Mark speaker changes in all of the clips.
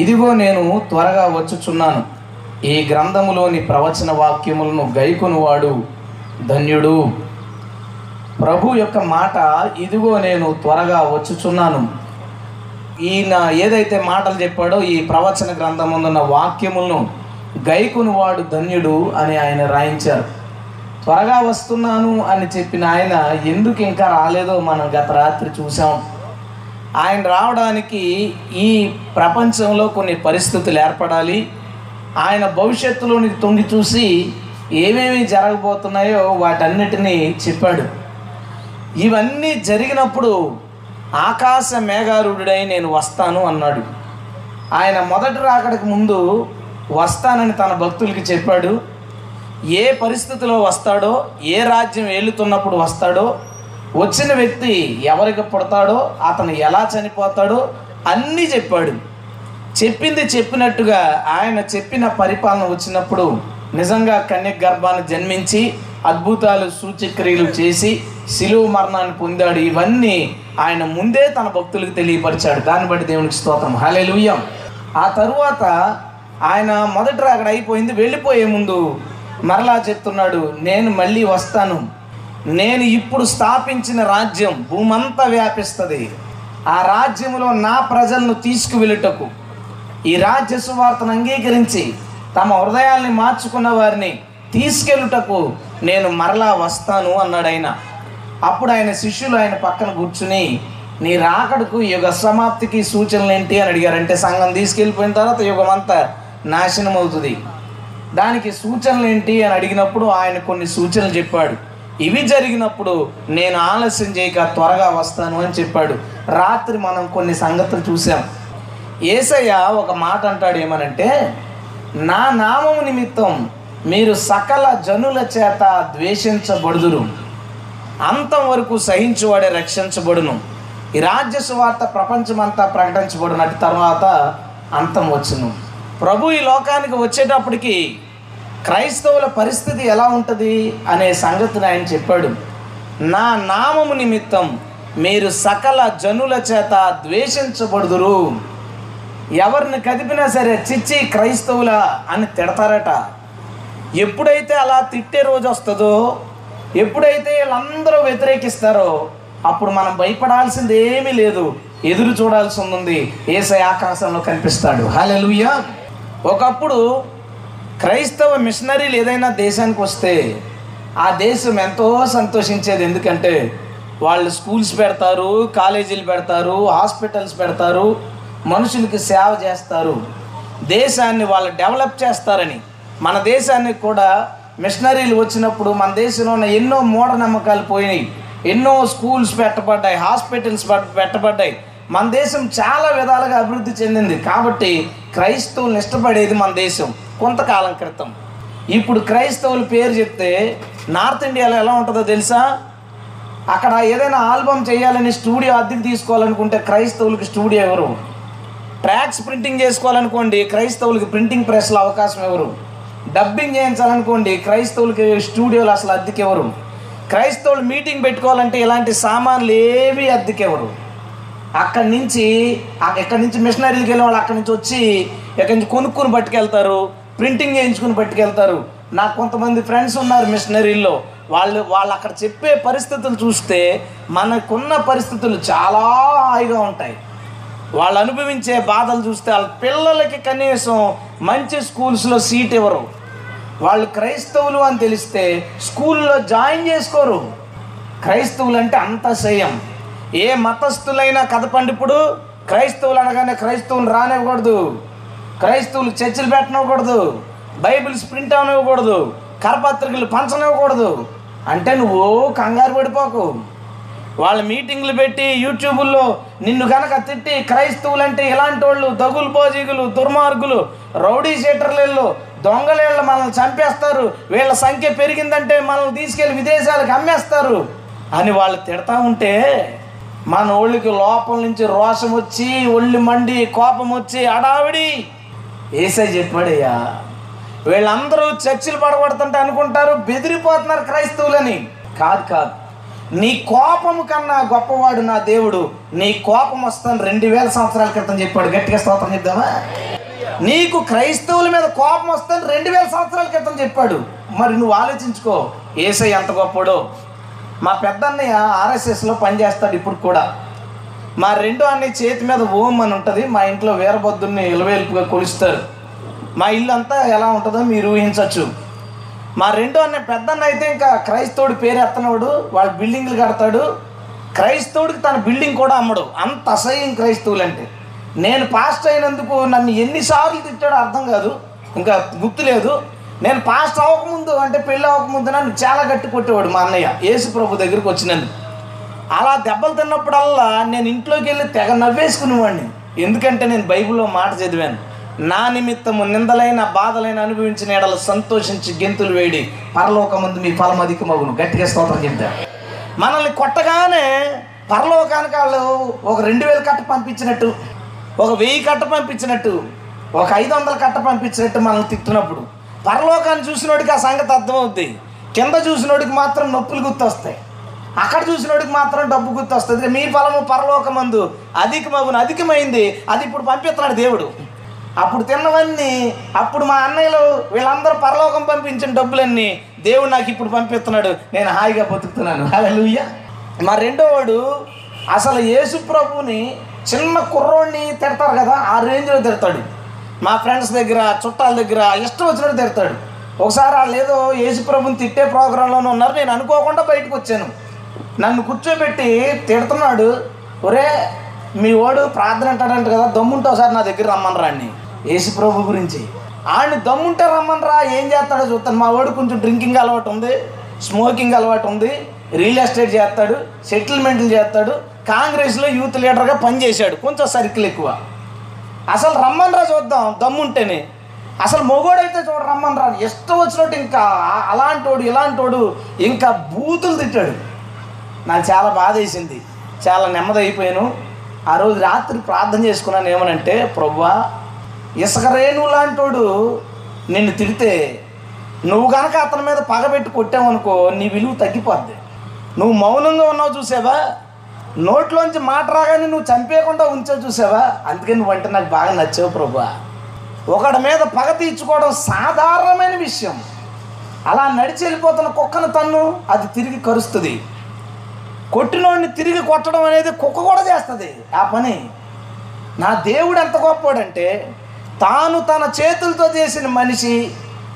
Speaker 1: ఇదిగో నేను త్వరగా వచ్చుచున్నాను. ఈ గ్రంథములోని ప్రవచన వాక్యములను గైకొనువాడు ధన్యుడు. ప్రభు యొక్క మాట ఇదిగో నేను త్వరగా వచ్చుచున్నాను. ఈయన ఏదైతే మాటలు చెప్పాడో ఈ ప్రవచన గ్రంథమున్న వాక్యములను గైకునివాడు ధన్యుడు అని ఆయన రాయించారు. త్వరగా వస్తున్నాను అని చెప్పిన ఆయన ఎందుకు ఇంకా రాలేదో మనం గత రాత్రి చూసాం ఆయన రావడానికి ఈ ప్రపంచంలో కొన్ని పరిస్థితులు ఏర్పడాలి. ఆయన భవిష్యత్తులోని తొంగి చూసి ఏమేమి జరగబోతున్నాయో వాటన్నిటినీ చెప్పాడు. ఇవన్నీ జరిగినప్పుడు ఆకాశ మేఘారుడై నేను వస్తాను అన్నాడు. ఆయన మొదటి రాకడకు ముందు వస్తానని తన భక్తులకి చెప్పాడు. ఏ పరిస్థితిలో వస్తాడో ఏ రాజ్యం ఏలుతున్నప్పుడు వస్తాడో వచ్చిన వ్యక్తి ఎవరికి పుడతాడో అతను ఎలా చనిపోతాడో అన్నీ చెప్పాడు. చెప్పింది చెప్పినట్టుగా ఆయన చెప్పిన పరిపాలన వచ్చినప్పుడు నిజంగా కన్య గర్భాన్ని జన్మించి అద్భుతాలు సూచక్రియలు చేసి శిలువ మరణాన్ని పొందాడు. ఇవన్నీ ఆయన ముందే తన భక్తులకు తెలియపరిచాడు. దాన్ని బట్టి దేవునికి స్తోత్రం. హల్లెలూయా. ఆ తరువాత ఆయన మొదట అక్కడ అయిపోయింది. వెళ్ళిపోయే ముందు మరలా చెప్తున్నాడు నేను మళ్ళీ వస్తాను. నేను ఇప్పుడు స్థాపించిన రాజ్యం భూమంతా వ్యాపిస్తుంది. ఆ రాజ్యంలో నా ప్రజలను తీసుకువెళ్ళుటకు. ఈ రాజ్య సువార్తను అంగీకరించి తమ హృదయాల్ని మార్చుకున్న వారిని తీసుకెళ్ళుటకు నేను మరలా వస్తాను అన్నాడు ఆయన. అప్పుడు ఆయన శిష్యులు ఆయన పక్కన కూర్చుని నీ రాకడకు యుగ సమాప్తికి సూచనలు ఏంటి? అని అడిగారంటే సంఘం తీసుకెళ్ళిపోయిన తర్వాత యుగం అంతా నాశనం అవుతుంది దానికి సూచనలు ఏంటి? అని అడిగినప్పుడు ఆయన కొన్ని సూచనలు చెప్పాడు. ఇవి జరిగినప్పుడు నేను ఆలస్యం చేయక త్వరగా వస్తాను అని చెప్పాడు. రాత్రి మనం కొన్ని సంగతులు చూసాం ఏసయ్య ఒక మాట అంటాడు ఏమనంటే నా నామము నిమిత్తం మీరు సకల జనుల చేత ద్వేషించబడుదురు. అంతం వరకు సహించువాడే రక్షించబడును. ఈ రాజ్య సువార్త ప్రపంచమంతా ప్రకటించబడినట్టు తర్వాత అంతం వచ్చును. ప్రభు ఈ లోకానికి వచ్చేటప్పటికి క్రైస్తవుల పరిస్థితి ఎలా ఉంటుంది అనే సంగతిని ఆయన చెప్పాడు. నా నామము నిమిత్తం మీరు సకల జనుల చేత ద్వేషించబడుదురు. ఎవరిని కదిపినా సరే చిచ్చి క్రైస్తవుల అని తిడతారట. ఎప్పుడైతే అలా తిట్టే రోజు వస్తుందో ఎప్పుడైతే వీళ్ళందరూ వ్యతిరేకిస్తారో అప్పుడు మనం భయపడాల్సింది ఏమీ లేదు. ఎదురు చూడాల్సి ఉంది. ఏసై ఆకాశంలో కనిపిస్తాడు. హల్లెలూయా. ఒకప్పుడు క్రైస్తవ మిషనరీలు ఏదైనా దేశానికి వస్తే ఆ దేశం ఎంతో సంతోషించేది. ఎందుకంటే వాళ్ళు స్కూల్స్ పెడతారు కాలేజీలు పెడతారు హాస్పిటల్స్ పెడతారు మనుషులకి సేవ చేస్తారు. దేశాన్ని వాళ్ళు డెవలప్ చేస్తారని. మన దేశానికి కూడా మిషనరీలు వచ్చినప్పుడు మన దేశంలో ఉన్న ఎన్నో మూఢనమ్మకాలు పోయినాయి. ఎన్నో స్కూల్స్ పెట్టబడ్డాయి హాస్పిటల్స్ పెట్టబడ్డాయి. మన దేశం చాలా విధాలుగా అభివృద్ధి చెందింది. కాబట్టి క్రైస్తవులను ఇష్టపడేది మన దేశం కొంతకాలం క్రితం. ఇప్పుడు క్రైస్తవులు పేరు చెప్తే నార్త్ ఇండియాలో ఎలా ఉంటుందో తెలుసా? అక్కడ ఏదైనా ఆల్బమ్ చేయాలని స్టూడియో అద్దెకి తీసుకోవాలనుకుంటే క్రైస్తవులకి స్టూడియో ఎవరు? ట్రాక్స్ ప్రింటింగ్ చేసుకోవాలనుకోండి క్రైస్తవులకి ప్రింటింగ్ ప్రెస్లో అవకాశం ఎవరు? డబ్బింగ్ చేయించాలనుకోండి క్రైస్తవులకి స్టూడియోలు అసలు అద్దెకి ఎవరు క్రైస్తవులు మీటింగ్ పెట్టుకోవాలంటే ఇలాంటి సామాన్లు ఏవి అద్దెకి ఎవరు అక్కడి నుంచి ఎక్కడి నుంచి మిషనరీకి వెళ్ళిన వాళ్ళు అక్కడి నుంచి వచ్చి ఎక్కడి నుంచి కొనుక్కుని పట్టుకెళ్తారు ప్రింటింగ్ చేయించుకుని పట్టుకెళ్తారు. నాకు కొంతమంది ఫ్రెండ్స్ ఉన్నారు మిషనరీల్లో. వాళ్ళు వాళ్ళు అక్కడ చెప్పే పరిస్థితులు చూస్తే మనకున్న పరిస్థితులు చాలా హాయిగా ఉంటాయి. వాళ్ళు అనుభవించే బాధలు చూస్తే వాళ్ళ పిల్లలకి కనీసం మంచి స్కూల్స్లో సీట్ ఇవ్వరు. వాళ్ళు క్రైస్తవులు అని తెలిస్తే స్కూల్లో జాయిన్ చేసుకోరు. క్రైస్తవులు అంటే అంత శయం. ఏ మతస్థులైనా కదపండి ఇప్పుడు? క్రైస్తవులు అనగానే క్రైస్తవులు రానివ్వకూడదు. క్రైస్తవులు చర్చిలు పెట్టనివ్వకూడదు. బైబిల్స్ ప్రింట్ అవనివ్వకూడదు కరపత్రికలు పంచనివ్వకూడదు అంటే నువ్వు కంగారు పడిపోకు. వాళ్ళ మీటింగ్లు పెట్టి యూట్యూబుల్లో నిన్ను కనుక తిట్టి క్రైస్తవులు అంటే ఇలాంటి వాళ్ళు దగులు పోజీగులు దుర్మార్గులు రౌడీ షీటర్లు దొంగలేళ్ళు మనల్ని చంపేస్తారు. వీళ్ళ సంఖ్య పెరిగిందంటే మనల్ని తీసుకెళ్ళి విదేశాలకు అమ్మేస్తారు. అని వాళ్ళు తిడతా ఉంటే మన ఒళ్ళకి లోపల నుంచి రోషం వచ్చి ఒళ్ళు మండి కోపం వచ్చి అడావిడి ఏసై చెప్పాడయ్యా వీళ్ళందరూ చర్చిలు పడబడుతుంటే అనుకుంటారు బెదిరిపోతున్నారు క్రైస్తవులని. కాదు కాదు. నీ కోపము కన్నా గొప్పవాడు నా దేవుడు. నీ కోపం వస్తాను రెండు వేల సంవత్సరాల క్రితం చెప్పాడు. గట్టిగా స్తోత్రం చెప్దామా? నీకు క్రైస్తవుల మీద కోపం వస్తాను రెండు వేల సంవత్సరాల క్రితం చెప్పాడు. మరి నువ్వు ఆలోచించుకో ఏసై ఎంత గొప్పడో మా పెద్దన్నయ్య ఆర్ఎస్ఎస్లో పనిచేస్తాడు ఇప్పుడు కూడా. మా రెండో అన్నయ్య చేతి మీద ఓం అని ఉంటుంది మా ఇంట్లో వీరభద్రుని ఇలవేల్పుగా కొలుస్తారు. మా ఇల్లు అంతా ఎలా ఉంటుందో మీరు ఊహించవచ్చు మా రెండో అన్న పెద్దన్న అయితే ఇంకా క్రైస్తవుడు పేరు ఎత్తనవాడు వాళ్ళు బిల్డింగ్లు కడతాడు. క్రైస్తవుడికి తన బిల్డింగ్ కూడా అమ్మడు. అంత అసహ్యం క్రైస్తవులు అంటే నేను పాస్ట్ అయినందుకు నన్ను ఎన్నిసార్లు తిట్టాడో అర్థం కాదు ఇంకా గుర్తులేదు. నేను పాస్ట్ అవ్వకముందు అంటే పెళ్ళి అవ్వకముందు నన్ను చాలా గట్టి కొట్టేవాడు మా అన్నయ్య యేసు ప్రభు దగ్గరికి వచ్చినందుకు. అలా దెబ్బలు తిన్నప్పుడల్లా నేను ఇంట్లోకి వెళ్ళి తెగ నవ్వేసుకునేవాడిని. ఎందుకంటే నేను బైబిల్లో మాట చదివాను నా నిమిత్తము నిందలైన బాధలైన అనుభవించిన ఎడలు సంతోషించి గెంతులు వేడి పరలోకమందు మీ ఫలం అధికమవును గట్టిగా స్తోత్రం చెప్తా మనల్ని కొట్టగానే పరలోకానికి వాళ్ళు ఒక రెండు వేలు కట్ట పంపించినట్టు ఒక వెయ్యి కట్ట పంపించినట్టు ఒక ఐదు వందల కట్ట పంపించినట్టు మనల్ని తిట్టినప్పుడు పరలోకాన్ని చూసినోడికి ఆ సంగతి అర్థమవుద్ది. కింద చూసినోడికి మాత్రం నొప్పులు గుర్తొస్తాయి. అక్కడ చూసినోడికి మాత్రం డబ్బు గుర్తొస్తుంది. మీ ఫలము పరలోకమందు అధికమగును అధికమైంది. అది ఇప్పుడు పంపిస్తున్నాడు దేవుడు. అప్పుడు తిన్నవన్నీ అప్పుడు మా అన్నయ్యలు వీళ్ళందరూ పరలోకం పంపించిన డబ్బులన్నీ దేవుడు నాకు ఇప్పుడు పంపిస్తున్నాడు. నేను హాయిగా బతుకుతున్నాను. హల్లెలూయా. మా రెండో వాడు అసలు యేసు ప్రభుని చిన్న కుర్రోడిని తిడతారు కదా ఆ రేంజ్లో తిడతాడు. మా ఫ్రెండ్స్ దగ్గర చుట్టాల దగ్గర ఇష్టం వచ్చినట్టు తిడతాడు. ఒకసారి వాళ్ళు ఏదో యేసుప్రభుని తిట్టే ప్రోగ్రాంలోనే ఉన్నారు నేను అనుకోకుండా బయటకు వచ్చాను. నన్ను కూర్చోబెట్టి తిడుతున్నాడు ఒరే మీ వాడు ప్రార్థన అంటాడంట కదా దమ్ముంటే ఒకసారి నా దగ్గర రమ్మని రాండి యేసు గురించి. ఆడిని దమ్ముంటే రమ్మని రా ఏం చేస్తాడో చూస్తాను. మా వాడు కొంచెం డ్రింకింగ్ అలవాటు ఉంది స్మోకింగ్ అలవాటు ఉంది రియల్ ఎస్టేట్ చేస్తాడు సెటిల్మెంట్లు చేస్తాడు కాంగ్రెస్లో యూత్ లీడర్గా పనిచేశాడు కొంచెం సర్కిల్ ఎక్కువ. అసలు రమ్మని రా చూద్దాం దమ్ముంటేనే. అసలు మొగోడైతే చూడ రమ్మని రా. ఇష్టం వచ్చినట్టు ఇంకా అలాంటోడు ఇలాంటోడు ఇంకా బూతులు తిట్టాడు. నాకు చాలా బాధ వేసింది. చాలా నెమ్మది అయిపోయాను. ఆ రోజు రాత్రి ప్రార్థన చేసుకున్నాను ఏమనంటే ప్రవ్వా ఇసుక లాంటోడు నిన్ను తిడితే నువ్వు కనుక అతని మీద పగబెట్టి కొట్టావనుకో నీ విలువ తగ్గిపోద్ది. నువ్వు మౌనంగా ఉన్నావు చూసావా? నోట్లోంచి మాట రాగానే నువ్వు చంపేయకుండా ఉంచావు చూసావా? అందుకే నువ్వంటే నాకు బాగా నచ్చావు ప్రభు. ఒకడి మీద పగ తీర్చుకోవడం సాధారణమైన విషయం. అలా నడిచి వెళ్ళిపోతున్న కుక్కను తన్ను అది తిరిగి కరుస్తుంది. కొట్టినోడిని తిరిగి కొట్టడం అనేది కుక్క కూడా చేస్తుంది. ఆ పని. నా దేవుడు ఎంత గొప్పవాడంటే తాను తన చేతులతో చేసిన మనిషి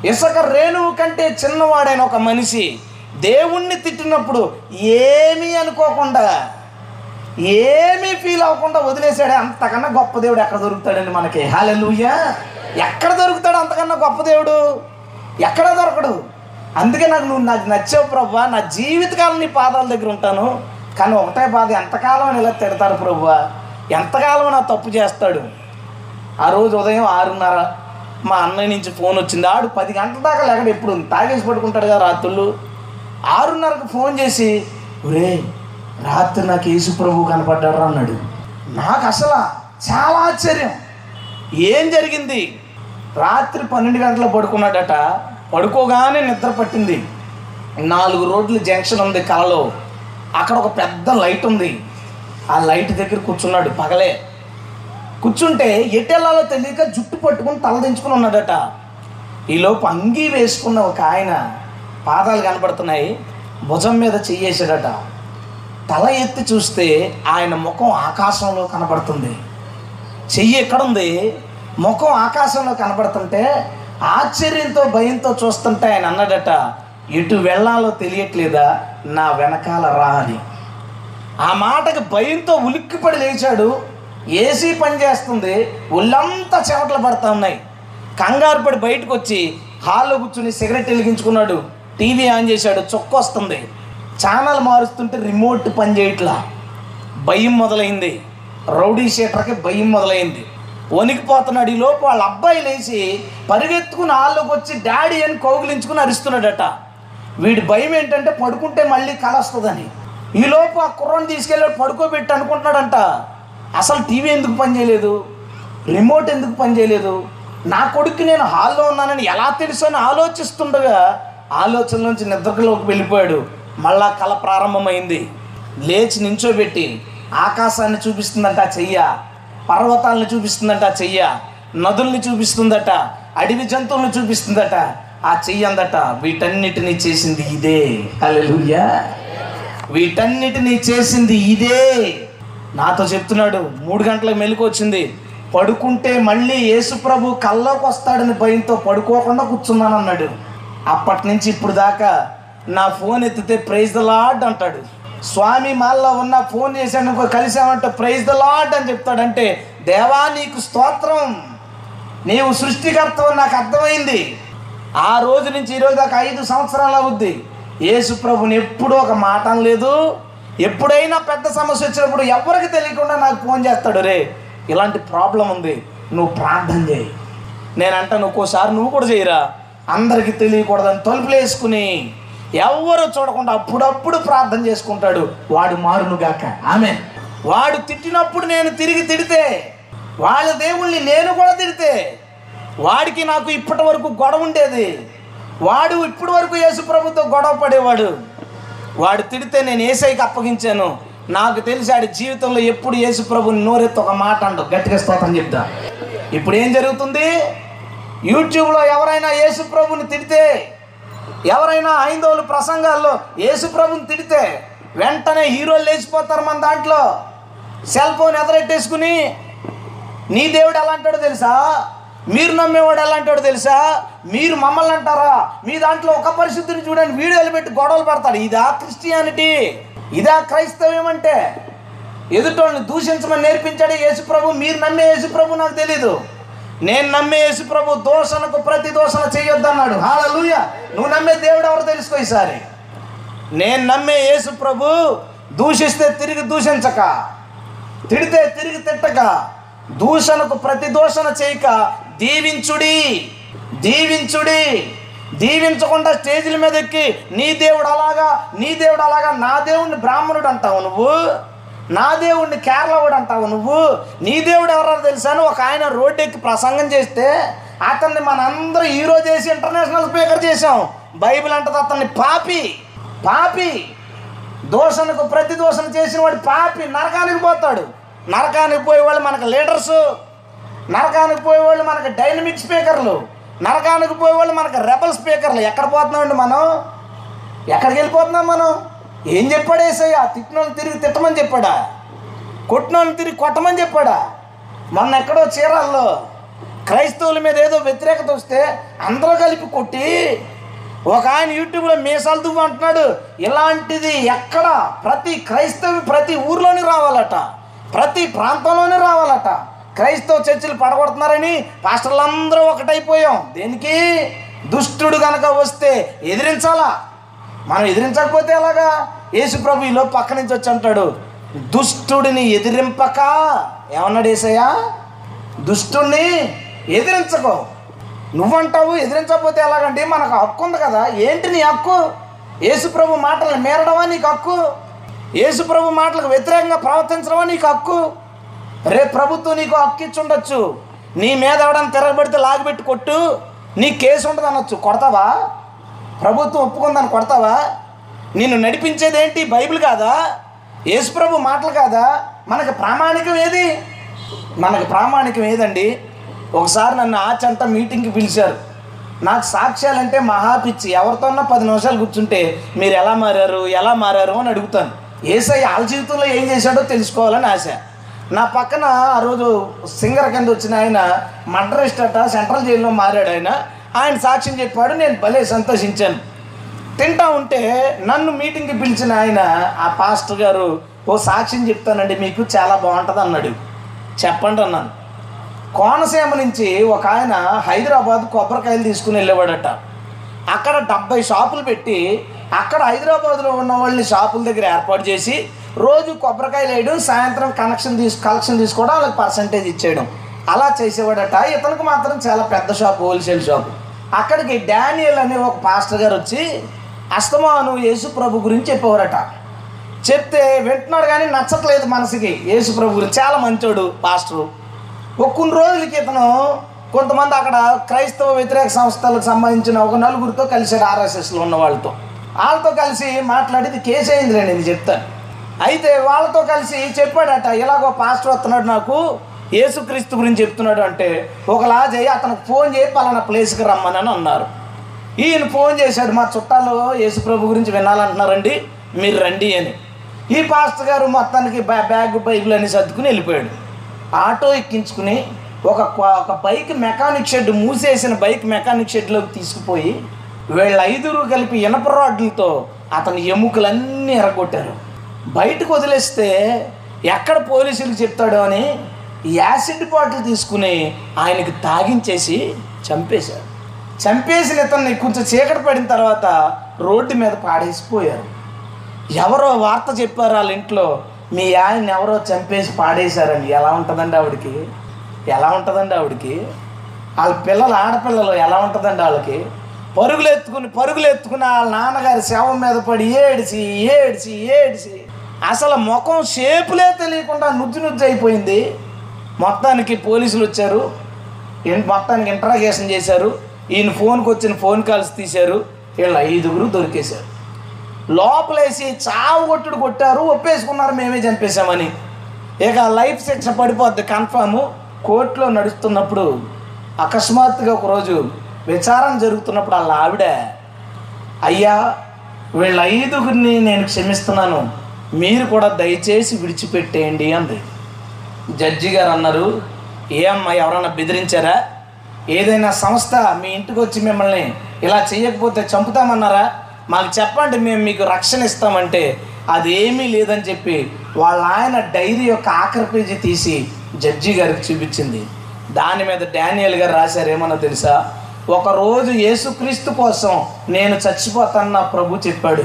Speaker 1: ఇసుక రేణువు కంటే చిన్నవాడైన ఒక మనిషి దేవుణ్ణి తిట్టినప్పుడు ఏమీ అనుకోకుండా ఏమీ ఫీల్ అవ్వకుండా వదిలేశాడే అంతకన్నా గొప్ప దేవుడు ఎక్కడ దొరుకుతాడండి మనకి? హాలెలూయా ఎక్కడ దొరుకుతాడు అంతకన్నా గొప్ప దేవుడు? ఎక్కడ దొరకడు? అందుకే నాకు నువ్వు నాకు నచ్చావు ప్రభు నా జీవితకాలం నీ పాదాల దగ్గర ఉంటాను. కానీ ఒకటే బాధ ఎంతకాలం ఇలా తిడతారు ప్రభు? ఎంతకాలం నా తప్పు చేస్తాడు? ఆ రోజు ఉదయం ఆరున్నర మా అన్నయ్య నుంచి ఫోన్ వచ్చింది. ఆడు పది గంటల దాకా లేకడు ఎప్పుడు తాగేసి పడుకుంటాడు కదా రాత్రులు. ఆరున్నరకు ఫోన్ చేసి ఒరే రాత్రి నాకు యేసు ప్రభు కనపడ్డాడు రా" అన్నాడు. నాకు అసలు చాలా ఆశ్చర్యం. ఏం జరిగింది? రాత్రి పన్నెండు గంటల పడుకున్నాడట. పడుకోగానే నిద్ర పట్టింది. నాలుగు రోడ్లు జంక్షన్ ఉంది కలలో. అక్కడ ఒక పెద్ద లైట్ ఉంది. ఆ లైట్ దగ్గర కూర్చున్నాడు పగలే. కూర్చుంటే ఎటెల్లాలో తెలియక జుట్టు పట్టుకుని తలదించుకుని ఉన్నాడట. ఈలోపు అంగీ వేసుకున్న ఒక ఆయన పాదాలు కనపడుతున్నాయి. భుజం మీద చెయ్యేసాడట తల ఎత్తి చూస్తే ఆయన ముఖం ఆకాశంలో కనబడుతుంది. చెయ్యి ఎక్కడుంది? ముఖం ఆకాశంలో కనబడుతుంటే ఆశ్చర్యంతో భయంతో చూస్తుంటే ఆయన అన్నాడట ఎటు వెళ్ళాలో తెలియట్లేదా? నా వెనకాల రా అని. ఆ మాటకి భయంతో ఉలిక్కిపడి లేచాడు. ఏసీ పని చేస్తుంది. ఒళ్ళంతా చెమటలు పడతా ఉన్నాయి. కంగారు పడి బయటకు వచ్చి హాల్లో కూర్చుని సిగరెట్ వెలిగించుకున్నాడు. టీవీ ఆన్ చేశాడు. చొక్క వస్తుంది ఛానల్ మారుస్తుంటే రిమోట్ పని చేయట్లా. భయం మొదలైంది. రౌడీ షీటర్కి భయం మొదలైంది. వణికిపోతున్నాడు ఈ లోపు వాళ్ళ అబ్బాయి లేచి పరిగెత్తుకుని హాల్లోకి వచ్చి డాడీ అని కౌగిలించుకుని అరుస్తున్నాడట. వీడి భయం ఏంటంటే పడుకుంటే మళ్ళీ కల వస్తుందని. ఈ ఆ కుర్రను తీసుకెళ్ళి పడుకోబెట్టి అనుకుంటున్నాడంట. అసలు టీవీ ఎందుకు పనిచేయలేదు రిమోట్ ఎందుకు పనిచేయలేదు నా కొడుకు నేను హాల్లో ఉన్నానని ఎలా తెలుసు అని ఆలోచిస్తుండగా ఆలోచన నుంచి నిద్రలోకి వెళ్ళిపోయాడు. మళ్ళా కళ ప్రారంభమైంది. లేచి నించోబెట్టి ఆకాశాన్ని చూపిస్తుందంట చెయ్య పర్వతాలను చూపిస్తుందంట చెయ్య నదుల్ని చూపిస్తుందట అడవి జంతువులను చూపిస్తుందట ఆ చెయ్యి అందట వీటన్నిటినీ చేసింది ఇదే. హల్లెలూయా. వీటన్నిటినీ చేసింది ఇదే. నాతో చెప్తున్నాడు మూడు గంటల మెలకు వచ్చింది. పడుకుంటే మళ్ళీ యేసుప్రభు కల్లోకి వస్తాడని భయంతో పడుకోకుండా కూర్చున్నాను అన్నాడు అప్పటి నుంచి ఇప్పుడు దాకా నా ఫోన్ ఎత్తితే ప్రైజ్ ద లాడ్ అంటాడు. స్వామి మాల్లో ఉన్న ఫోన్ చేశాను కలిసామంటే ప్రైజ్ ద లాడ్ అని చెప్తాడంటే దేవా నీకు స్తోత్రం. నీవు సృష్టికర్తవు నాకు అర్థమైంది. ఆ రోజు నుంచి ఈరోజు దాకా ఐదు సంవత్సరాలు అవుద్ది. యేసు ప్రభుని ఎప్పుడూ ఒక మాట లేదు ఎప్పుడైనా పెద్ద సమస్య వచ్చినప్పుడు ఎవరికి తెలియకుండా నాకు ఫోన్ చేస్తాడు రే ఇలాంటి ప్రాబ్లం ఉంది. నువ్వు ప్రార్థన చేయి. నేనంటాను ఒక్కోసారి నువ్వు కూడా చేయరా? అందరికీ తెలియకూడదని తలుపులు వేసుకుని ఎవరు చూడకుండా అప్పుడప్పుడు ప్రార్థన చేసుకుంటాడు. వాడు మారునుగాక ఆమె వాడు తిట్టినప్పుడు నేను తిరిగి తిడితే వాళ్ళ దేవుణ్ణి నేను కూడా తిడితే వాడికి నాకు ఇప్పటి వరకు గొడవ ఉండేది. వాడు ఇప్పటి వరకు యేసు ప్రభుతో గొడవ పడేవాడు. వాడు తిడితే నేను ఏసైకి అప్పగించాను. నాకు తెలిసి ఆడి జీవితంలో ఎప్పుడు యేసు ప్రభుని నోరెత్తి ఒక మాట అండు గట్టిగా స్తోత్రం చెప్తా. ఇప్పుడు ఏం జరుగుతుంది? యూట్యూబ్లో ఎవరైనా యేసు ప్రభుని తిడితే ఎవరైనా ఐందోళ్ళు ప్రసంగాల్లో యేసుప్రభుని తిడితే వెంటనే హీరోలు లేచిపోతారు మన దాంట్లో. సెల్ ఫోన్ ఎదరెట్టేసుకుని నీ దేవుడు ఎలా అంటాడో తెలుసా? మీరు నమ్మేవాడు ఎలా అంటాడో తెలుసా? మీరు మమ్మల్ని అంటారా? మీ దాంట్లో ఒక పరిస్థితిని చూడండి వీడియోలు పెట్టి గొడవలు పెడతాడు ఇదా క్రిస్టియానిటీ. ఇదా క్రైస్తవ్యం అంటే ఎదుటోళ్ళని దూషించమని నేర్పించాడు యేసుప్రభు మీరు నమ్మే యేసుప్రభు నాకు తెలీదు. నేను నమ్మే యేసుప్రభు దోషణకు ప్రతి దోషణ చేయొద్దన్నాడు. హాలూయ నువ్వు నమ్మే దేవుడు ఎవరు తెలుసుకో ఈసారి? నేను నమ్మే యేసు ప్రభు దూషిస్తే తిరిగి దూషించక తిడితే తిరిగి తిట్టక దూషణకు ప్రతి దూషణ చేయక దీవించుడి దీవించుడి దీవించకుండా స్టేజీల మీద ఎక్కి నీ దేవుడు అలాగా నీ దేవుడు అలాగా నా దేవుడిని బ్రాహ్మణుడు అంటావు నువ్వు? నా దేవుడిని కేరళవాడు అంటావు నువ్వు? నీ దేవుడు ఎవరో తెలుసాను ఒక ఆయన రోడ్డు ఎక్కి ప్రసంగం చేస్తే అతన్ని మనందరూ హీరో చేసి ఇంటర్నేషనల్ స్పీకర్ చేసాం బైబిల్ అంటది అతన్ని పాపి పాపి. దోషణకు ప్రతి దోషణ చేసిన వాడు పాపి నరకానికి పోతాడు. నరకానికి పోయేవాళ్ళు మనకు లీడర్సు నరకానికి పోయేవాళ్ళు మనకు డైనమిక్ స్పీకర్లు నరకానికి పోయేవాళ్ళు మనకు రెబల్ స్పీకర్లు. ఎక్కడ పోతున్నామండి మనం? ఎక్కడికి వెళ్ళిపోతున్నాం మనం? ఏం చెప్పాడు ఏసయ్య? తిట్టినోళ్ళు తిరిగి తిట్టమని చెప్పాడా? కొట్టినోళ్ళు తిరిగి కొట్టమని చెప్పాడా? మొన్న ఎక్కడో చీరాల్లో క్రైస్తవుల మీద ఏదో వ్యతిరేకత వస్తే అందరూ కలిపి కొట్టి ఒక ఆయన యూట్యూబ్లో మీసాలు దువ్వు అంటున్నాడు. ఇలాంటిది ఎక్కడ? ప్రతి క్రైస్తవి ప్రతి ఊర్లోనే రావాలట. ప్రతి ప్రాంతంలోనే రావాలట. క్రైస్తవ చర్చిలు పడగొడుతున్నారని పాస్టర్లందరూ ఒకటైపోయాం. దేనికి? దుష్టుడు కనుక వస్తే ఎదిరించాలా? మనం ఎదిరించకపోతే ఎలాగా? యేసు ప్రభు ఈలో పక్క నుంచి వచ్చి అంటాడు దుష్టుడిని ఎదిరింపక ఏమన్నాడు ఏసయ్యా దుష్టుణ్ణి ఎదిరించకో. నువ్వంటావు ఎదిరించకపోతే ఎలాగంటే మనకు హక్కు ఉంది కదా. ఏంటి నీ హక్కు? యేసుప్రభు మాటలు మేరడమా నీకు హక్కు? యేసుప్రభు మాటలకు వ్యతిరేకంగా ప్రవర్తించడమా నీకు హక్కు? రే ప్రభుత్వం నీకు హక్కు ఇచ్చి ఉండొచ్చు. నీ మీద ఎవడని తిరగబడితే లాగిపెట్టి కొట్టు. నీ కేసు ఉండదు అనొచ్చు కొడతావా? ప్రభుత్వం ఒప్పుకుందని కొడతావా? నిన్ను నడిపించేది ఏంటి బైబిల్ కాదా? యేసుప్రభు మాటలు కాదా? మనకు ప్రామాణికం ఏది? మనకు ప్రామాణికం ఏదండి? ఒకసారి నన్ను ఆచంట మీటింగ్కి పిలిచారు. నాకు సాక్ష్యాలంటే మహా పిచ్చి. ఎవరితోన్నా పది నిమిషాలు కూర్చుంటే మీరు ఎలా మారారు? ఎలా మారారు అని అడుగుతాను. ఏసై వాళ్ళ జీవితంలో ఏం చేశాడో తెలుసుకోవాలని ఆశ. నా పక్కన ఆ రోజు సింగర్ కింద వచ్చిన ఆయన మడ్రస్ట్ అట సెంట్రల్ జైల్లో మారాడు ఆయన. ఆయన సాక్ష్యం చెప్పాడు నేను భలే సంతోషించాను. తింటా ఉంటే నన్ను మీటింగ్కి పిలిచిన ఆయన ఆ పాస్టర్ గారు ఓ సాక్ష్యం చెప్తానండి మీకు చాలా బాగుంటుంది అన్నాడు. చెప్పండి అన్నాను. కోనసీమ నుంచి ఒక ఆయన హైదరాబాద్ కొబ్బరికాయలు తీసుకుని వెళ్ళేవాడట. అక్కడ డెబ్బై షాపులు పెట్టి అక్కడ హైదరాబాద్లో ఉన్న వాళ్ళని షాపుల దగ్గర ఏర్పాటు చేసి రోజు కొబ్బరికాయలు వేయడం సాయంత్రం కనెక్షన్ తీసు కలెక్షన్ తీసుకోవడం వాళ్ళకి పర్సంటేజ్ ఇచ్చేయడం. అలా చేసేవాడట. ఇతనికి మాత్రం చాలా పెద్ద షాప్ హోల్సేల్ షాపు. అక్కడికి డానియల్ అనే ఒక పాస్టర్ గారు వచ్చి అస్తమాను యేసు ప్రభు గురించి చెప్పేవారట. చెప్తే వింటున్నాడు కానీ నచ్చట్లేదు మనసుకి. యేసు ప్రభు గురించి చాలా మంచోడు పాస్టరు. ఒక కొన్ని రోజుల క్రితను కొంతమంది అక్కడ క్రైస్తవ వ్యతిరేక సంస్థలకు సంబంధించిన ఒక నలుగురితో కలిసాడు ఆర్ఎస్ఎస్లో ఉన్న వాళ్ళతో. వాళ్ళతో కలిసి మాట్లాడేది కేసు నేను చెప్తాను. అయితే వాళ్ళతో కలిసి చెప్పాడట ఇలాగో పాస్టర్ వస్తున్నాడు నాకు యేసుక్రీస్తు గురించి చెప్తున్నాడు అంటే ఒకలా చేయి అతనికి ఫోన్ చేయి పలానా ప్లేస్కి రమ్మని అన్నారు. ఈయన ఫోన్ చేశాడు మా చుట్టాలు యేసుప్రభు గురించి వినాలంటున్నారండి మీరు రండి అని. ఈ పాస్టర్ గారు మొత్తానికి బ్యా బ్యాగ్ బైకులు అని సర్దుకుని వెళ్ళిపోయాడు. ఆటో ఎక్కించుకుని ఒక ఒక బైక్ మెకానిక్ షెడ్ మూసేసిన బైక్ మెకానిక్ షెడ్లోకి తీసుకుపోయి వీళ్ళ ఐదుగురు కలిపి ఇనప రాడ్లతో అతని ఎముకలన్నీ ఎరగొట్టారు. బయటకు వదిలేస్తే ఎక్కడ పోలీసులకు చెప్తాడో అని యాసిడ్ బాటిల్ తీసుకుని ఆయనకి తాగించేసి చంపేశారు. చంపేసిన ఇతన్ని కొంచెం చీకటి పడిన తర్వాత రోడ్డు మీద పాడేసిపోయారు. ఎవరో వార్త చెప్పారు వాళ్ళ ఇంట్లో మీ ఆయన ఎవరో చంపేసి పాడేశారని ఎలా ఉంటుందండి ఆవిడకి? ఎలా ఉంటుందండి ఆవిడకి? వాళ్ళ పిల్లలు ఆడపిల్లలు ఎలా ఉంటుందండి వాళ్ళకి? పరుగులు ఎత్తుకుని పరుగులు ఎత్తుకుని వాళ్ళ నాన్నగారి శవం మీద పడి ఏడిసి ఏడిసి ఏడిసి. అసలు ముఖం షేపులే తెలియకుండా నుజ్జు నుజ్జు అయిపోయింది. మొత్తానికి పోలీసులు వచ్చారు. మొత్తానికి ఇంట్రాగేషన్ చేశారు. ఈయన ఫోన్కి వచ్చిన ఫోన్ కాల్స్ తీశారు. వీళ్ళు ఐదుగురు దొరికేశారు. లోపలేసి చావు కొట్టుడు కొట్టారు. ఒప్పేసుకున్నారు మేమే చంపేశామని. ఇక లైఫ్ శిక్ష పడిపోద్ది కన్ఫాము కోర్టులో నడుస్తున్నప్పుడు అకస్మాత్తుగా ఒకరోజు విచారణ జరుగుతున్నప్పుడు వాళ్ళ ఆవిడ అయ్యా వీళ్ళ ఐదుగురిని నేను క్షమిస్తున్నాను. మీరు కూడా దయచేసి విడిచిపెట్టేయండి అంది. జడ్జి గారు అన్నారు ఏమ్మా ఎవరన్నా బెదిరించారా? ఏదైనా సంస్థ మీ ఇంటికి వచ్చి మిమ్మల్ని ఇలా చేయకపోతే చంపుతామన్నారా? మాకు చెప్పండి మేము మీకు రక్షణ ఇస్తామంటే. అదేమీ లేదని చెప్పి వాళ్ళ ఆయన డైరీ యొక్క ఆఖరి పేజీ తీసి జడ్జి గారికి చూపించింది. దాని మీద డానియల్ గారు రాశారేమన్నా తెలుసా? ఒకరోజు యేసుక్రీస్తు కోసం నేను చచ్చిపోతాను నా ప్రభు చెప్పాడు.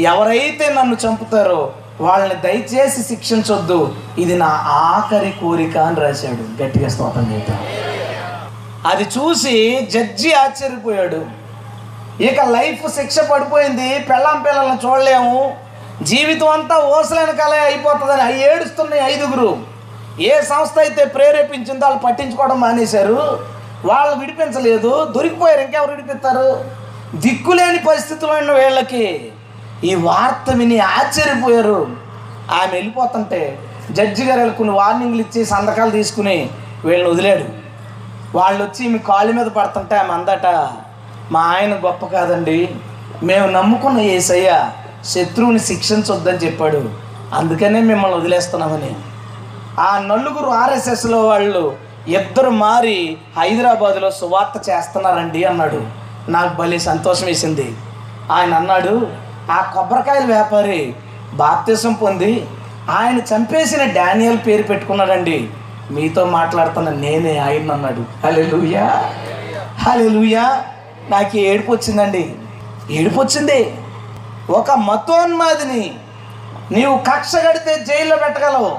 Speaker 1: ఎవరైతే నన్ను చంపుతారో వాళ్ళని దయచేసి శిక్షించొద్దు. ఇది నా ఆఖరి కోరిక అని రాశాడు. గట్టిగా స్తోత్రం చేద్దాం అది చూసి జడ్జి ఆశ్చర్యపోయాడు. ఇక లైఫ్ శిక్ష పడిపోయింది. పెళ్ళాం పిల్లల్ని చూడలేము. జీవితం అంతా ఓసలేని కళ అయిపోతుందని అవి ఏడుస్తున్నాయి ఐదుగురు. ఏ సంస్థ అయితే ప్రేరేపించిందో వాళ్ళు పట్టించుకోవడం మానేశారు. వాళ్ళు విడిపించలేదు. దొరికిపోయారు. ఇంకెవరు విడిపిస్తారు? దిక్కులేని పరిస్థితులు ఉన్న వీళ్ళకి. ఈ వార్త విని ఆశ్చర్యపోయారు. ఆమె వెళ్ళిపోతుంటే జడ్జి గారు కొన్ని వార్నింగ్లు ఇచ్చి సంతకాలు తీసుకుని వీళ్ళని వదిలాడు. వాళ్ళు వచ్చి మీ కాళ్ళ మీద పడుతుంటే ఆమె అందట మా ఆయన గొప్ప కాదండి. మేము నమ్ముకున్న ఏసయ్య శత్రువుని శిక్షించొద్దని చెప్పాడు. అందుకనే మిమ్మల్ని వదిలేస్తున్నామని. ఆ నలుగురు ఆర్ఎస్ఎస్లో వాళ్ళు ఇద్దరు మారి హైదరాబాదులో సువార్త చేస్తున్నారండి అన్నాడు. నాకు భలే సంతోషం వేసింది. ఆయన అన్నాడు ఆ కొబ్బరికాయల వ్యాపారి బాప్తిసం పొంది ఆయన చంపేసిన డానియల్ పేరు పెట్టుకున్నాడండి. మీతో మాట్లాడుతున్న నేనే ఆయన అన్నాడు. హలే లూయా హలే లూయా నాకు ఏడుపు వచ్చిందండి. ఏడుపు వచ్చింది. ఒక మతోన్మాదిని నీవు కక్ష కడితే జైల్లో పెట్టగలవు.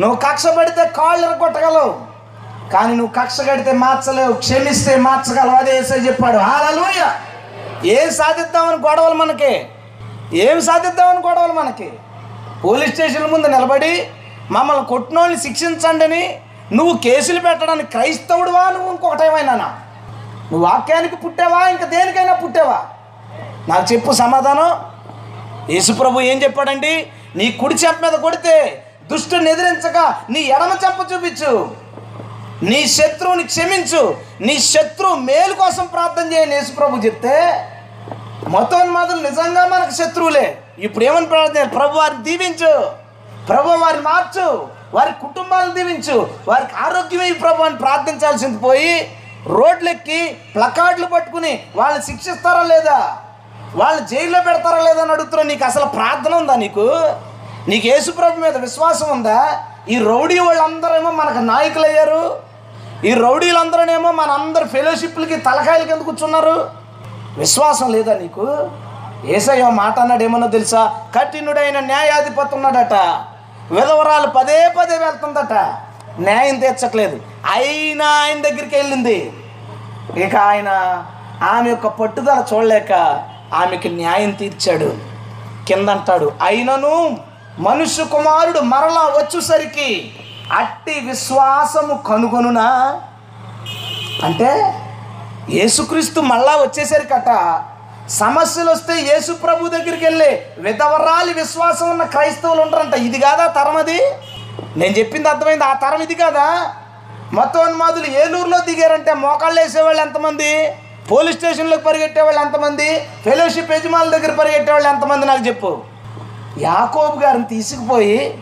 Speaker 1: నువ్వు కక్ష పడితే కాళ్ళు కొట్టగలవు. కానీ నువ్వు కక్ష కడితే మార్చలేవు. క్షమిస్తే మార్చగలవు. అదే చెప్పాడు. హాలూయ ఏం సాధిద్దామని గొడవలు మనకి? ఏం సాధిద్దామని గొడవలు మనకి? పోలీస్ స్టేషన్ ముందు నిలబడి మమ్మల్ని కొట్టినోళ్ళని శిక్షించండి అని నువ్వు కేసులు పెట్టడానికి క్రైస్తవుడువా నువ్వు ఇంకొకటి నువ్వు వాక్యానికి పుట్టావా? ఇంకా దేనికైనా పుట్టావా? నాకు చెప్పు సమాధానం. యేసుప్రభు ఏం చెప్పాడండి? నీ కుడి చెంప మీద కొడితే దుష్టుని ఎదిరించక నీ ఎడమ చెంప చూపించు. నీ శత్రువుని క్షమించు. నీ శత్రువు మేలు కోసం ప్రార్థన చేయని యేసుప్రభు చెప్తే మతోన్మాదులు నిజంగా మనకు శత్రువులే. ఇప్పుడు ఏమని ప్రార్థన? ప్రభు వారిని దీవించు. ప్రభు వారిని మార్చు. వారి కుటుంబాలను దీవించు. వారికి ఆరోగ్యమే ప్రభు అని ప్రార్థించాల్సింది పోయి రోడ్లెక్కి ప్లకార్డులు పట్టుకుని వాళ్ళని శిక్షిస్తారా లేదా? వాళ్ళు జైల్లో పెడతారా లేదా అని అడుగుతున్నా. నీకు అసలు ప్రార్థన ఉందా నీకు? నీకు యేసుప్రభు మీద విశ్వాసం ఉందా? ఈ రౌడీ వాళ్ళందరేమో మనకు నాయకులు అయ్యారు ఈ రౌడీలందరూనేమో మన ఫెలోషిప్లకి తలకాయలకి ఎందుకు కూర్చున్నారు? విశ్వాసం లేదా నీకు? ఏసయ్య మాట అన్నాడు ఏమన్నా తెలుసా? కఠినుడైన న్యాయాధిపతి ఉన్నాడట. విధవరాలు పదే పదే వెళ్తుందట. న్యాయం తీర్చట్లేదు. అయినా ఆయన దగ్గరికి వెళ్ళింది. ఇక ఆయన ఆమె యొక్క పట్టుదల చూడలేక ఆమెకి న్యాయం తీర్చాడు. కిందంటాడు అయినను మనుష్య కుమారుడు మరలా వచ్చేసరికి అట్టి విశ్వాసము కనుగొనునా? అంటే యేసుక్రీస్తు మళ్ళా వచ్చేసరికట సమస్యలు వస్తే యేసు ప్రభు దగ్గరికి వెళ్ళి విధవరాలి విశ్వాసం ఉన్న క్రైస్తవులు ఉంటారంట. ఇది కాదా తరం అది? నేను చెప్పింది అర్థమైంది? ఆ తరం ఇది కాదా? మొత్తం ఏలూరులో దిగారంటే మోకాళ్ళు వేసేవాళ్ళు ఎంతమంది? పోలీస్ స్టేషన్లోకి పరిగెట్టేవాళ్ళు ఎంతమంది? ఫెలోషిప్ యజమానుల దగ్గర పరిగెట్టేవాళ్ళు ఎంతమంది నాకు చెప్పు. యాకోబు గారిని తీసుకుపోయి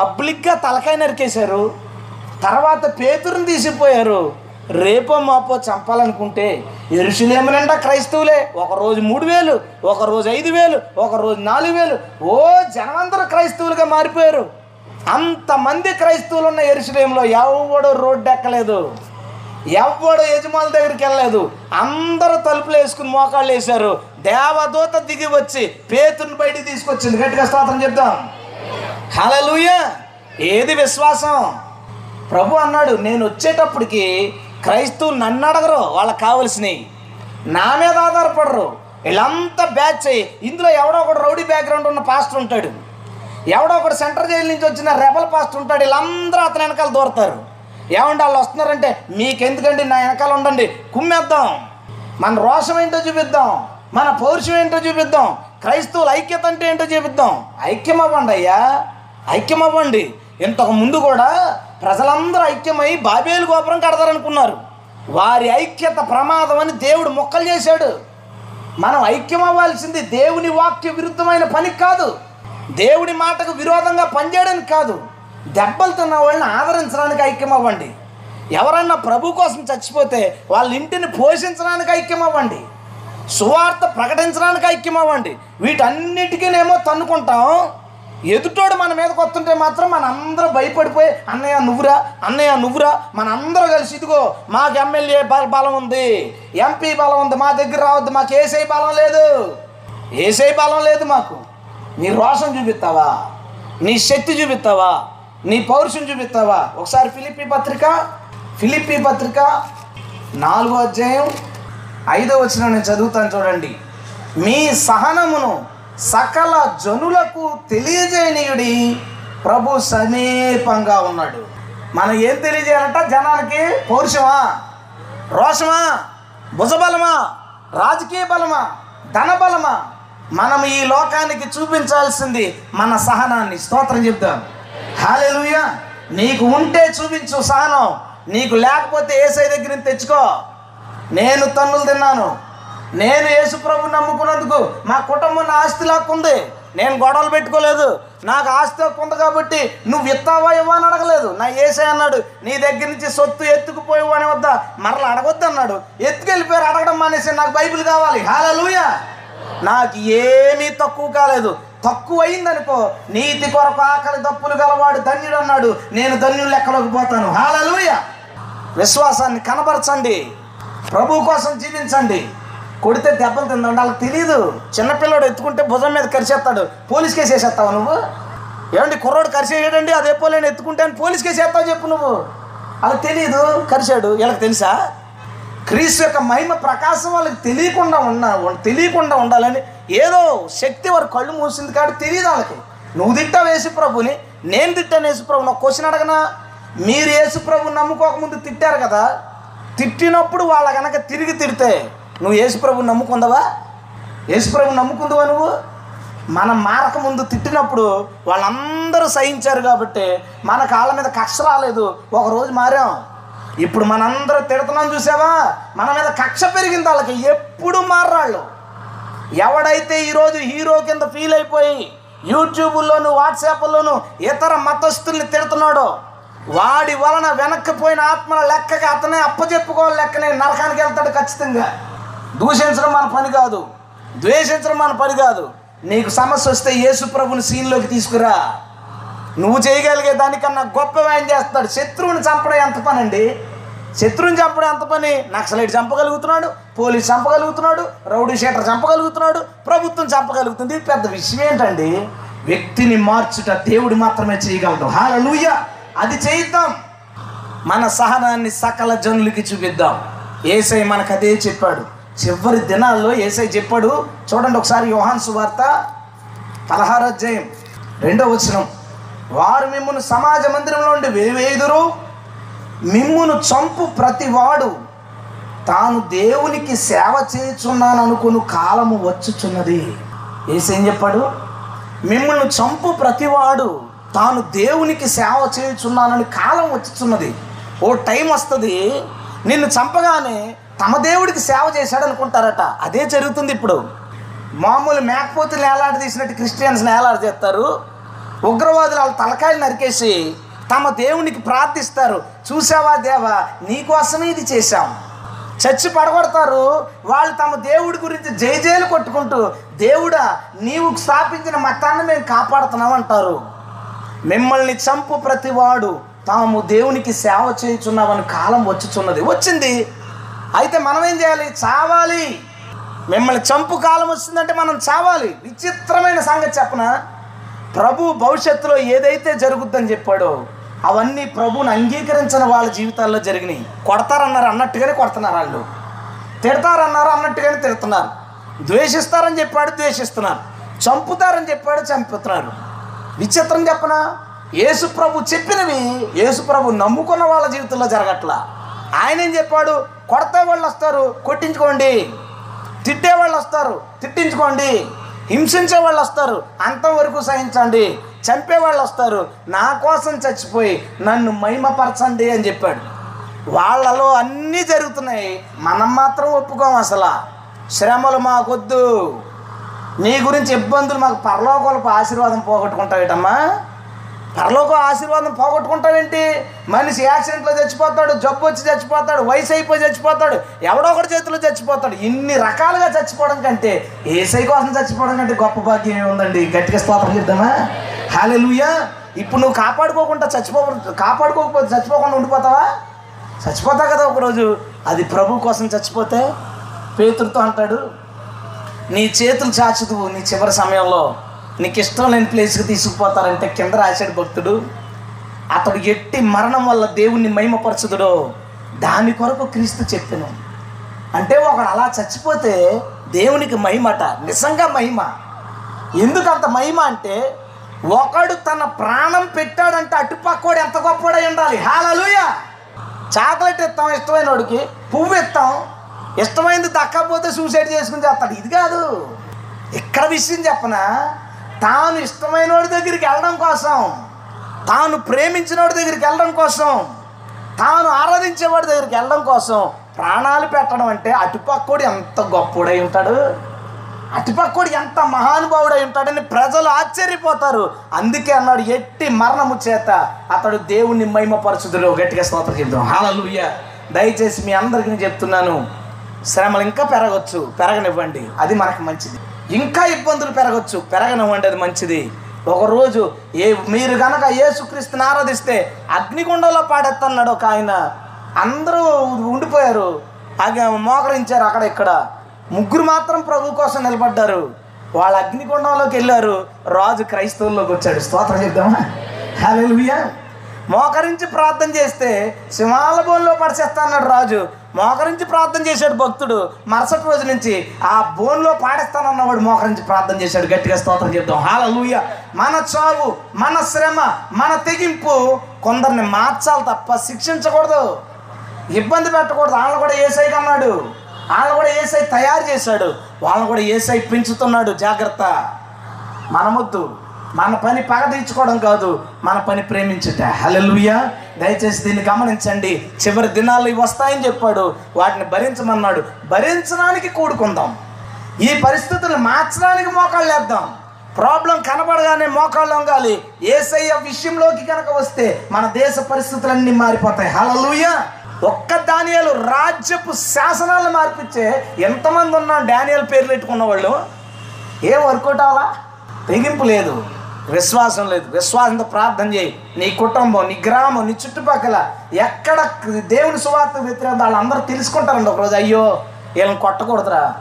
Speaker 1: పబ్లిక్గా తలకాయ నరికేశారు. తర్వాత పేతురుని తీసిపోయారు రేపో మాపో చంపాలనుకుంటే ఎరుషులేము నిండా క్రైస్తవులే. ఒకరోజు మూడు వేలు ఒకరోజు ఐదు వేలు ఒకరోజు నాలుగు వేలు. ఓ జనమందరూ క్రైస్తవులుగా మారిపోయారు. అంతమంది క్రైస్తవులు ఉన్న ఎరుషులేంలో ఎవడు రోడ్డు ఎక్కలేదు. ఎవ్వడు యజమానుల దగ్గరికి వెళ్ళలేదు. అందరూ తలుపులు వేసుకుని మోకాళ్ళు వేశారు. దేవదూత దిగి వచ్చి పేతుని బయటికి తీసుకొచ్చింది. గట్టిగా స్తోత్రం చెప్తాం హలలుయ ఏది విశ్వాసం? ప్రభు అన్నాడు నేను వచ్చేటప్పటికి క్రైస్తవులు నన్ను అడగరు వాళ్ళకి కావలసినవి. నా మీద ఆధారపడరు. వీళ్ళంతా బ్యాచ్ అయ్యి ఇందులో ఎవడో ఒకడు రౌడీ బ్యాక్గ్రౌండ్ ఉన్న పాస్టర్ ఉంటాడు. ఎవడో ఒకడు సెంటర్ జైలు నుంచి వచ్చిన రెబల్ పాస్టర్ ఉంటాడు వీళ్ళందరూ అతని వెనకాల దూరతారు. ఏమంటే వాళ్ళు వస్తున్నారంటే మీకెందుకండి నా వెనకాల ఉండండి కుమ్మేద్దాం. మన రోషం ఏంటో చూపిద్దాం మన పౌరుషం ఏంటో చూపిద్దాం క్రైస్తవుల ఐక్యత అంటే ఏంటో చూపిద్దాం. ఐక్యమవ్వండి అయ్యా ఐక్యమవ్వండి. ఇంతకు ముందు కూడా ప్రజలందరూ ఐక్యమై బాబేలు గోపురం కడతారనుకున్నారు. వారి ఐక్యత ప్రమాదం అని దేవుడు మొక్కలు చేశాడు. మనం ఐక్యం అవ్వాల్సింది దేవుని వాక్య విరుద్ధమైన పని కాదు. దేవుడి మాటకు విరోధంగా పనిచేయడానికి కాదు. దెబ్బలు తిన్న వాళ్ళని ఆదరించడానికి ఐక్యం అవ్వండి ఎవరన్నా ప్రభు కోసం చచ్చిపోతే వాళ్ళ ఇంటిని పోషించడానికి ఐక్యం అవ్వండి సువార్త ప్రకటించడానికి ఐక్యం అవ్వండి వీటన్నిటికీనేమో తన్నుకుంటాం. ఎదుటోడు మన మీదకి వస్తుంటే మాత్రం మన అందరూ భయపడిపోయి అన్నయ్య నువ్వురా అన్నయ్య నువ్వురా మన అందరూ కలిసి ఇదిగో మాకు ఎమ్మెల్యే బల బలం ఉంది ఎంపీ బలం ఉంది మా దగ్గర రావద్దు మాకు ఏసై బలం లేదు ఏసై బలం లేదు మాకు. నీ రోషం చూపిస్తావా? నీ శక్తి చూపిస్తావా? నీ పౌరుషం చూపిస్తావా? ఒకసారి ఫిలిపి పత్రిక ఫిలిపి పత్రిక నాలుగో అధ్యాయం ఐదో వచ్చిన నేను చదువుతాను చూడండి. మీ సహనమును సకల జనులకు తెలియజేయనీయుడి ప్రభు సమీపంగా ఉన్నాడు. మనం ఏం తెలియజేయాలంట? జనానికి పౌరుషమా? రోషమా? భుజబలమా? రాజకీయ బలమా? ధనబలమా మనం ఈ లోకానికి చూపించాల్సింది మన సహనాన్ని. స్తోత్రం చెప్తాం హాలేలుయ. నీకు ఉంటే చూపించు సహనం. నీకు లేకపోతే ఏసై దగ్గర నుంచి తెచ్చుకో. నేను తన్నులు తిన్నాను. నేను యేసుప్రభు నమ్ముకున్నందుకు మా కుటుంబం నా ఆస్తి లాక్కుంది. నేను గొడవలు పెట్టుకోలేదు. నాకు ఆస్తి ఉంది కాబట్టి నువ్వు ఇస్తావా ఇవ్వా అని అడగలేదు. నా ఏసే అన్నాడు నీ దగ్గర నుంచి సొత్తు ఎత్తుకుపోయి అని వద్ద మరలా అడగొద్దు అన్నాడు. ఎత్తుకెళ్ళిపోయారు అడగడం మానేసి నాకు బైబిల్ కావాలి. హాలూయ నాకు ఏమీ తక్కువ కాలేదు. తక్కువ అయిందనుకో నీతి కొరకు ఆకలి తప్పులు గలవాడు ధన్యుడు అన్నాడు. నేను ధన్యుడు లెక్కలోకి పోతాను. హాలూయ విశ్వాసాన్ని కనబరచండి. ప్రభు కోసం జీవించండి. కొడితే దెబ్బలు తిందండి వాళ్ళకి తెలియదు చిన్నపిల్లడు ఎత్తుకుంటే భుజం మీద కరిచేస్తాడు. పోలీస్ కేసు వేసేస్తావు నువ్వు? ఏమండి కుర్రోడు కరిచేయడండి అదే పోలేని ఎత్తుకుంటే అని పోలీస్ కేసు వేస్తావు చెప్పు నువ్వు. వాళ్ళకి తెలియదు కరిచాడు. వీళ్ళకి తెలుసా? క్రీస్తు యొక్క మహిమ ప్రకాశం వాళ్ళకి తెలియకుండా ఉన్నా తెలియకుండా ఉండాలని ఏదో శక్తి వారి కళ్ళు మూసింది కాబట్టి తెలియదు వాళ్ళకి. నువ్వు తిట్టావు యేసుప్రభుని నేను తిట్టాను యేసు ప్రభు క్వశ్చన్ అడగనా? మీరు యేసు నమ్ముకోకముందు తిట్టారు కదా? తిట్టినప్పుడు వాళ్ళ కనుక తిరిగి తిడితే నువ్వు యేసుప్రభు నమ్ముకుందావా? యేసు నమ్ముకుందావా నువ్వు? మనం మారక ముందు తిట్టినప్పుడు వాళ్ళందరూ సహించారు కాబట్టి మన కాళ్ళ మీద కక్ష రాలేదు. ఒకరోజు మారాం. ఇప్పుడు మనందరూ తిడుతున్నాం చూసావా? మన మీద కక్ష పెరిగింది వాళ్ళకి. ఎప్పుడు మారాళ్ళు? ఎవడైతే ఈరోజు హీరో కింద ఫీల్ అయిపోయి యూట్యూబ్లోను వాట్సాప్లోను ఇతర మతస్థుల్ని తిడుతున్నాడో వాడి వలన వెనక్కిపోయిన ఆత్మల లెక్కగా అతనే అప్పచెప్పుకోవాలి లెక్కనే నరకానికి వెళ్తాడు ఖచ్చితంగా. దూషించడం మన పని కాదు. ద్వేషించడం మన పని కాదు. నీకు సమస్య వస్తే యేసు ప్రభుని సీన్లోకి తీసుకురా. నువ్వు చేయగలిగే దానికన్నా గొప్ప ఆయన చేస్తాడు శత్రువుని చంపడం ఎంత పని అండి శత్రువుని చంపడం ఎంత పని? నక్సలైట్ చంపగలుగుతున్నాడు పోలీస్ చంపగలుగుతున్నాడు రౌడీ షీటర్ చంపగలుగుతున్నాడు ప్రభుత్వం చంపగలుగుతుంది. పెద్ద విషయం ఏంటండి? వ్యక్తిని మార్చుట దేవుడు మాత్రమే చేయగలడు. హాలూయ అది చేయిద్దాం. మన సహనాన్ని సకల జనులకి చూపిద్దాం. ఏసై మనకు అదే చెప్పాడు. చివరి దినాల్లో ఏసై చెప్పాడు. చూడండి ఒకసారి యోహాన్ సువార్త పదహారు అధ్యాయం రెండో వచనం. వారు మిమ్మల్ని సమాజ మందిరంలో ఉండి వేవేదురు? మిమ్మును చంపు ప్రతివాడు. తాను దేవునికి సేవ చేయుచున్నాను అనుకుని కాలము వచ్చుచున్నది. ఏసేం చెప్పాడు? మిమ్మల్ని చంపు ప్రతివాడు. తాను దేవునికి సేవ చేయుచున్నానని కాలం వచ్చుచున్నది. ఓ టైం వస్తుంది. నిన్ను చంపగానే తమ దేవుడికి సేవ చేశాడు అనుకుంటారట అదే జరుగుతుంది ఇప్పుడు. మామూలు మేకపోతులు ఏలాడ తీసినట్టు క్రిస్టియన్స్ని ఏలాడ చేస్తారు. ఉగ్రవాదులు వాళ్ళ తలకాయలు నరికేసి తమ దేవునికి ప్రార్థిస్తారు. చూసావా దేవా నీకోసమే ఇది చేశాం. చచ్చి పడగొడతారు. వాళ్ళు తమ దేవుడి గురించి జైజేలు కొట్టుకుంటూ దేవుడా నీవు స్థాపించిన మతాన్ని మేము కాపాడుతున్నాం అంటారు. మిమ్మల్ని చంపు ప్రతివాడు. తాము దేవునికి సేవ చేయుచున్నామని కాలం వచ్చుచున్నది. వచ్చింది. అయితే మనం ఏం చేయాలి? చావాలి. మిమ్మల్ని చంపు కాలం వస్తుందంటే మనం చావాలి. విచిత్రమైన సంగతి చెప్పన? ప్రభు భవిష్యత్తులో ఏదైతే జరుగుద్దని చెప్పాడో అవన్నీ ప్రభువుని అంగీకరించిన వాళ్ళ జీవితాల్లో జరిగినాయి. కొడతారన్నారు అన్నట్టుగానే కొడుతున్నారు వాళ్ళు. తిడతారన్నారు అన్నట్టుగానే తిడుతున్నారు. ద్వేషిస్తారని చెప్పాడు ద్వేషిస్తున్నారు. చంపుతారని చెప్పాడు చంపుతున్నారు. విచిత్రం చెప్పనా? యేసు ప్రభు చెప్పినవి యేసు ప్రభు నమ్ముకున్న వాళ్ళ జీవితంలో జరగట్లా. ఆయన ఏం చెప్పాడు? కొడతా వాళ్ళు వస్తారు కొట్టించుకోండి. తిట్టే వాళ్ళు వస్తారు తిట్టించుకోండి. హింసించే వాళ్ళు వస్తారు అంతవరకు సహించండి. చంపే వాళ్ళు వస్తారు నా కోసం చచ్చిపోయి నన్ను మహిమపరచండి అని చెప్పాడు. వాళ్ళలో అన్నీ జరుగుతున్నాయి. మనం మాత్రం ఒప్పుకోం అసలు. శ్రమలు మాకొద్దు. నీ గురించి ఇబ్బందులు మాకు పరలోకలకు ఆశీర్వాదం పోగొట్టుకుంటావేటమ్మా. పరలోక ఆశీర్వాదం పోగొట్టుకుంటావేంటి? మనిషి యాక్సిడెంట్లో చచ్చిపోతాడు జబ్బు వచ్చి చచ్చిపోతాడు వయసు అయిపోయి చచ్చిపోతాడు ఎవడో ఒకటి చేతిలో చచ్చిపోతాడు. ఇన్ని రకాలుగా చచ్చిపోవడం కంటే ఏసై కోసం చచ్చిపోవడం కంటే గొప్ప భాగ్యం ఏముందండి? గట్టిగా స్తోత్రం చెప్దామా? హాలెలుయా ఇప్పుడు నువ్వు కాపాడుకోకుండా చచ్చిపో కాపాడుకోకపోతే చచ్చిపోకుండా ఉండిపోతావా? చచ్చిపోతావు కదా ఒకరోజు. అది ప్రభు కోసం చచ్చిపోతే పేతుడితో అంటాడు నీ చేతులు చాచుదువు నీ చివరి సమయంలో. నీకు ఇష్టం లేని ప్లేస్కి తీసుకుపోతారంటే కింద రాశాడు భక్తుడు అతడు ఎట్టి మరణం వల్ల దేవుణ్ణి మహిమపరచుదుడో దాని కొరకు క్రీస్తు చెప్పాను. అంటే ఒకడు అలా చచ్చిపోతే దేవునికి మహిమట నిజంగా మహిమ. ఎందుకు అంత మహిమ అంటే ఒకడు తన ప్రాణం పెట్టాడంటే అటుపక్కోడు ఎంత గొప్పడై ఉండాలి? హాలలుయ చాక్లెట్ ఇస్తాం ఇష్టమైన వాడికి పువ్వు ఇస్తాం ఇష్టమైంది దక్కకపోతే సూసైడ్ చేసుకుని చేస్తాడు. ఇది కాదు. ఇక్కడ విషయం చెప్పనా? తాను ఇష్టమైన వాడి దగ్గరికి వెళ్ళడం కోసం తాను ప్రేమించిన వాడి దగ్గరికి వెళ్ళడం కోసం తాను ఆరాధించేవాడి దగ్గరికి వెళ్ళడం కోసం ప్రాణాలు పెట్టడం అంటే అటుపక్కోడు ఎంత గొప్పోడై ఉంటాడు? అటుపక్కోడు ఎంత మహానుభావుడై ఉంటాడని ప్రజలు ఆశ్చర్యపోతారు. అందుకే అన్నాడు ఎట్టి మరణము చేత అతడు దేవుణ్ణి మహిమపరచుదురు. గట్టిగా స్తోత్రం చెప్తాం హాలూయ దయచేసి మీ అందరికీ నేను చెప్తున్నాను శ్రమలు ఇంకా పెరగచ్చు. పెరగనివ్వండి. అది మనకు మంచిది. ఇంకా ఇబ్బందులు పెరగచ్చు. పెరగనివ్వండి అది మంచిది. ఒకరోజు ఏ మీరు కనుక ఏసుక్రీస్తుని ఆరాధిస్తే అగ్నిగుండంలో పాడెత్తన్నాడు ఒక ఆయన. అందరూ ఉండిపోయారు. మోకరించారు అక్కడ ఇక్కడ. ముగ్గురు మాత్రం ప్రభు కోసం నిలబడ్డారు. వాళ్ళ అగ్నిగుండంలోకి వెళ్ళారు. రాజు క్రైస్తవుల్లోకి వచ్చాడు. స్తోత్రం చెప్దామా? మోకరించి ప్రార్థన చేస్తే సింహాల బోన్లో పడిచేస్తా అన్నాడు రాజు. మోకరించి ప్రార్థన చేశాడు భక్తుడు. మరుసటి రోజు నుంచి ఆ బోన్లో పాడేస్తానన్నవాడు మోకరించి ప్రార్థన చేశాడు. గట్టిగా స్తోత్రం చెప్తాం హాలూయ. మన చావు మన శ్రమ మన తెగింపు కొందరిని మార్చాలి తప్ప శిక్షించకూడదు. ఇబ్బంది పెట్టకూడదు. వాళ్ళని కూడా ఏసై అన్నాడు వాళ్ళని కూడా ఏసై తయారు చేశాడు. వాళ్ళని కూడా ఏసై పెంచుతున్నాడు. జాగ్రత్త. మనమొద్దు. మన పని పగ తీర్చుకోవడం కాదు. మన పని ప్రేమించట. హల్లెలూయా దయచేసి దీన్ని గమనించండి. చివరి దినాలు ఇవి వస్తాయని చెప్పాడు. వాటిని భరించమన్నాడు. భరించడానికి కూడుకుందాం. ఈ పరిస్థితులు మార్చడానికి మోకాళ్ళు వేద్దాం. ప్రాబ్లం కనబడగానే మోకాళ్ళు వంగాలి. ఏసయ్య విషయంలోకి కనుక వస్తే మన దేశ పరిస్థితులన్నీ మారిపోతాయి. హలలుయ ఒక్క దానియాలు రాజ్యపు శాసనాలు మార్పిచ్చే ఎంతమంది ఉన్నా డానియల్ పేర్లు పెట్టుకున్న వాళ్ళు? ఏ వర్కౌట్ అవ్వాలా? తెగింపు లేదు. విశ్వాసం లేదు. విశ్వాసంతో ప్రార్థన చేయి. నీ కుటుంబం నీ గ్రామం నీ చుట్టుపక్కల ఎక్కడ దేవుని సువార్త వ్యతిరేకం వాళ్ళందరూ తెలుసుకుంటారండి ఒకరోజు. అయ్యో వీళ్ళని కొట్టకూడదురా.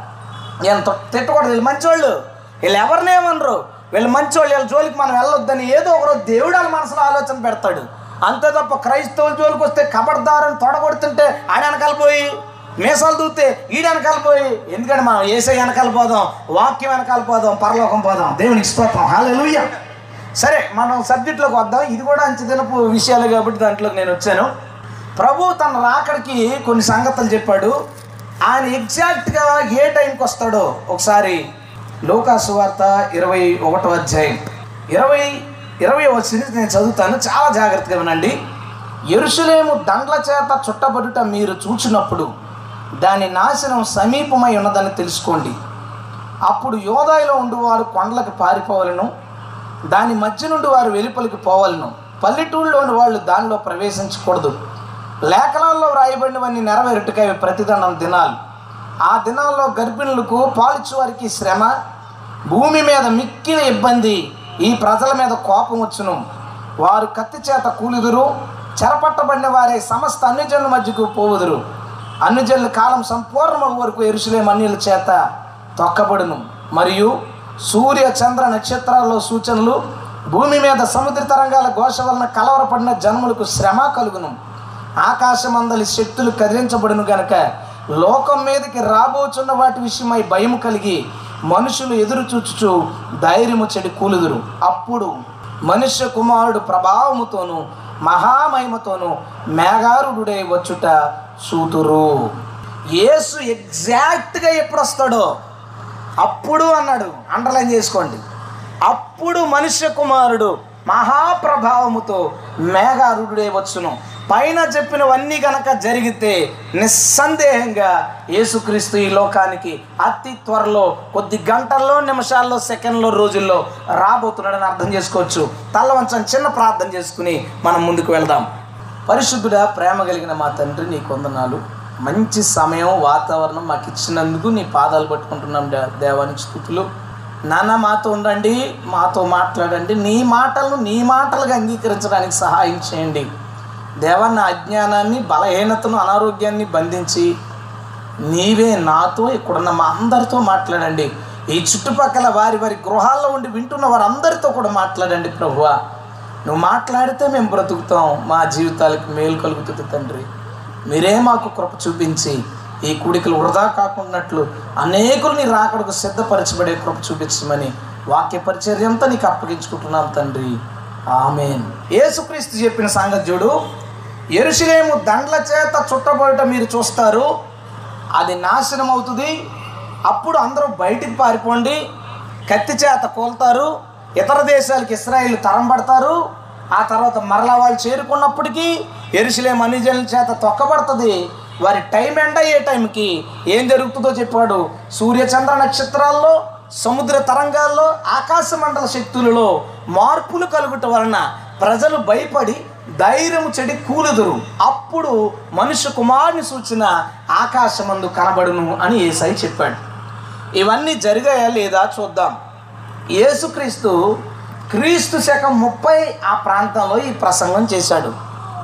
Speaker 1: వీళ్ళని తిట్టకూడదు. వీళ్ళు మంచివాళ్ళు వీళ్ళు ఎవరినేమనరు వీళ్ళు మంచోళ్ళు. వీళ్ళ జోలికి మనం వెళ్ళొద్దని ఏదో ఒకరోజు దేవుడు వాళ్ళ మనసులో ఆలోచన పెడతాడు. అంతే తప్ప క్రైస్తవుల జోలికి వస్తే కబడ్దారని తొడగొడుతుంటే ఆడ వెనకాలిపోయి మీసాలు దూతే ఈడ వెనకాలిపోయి ఎందుకంటే మనం ఏసై వెనకాల పోదాం వాక్యం వెనకాల పోదాం పరలోకం పోదాం. దేవునికి స్తోత్రం. హాలెలుయ్యా సరే మనం సబ్జెక్టులోకి వద్దాం. ఇది కూడా అంచెదినపు విషయాలు కాబట్టి దాంట్లోకి నేను వచ్చాను. ప్రభు తన రాకడికి కొన్ని సంగతులు చెప్పాడు. ఆయన ఎగ్జాక్ట్గా ఏ టైంకి వస్తాడో ఒకసారి లోకాసు వార్త ఇరవై ఒకటో అధ్యాయం. ఇరవై ఇరవై వచ్చింది నేను చదువుతాను. చాలా జాగ్రత్తగా వినండి. ఎరుసలేము దండ్ల చేత చుట్టబడుట మీరు చూచినప్పుడు దాని నాశనం సమీపమై ఉన్నదని తెలుసుకోండి. అప్పుడు యోదాయిలో ఉండువారు కొండలకు పారిపోవాలను. దాని మధ్య నుండి వారు వెలుపలికి పోవలను. పల్లెటూళ్ళలోని వాళ్ళు దానిలో ప్రవేశించకూడదు. లేఖనాల్లో వ్రాయబడినవన్నీ నెరవేరుటకై ప్రతిదండం దినాలు. ఆ దినాల్లో గర్భిణులకు పాలిచ్చువారికి శ్రమ భూమి మీద మిక్కిన ఇబ్బంది ఈ ప్రజల మీద కోపం వచ్చును. వారు కత్తి చేత కూలిదురు చెరపట్టబడిన వారే సమస్త అన్యజనుల మధ్యకు పోవుదురు. అన్యజనుల కాలం సంపూర్ణ వరకు ఎరుసలేం అన్యుల చేత తొక్కబడును. మరియు సూర్య చంద్ర నక్షత్రాల్లో సూచనలు భూమి మీద సముద్ర తరంగాల ఘోష వలన కలవరపడిన జన్ములకు శ్రమ కలుగును. ఆకాశమందలి శక్తులు కదిలించబడును గనక లోకం మీదకి రాబోచున్న వాటి విషయమై భయం కలిగి మనుషులు ఎదురు చూచుచు ధైర్యము చెడి కూలుదురు. అప్పుడు మనుష్య కుమారుడు ప్రభావముతోను మహామహిమతోను మేఘారుడుడై వచ్చుట చూతురు. యేసు ఎగ్జాక్ట్గా ఎప్పుడు వస్తాడో అప్పుడు అన్నాడు అండర్లైన్ చేసుకోండి. అప్పుడు మనుష్య కుమారుడు మహాప్రభావముతో మేఘారుడే వచ్చును. పైన చెప్పినవన్నీ కనుక జరిగితే నిస్సందేహంగా యేసుక్రీస్తు ఈ లోకానికి అతి త్వరలో కొద్ది గంటల్లో నిమిషాల్లో సెకండ్లో రోజుల్లో రాబోతున్నాడని అర్థం చేసుకోవచ్చు. తల్లవంచం చిన్న ప్రార్థన చేసుకుని మనం ముందుకు వెళ్దాం. పరిశుద్ధుడా ప్రేమ కలిగిన మా తండ్రి నీ కొందనాలు మంచి సమయం వాతావరణం మాకు ఇచ్చినందుకు నీ పాదాలు పట్టుకుంటున్నాం దేవానికి స్థుతులు. నాన్న మాతో ఉండండి మాతో మాట్లాడండి నీ మాటలను నీ మాటలుగా అంగీకరించడానికి సహాయం చేయండి. దేవా నా అజ్ఞానాన్ని బలహీనతను అనారోగ్యాన్ని బంధించి నీవే నాతో ఇక్కడున్న మా అందరితో మాట్లాడండి. ఈ చుట్టుపక్కల వారి వారి గృహాల్లో ఉండి వింటున్న వారందరితో కూడా మాట్లాడండి ప్రభువా. నువ్వు మాట్లాడితే మేము బ్రతుకుతాం మా జీవితాలకు మేలు కలుగుతుంది తండ్రి. మీరే మాకు కృప చూపించి ఈ కూడికలు వృధా కాకున్నట్లు అనేకుల్ని రాకడకు సిద్ధపరచబడే కృప చూపించమని వాక్య పరిచర్యంతా నీకు అప్పగించుకుంటున్నాం తండ్రి. ఆమెన్. యేసుక్రీస్తు చెప్పిన సంగతి చూడు. ఎరుసలేము దండ్ల చేత చుట్టబడట మీరు చూస్తారు. అది నాశనం అవుతుంది. అప్పుడు అందరూ బయటికి పారిపోండి. కత్తి చేత కోల్తారు. ఇతర దేశాలకు ఇస్రాయిల్ తరం పడతారు. ఆ తర్వాత మరలా వాళ్ళు చేరుకున్నప్పటికీ ఎరుసలేం అనిజనుల చేత తొక్కబడుతుంది. వారి టైం ఎండ్ అయ్యే టైంకి ఏం జరుగుతుందో చెప్పాడు. సూర్యచంద్ర నక్షత్రాల్లో సముద్ర తరంగాల్లో ఆకాశ మండల శక్తులలో మార్పులు కలుగుట వలన ప్రజలు భయపడి ధైర్యము చెడి కూలుదురు. అప్పుడు మనుష్య కుమారుని సూచన ఆకాశమందు కనబడును అని ఏసై చెప్పాడు. ఇవన్నీ జరిగాయా లేదా చూద్దాం. యేసుక్రీస్తు క్రీస్తు శకం ముప్పై ఆ ప్రాంతంలో ఈ ప్రసంగం చేశాడు.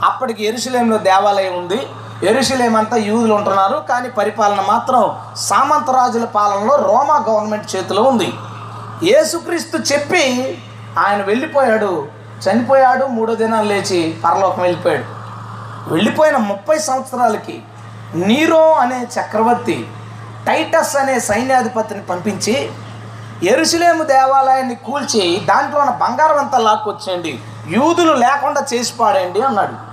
Speaker 1: అప్పటికి ఎరుసలేంలో దేవాలయం ఉంది. ఎరుసలేం అంతా యూదులు ఉంటున్నారు. కానీ పరిపాలన మాత్రం సామంతరాజుల పాలనలో రోమా గవర్నమెంట్ చేతిలో ఉంది. యేసుక్రీస్తు చెప్పి ఆయన వెళ్ళిపోయాడు. చనిపోయాడు. మూడో దినాలు లేచి పరలోకం వెళ్ళిపోయాడు. వెళ్ళిపోయిన ముప్పై సంవత్సరాలకి నీరో అనే చక్రవర్తి టైటస్ అనే సైన్యాధిపతిని పంపించి ఎరుసలేము దేవాలయాన్ని కూల్చి దాంట్లో ఉన్న బంగారం అంతా లాక్కొచ్చేయండి. యూదులు లేకుండా చేసి పాడండి అన్నాడు.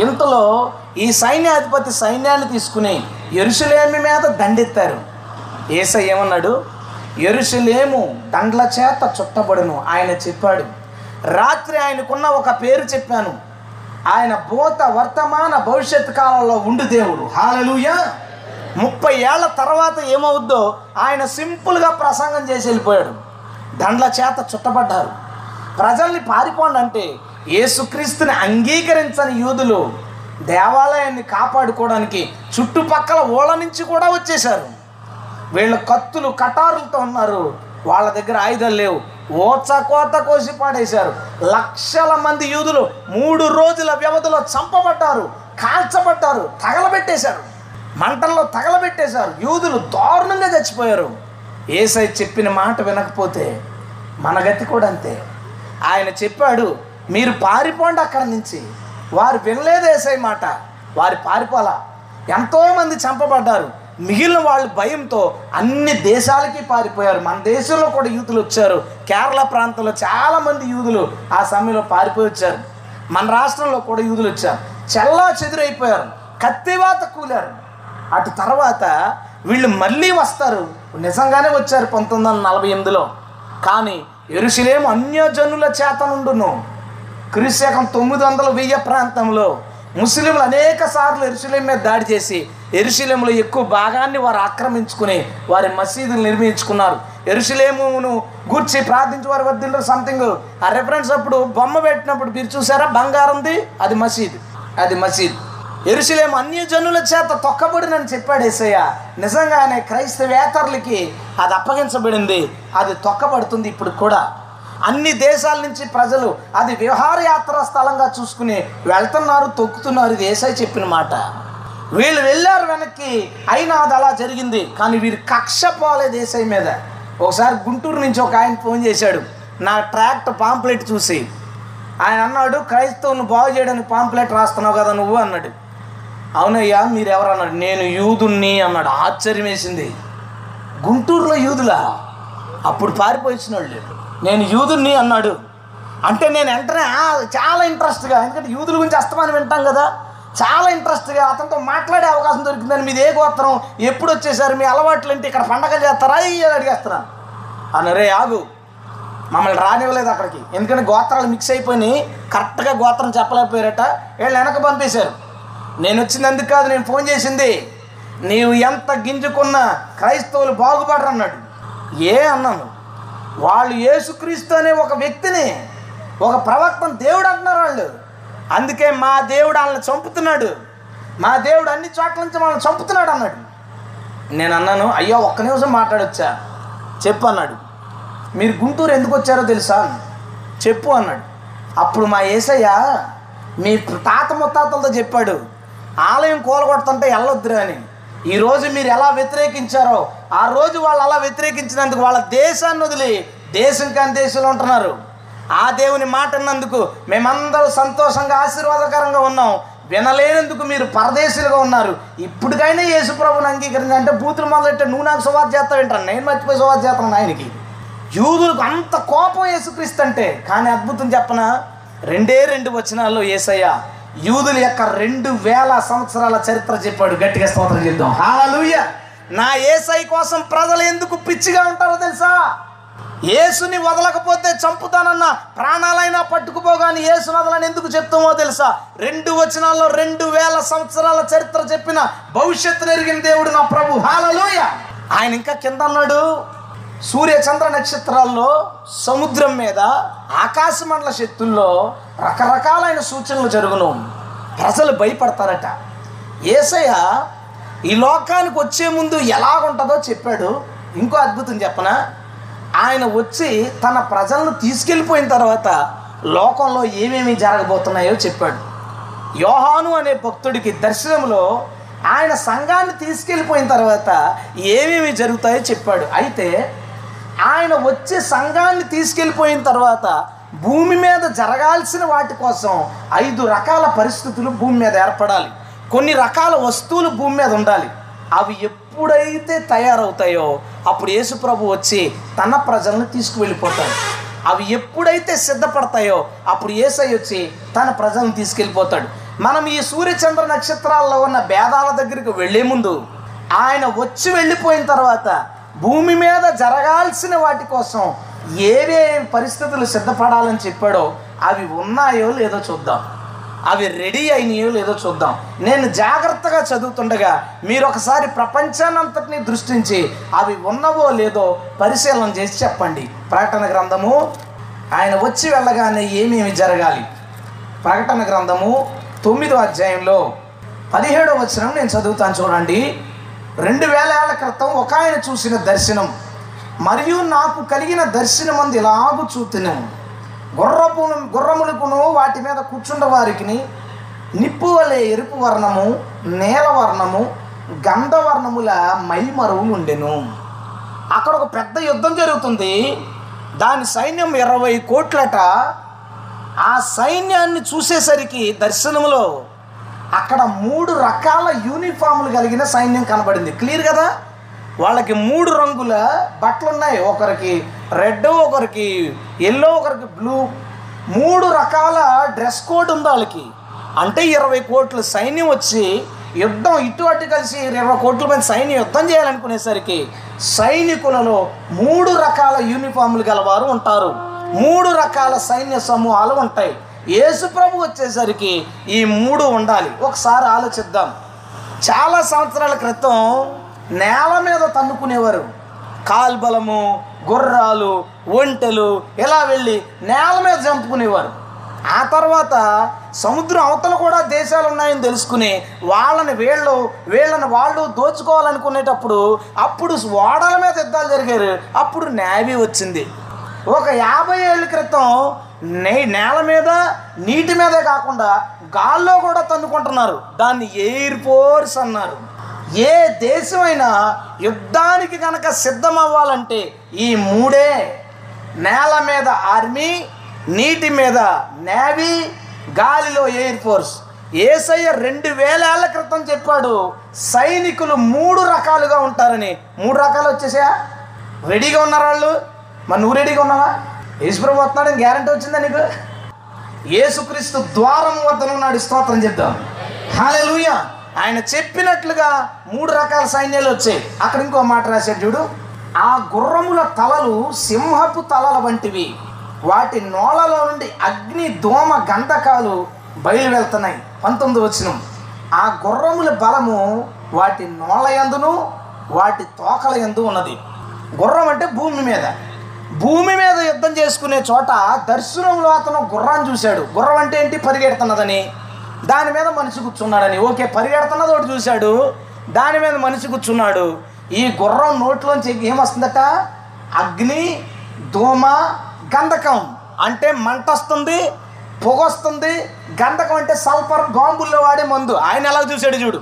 Speaker 1: ఇంతలో ఈ సైన్యాధిపతి సైన్యాన్ని తీసుకుని ఎరుసలేమి మీద దండెత్తారు. ఏసై ఏమన్నాడు? ఎరుసలేము దండ్ల చేత చుట్టబడును ఆయన చెప్పాడు. రాత్రి ఆయనకున్న ఒక పేరు చెప్పాను. ఆయన భూత వర్తమాన భవిష్యత్ కాలంలో ఉండు దేవుడు. హాలలుయా! ముప్పై ఏళ్ళ తర్వాత ఏమవుద్దో ఆయన సింపుల్గా ప్రసంగం చేసి వెళ్ళిపోయాడు. దండ్ల చేత చుట్టబడ్డారు. ప్రజల్ని పారిపోండి అంటే యేసుక్రీస్తుని అంగీకరించని యూదులు దేవాలయాన్ని కాపాడుకోవడానికి చుట్టుపక్కల ఓళ్ళ నుంచి కూడా వచ్చేశారు. వీళ్ళ కత్తులు కటారులతో ఉన్నారు. వాళ్ళ దగ్గర ఆయుధాలు లేవు. ఓచ కోత కోసి పాడేశారు. లక్షల మంది యూదులు మూడు రోజుల వ్యవధిలో చంపబడ్డారు కాల్చబడ్డారు తగలబెట్టేశారు. మంటల్లో తగలబెట్టేశారు. యూదులు దారుణంగా చచ్చిపోయారు. ఏసై చెప్పిన మాట వినకపోతే మన గతి కూడా అంతే. ఆయన చెప్పాడు మీరు పారిపోండి అక్కడి నుంచి. వారు వినలేదు ఏసై మాట. వారి పారిపోల. ఎంతోమంది చంపబడ్డారు. మిగిలిన వాళ్ళు భయంతో అన్ని దేశాలకి పారిపోయారు. మన దేశంలో కూడా యూదులు వచ్చారు. కేరళ ప్రాంతంలో చాలామంది యూదులు ఆ సమయంలో పారిపోయి వచ్చారు. మన రాష్ట్రంలో కూడా యూదులు వచ్చారు. చల్లా చెదురైపోయారు. కత్తివాత కూలారు. అటు తర్వాత వీళ్ళు మళ్ళీ వస్తారు. నిజంగానే వచ్చారు పంతొమ్మిది వందల నలభై ఎనిమిదిలో. కానీ ఎరుసలేం అన్యజనుల చేత నుండును. క్రీశకం తొమ్మిది వందల వెయ్యి ప్రాంతంలో ముస్లింలు అనేక సార్లు ఎరుసలేం మీద దాడి చేసి ఎరుసలేంలో ఎక్కువ భాగాన్ని వారు ఆక్రమించుకుని వారి మసీదులు నిర్మించుకున్నారు. ఎరుసలేమును గూర్చి ప్రార్థించి వారి వద్ద సంథింగ్ ఆ రెఫరెన్స్ అప్పుడు బొమ్మ పెట్టినప్పుడు మీరు చూసారా? బంగారంది అది మసీద్. అది మసీద్. ఎరుసలేం అన్యజనుల చేత తొక్కబడినని చెప్పాడు ఏసయ్య. నిజంగానే క్రైస్తవేతరులకి అది అప్పగించబడింది. అది తొక్కబడుతుంది ఇప్పుడు కూడా. అన్ని దేశాల నుంచి ప్రజలు అది విహారయాత్ర స్థలంగా చూసుకుని వెళ్తున్నారు తొక్కుతున్నారు ఇది ఏసై చెప్పిన మాట. వీళ్ళు వెళ్ళారు వెనక్కి అయినా అది అలా జరిగింది. కానీ వీరు కక్ష పోలేదు ఏసై మీద. ఒకసారి గుంటూరు నుంచి ఒక ఆయన ఫోన్ చేశాడు. నా ట్రాక్ట్ పాంప్లెట్ చూసి. ఆయన అన్నాడు క్రైస్తవుని బాగు చేయడానికి పాంప్లెట్ రాస్తున్నావు కదా నువ్వు అన్నాడు. అవునయ్యా మీరు ఎవరు అన్నాడు? నేను యూదుణ్ణి అన్నాడు. ఆశ్చర్యం వేసింది. గుంటూరులో యూదులా? అప్పుడు పారిపోయిన వాళ్ళు నేను యూదుణ్ణి అన్నాడు. అంటే నేను వెంటనే చాలా ఇంట్రెస్ట్గా ఎందుకంటే యూదుల గురించి అస్తమానం వింటాం కదా చాలా ఇంట్రెస్ట్గా అతనితో మాట్లాడే అవకాశం దొరికిందని మీది ఏ గోత్రం ఎప్పుడు వచ్చేసారు మీ అలవాట్లు ఏంటి ఇక్కడ పండగలు చేస్తారా ఇవి అడిగేస్తున్నాను అన్నరే ఆగు. మమ్మల్ని రానివ్వలేదు అక్కడికి. ఎందుకంటే గోత్రాలు మిక్స్ అయిపోయి కరెక్ట్గా గోత్రం చెప్పలేకపోయారట. వీళ్ళు వెనక పంపేశారు. నేను వచ్చినందుకు కాదు నేను ఫోన్ చేసింది. నీవు ఎంత గింజుకున్నా క్రైస్తవులు బాగుపడరు అన్నాడు. ఏ అన్నాను? వాళ్ళు యేసుక్రీస్తు అనే ఒక వ్యక్తిని ఒక ప్రవక్తను దేవుడు అంటున్నారు వాళ్ళు. అందుకే మా దేవుడు వాళ్ళని చంపుతున్నాడు. మా దేవుడు అన్ని చోట్ల నుంచి వాళ్ళని చంపుతున్నాడు అన్నాడు. నేను అన్నాను అయ్యో ఒక్క నిమిషం మాట్లాడొచ్చా? చెప్పు అన్నాడు. మీరు గుంటూరు ఎందుకు వచ్చారో తెలుసా? చెప్పు అన్నాడు. అప్పుడు మా ఏసయ్య మీ తాత ముత్తాతలతో చెప్పాడు. ఆలయం కూలగొడుతుంటే వెళ్ళొద్దురా అని. ఈరోజు మీరు ఎలా వ్యతిరేకించారో ఆ రోజు వాళ్ళు అలా వ్యతిరేకించినందుకు వాళ్ళ దేశాన్ని వదిలి దేశం కాని దేశంలో ఉంటున్నారు. ఆ దేవుని మాట అన్నందుకు మేమందరూ సంతోషంగా ఆశీర్వాదకరంగా ఉన్నాం. వినలేనందుకు మీరు పరదేశులుగా ఉన్నారు. ఇప్పటికైనా యేసుప్రభుని అంగీకరించి అంటే బూతులు మొదలెట్టే నువ్వు నాకు సువార్త చేస్తావు వింటాను నేను మర్చిపోయి సువార్త చేస్తాను ఆయనకి. యూదులకు అంత కోపం యేసుక్రీస్తు అంటే కానీ అద్భుతం చెప్పన? రెండే రెండు వచనాల్లో ఏసయ్యా యూదుల యొక్క రెండు వేల సంవత్సరాల చరిత్ర చెప్పాడు. గట్టిగా స్తోత్రం చేద్దాం. హాలూయ! నా ఏసై కోసం ప్రజలు ఎందుకు పిచ్చిగా ఉంటారో తెలుసా? యేసుని వదలకపోతే చంపుతానన్న ప్రాణాలైనా పట్టుకుపోగాని యేసు వదలని ఎందుకు చెప్తామో తెలుసా? రెండు వచనాల్లో రెండు వేల సంవత్సరాల చరిత్ర చెప్పిన భవిష్యత్తు ఎరిగిన దేవుడు నా ప్రభు. హాలలోయ ఆయన ఇంకా కింద అన్నాడు సూర్య చంద్ర నక్షత్రాల్లో సముద్రం మీద ఆకాశమండల శక్తుల్లో రకరకాలైన సూచనలు జరుగును. ప్రజలు భయపడతారట. ఏసయ్య ఈ లోకానికి వచ్చే ముందు ఎలాగుంటుందో చెప్పాడు. ఇంకో అద్భుతం చెప్పనా? ఆయన వచ్చి తన ప్రజలను తీసుకెళ్ళిపోయిన తర్వాత లోకంలో ఏమేమి జరగబోతున్నాయో చెప్పాడు. యోహాను అనే భక్తుడికి దర్శనంలో ఆయన సంఘాన్ని తీసుకెళ్ళిపోయిన తర్వాత ఏమేమి జరుగుతాయో చెప్పాడు. అయితే ఆయన వచ్చే సంఘాన్ని తీసుకెళ్ళిపోయిన తర్వాత భూమి మీద జరగాల్సిన వాటి కోసం ఐదు రకాల పరిస్థితులు భూమి మీద ఏర్పడాలి. కొన్ని రకాల వస్తువులు భూమి మీద ఉండాలి. అవి ఎప్పుడైతే తయారవుతాయో అప్పుడు యేసుప్రభు వచ్చి తన ప్రజలను తీసుకువెళ్ళిపోతాడు. అవి ఎప్పుడైతే సిద్ధపడతాయో అప్పుడు ఏసై వచ్చి తన ప్రజలను తీసుకెళ్ళిపోతాడు. మనం ఈ సూర్యచంద్ర నక్షత్రాల్లో ఉన్న భేదాల దగ్గరికి వెళ్ళే ముందు ఆయన వచ్చి వెళ్ళిపోయిన తర్వాత భూమి మీద జరగాల్సిన వాటి కోసం ఏవే పరిస్థితులు సిద్ధపడాలని చెప్పాడో అవి ఉన్నాయో లేదో చూద్దాం. అవి రెడీ అయినాయో లేదో చూద్దాం. నేను జాగ్రత్తగా చదువుతుండగా మీరు ఒకసారి ప్రపంచానంతటిని దృష్టించి అవి ఉన్నవో లేదో పరిశీలన చేసి చెప్పండి. ప్రకటన గ్రంథము ఆయన వచ్చి వెళ్ళగానే ఏమేమి జరగాలి? ప్రకటన గ్రంథము తొమ్మిదో అధ్యాయంలో పదిహేడో వచనం నేను చదువుతాను చూడండి. రెండు వేల ఏళ్ళ క్రితం ఒక ఆయన చూసిన దర్శనం మరియు నాకు కలిగిన దర్శనం అంది ఇలాగు చూతున్నాను గుర్రపు గుర్రములకును వాటి మీద కూర్చున్న వారికి నిప్పు వలె ఎరుపు వర్ణము నేల వర్ణము గంధవర్ణముల మైమరువులు ఉండెను అక్కడ ఒక పెద్ద యుద్ధం జరుగుతుంది. దాని సైన్యం ఇరవై కోట్లట. ఆ సైన్యాన్ని చూసేసరికి దర్శనంలో అక్కడ మూడు రకాల యూనిఫామ్లు కలిగిన సైన్యం కనబడింది. క్లియర్ కదా? వాళ్ళకి మూడు రంగుల బట్టలు ఉన్నాయి ఒకరికి రెడ్ ఒకరికి ఎల్లో ఒకరికి బ్లూ. మూడు రకాల డ్రెస్ కోడ్ ఉంది వాళ్ళకి. అంటే ఇరవై కోట్ల సైన్యం వచ్చి యుద్ధం ఇటు అటు కలిసి ఇరవై కోట్ల మంది సైన్యం యుద్ధం చేయాలనుకునేసరికి సైనికులలో మూడు రకాల యూనిఫామ్లు గలవారు ఉంటారు. మూడు రకాల సైన్య సమూహాలు ఉంటాయి. యేసు ప్రభు వచ్చేసరికి ఈ మూడు ఉండాలి. ఒకసారి ఆలోచిద్దాం. చాలా సంవత్సరాల క్రితం నేల మీద తన్నుకునేవారు. కాల్బలము గుర్రాలు ఒంటెలు ఇలా వెళ్ళి నేల మీద చంపుకునేవారు. ఆ తర్వాత సముద్రం అవతల కూడా దేశాలు ఉన్నాయని తెలుసుకుని వాళ్ళని వీళ్ళు వీళ్ళని వాళ్ళు దోచుకోవాలనుకునేటప్పుడు అప్పుడు ఓడల మీద యుద్ధాలు జరిగారు. అప్పుడు నేవీ వచ్చింది. ఒక యాభై ఏళ్ళ క్రితం నేల మీద నీటి మీదే కాకుండా గాల్లో కూడా తన్నుకుంటున్నారు. దాన్ని ఎయిర్ ఫోర్స్ అన్నారు. ఏ దేశమైనా యుద్ధానికి కనుక సిద్ధం అవ్వాలంటే ఈ మూడే. నేల మీద ఆర్మీ నీటి మీద నేవీ గాలిలో ఎయిర్ ఫోర్స్. ఏసయ్య రెండు వేలేళ్ళ క్రితం చెప్పాడు సైనికులు మూడు రకాలుగా ఉంటారని. మూడు రకాలు వచ్చేసా రెడీగా ఉన్నారు వాళ్ళు? మరి నువ్వు రెడీగా ఉన్నావా? యేసుప్రభు వస్తున్నాడని గ్యారంటీ వచ్చిందా నీకు? యేసుక్రీస్తు ద్వారం వద్దనున్నాడు స్తోత్రం చెప్తాం హాలెలూయ ఆయన చెప్పినట్లుగా మూడు రకాల సైన్యాలు వచ్చాయి. అక్కడ ఇంకో మాట రాశాడు చూడు. ఆ గుర్రముల తలలు సింహపు తలల వంటివి. వాటి నోళ్ళలో నుండి అగ్ని దోమ గంధకాలు బయలు వెళ్తున్నాయి పంతొమ్మిది వచ్చిన ఆ గుర్రముల బలము వాటి నోళ్ళ ఎందును వాటి తోకల ఎందు ఉన్నది. గుర్రం అంటే భూమి మీద. భూమి మీద యుద్ధం చేసుకునే చోట దర్శనంలో అతను గుర్రాన్ని చూశాడు. గుర్రం అంటే ఏంటి? పరిగెడుతున్నదని. దాని మీద మనిషి కూర్చున్నాడని. ఓకే పరిగెడుతున్నది ఒకటి చూశాడు. దాని మీద మనిషి కూర్చున్నాడు. ఈ గుర్రం నోట్లోంచి ఏమొస్తుందట అగ్ని దోమ గంధకం. అంటే మంట వస్తుంది పొగ వస్తుంది. గంధకం అంటే సల్ఫర్ బాంబుల్లో వాడే మందు. ఆయన ఎలా చూశాడు చూడు.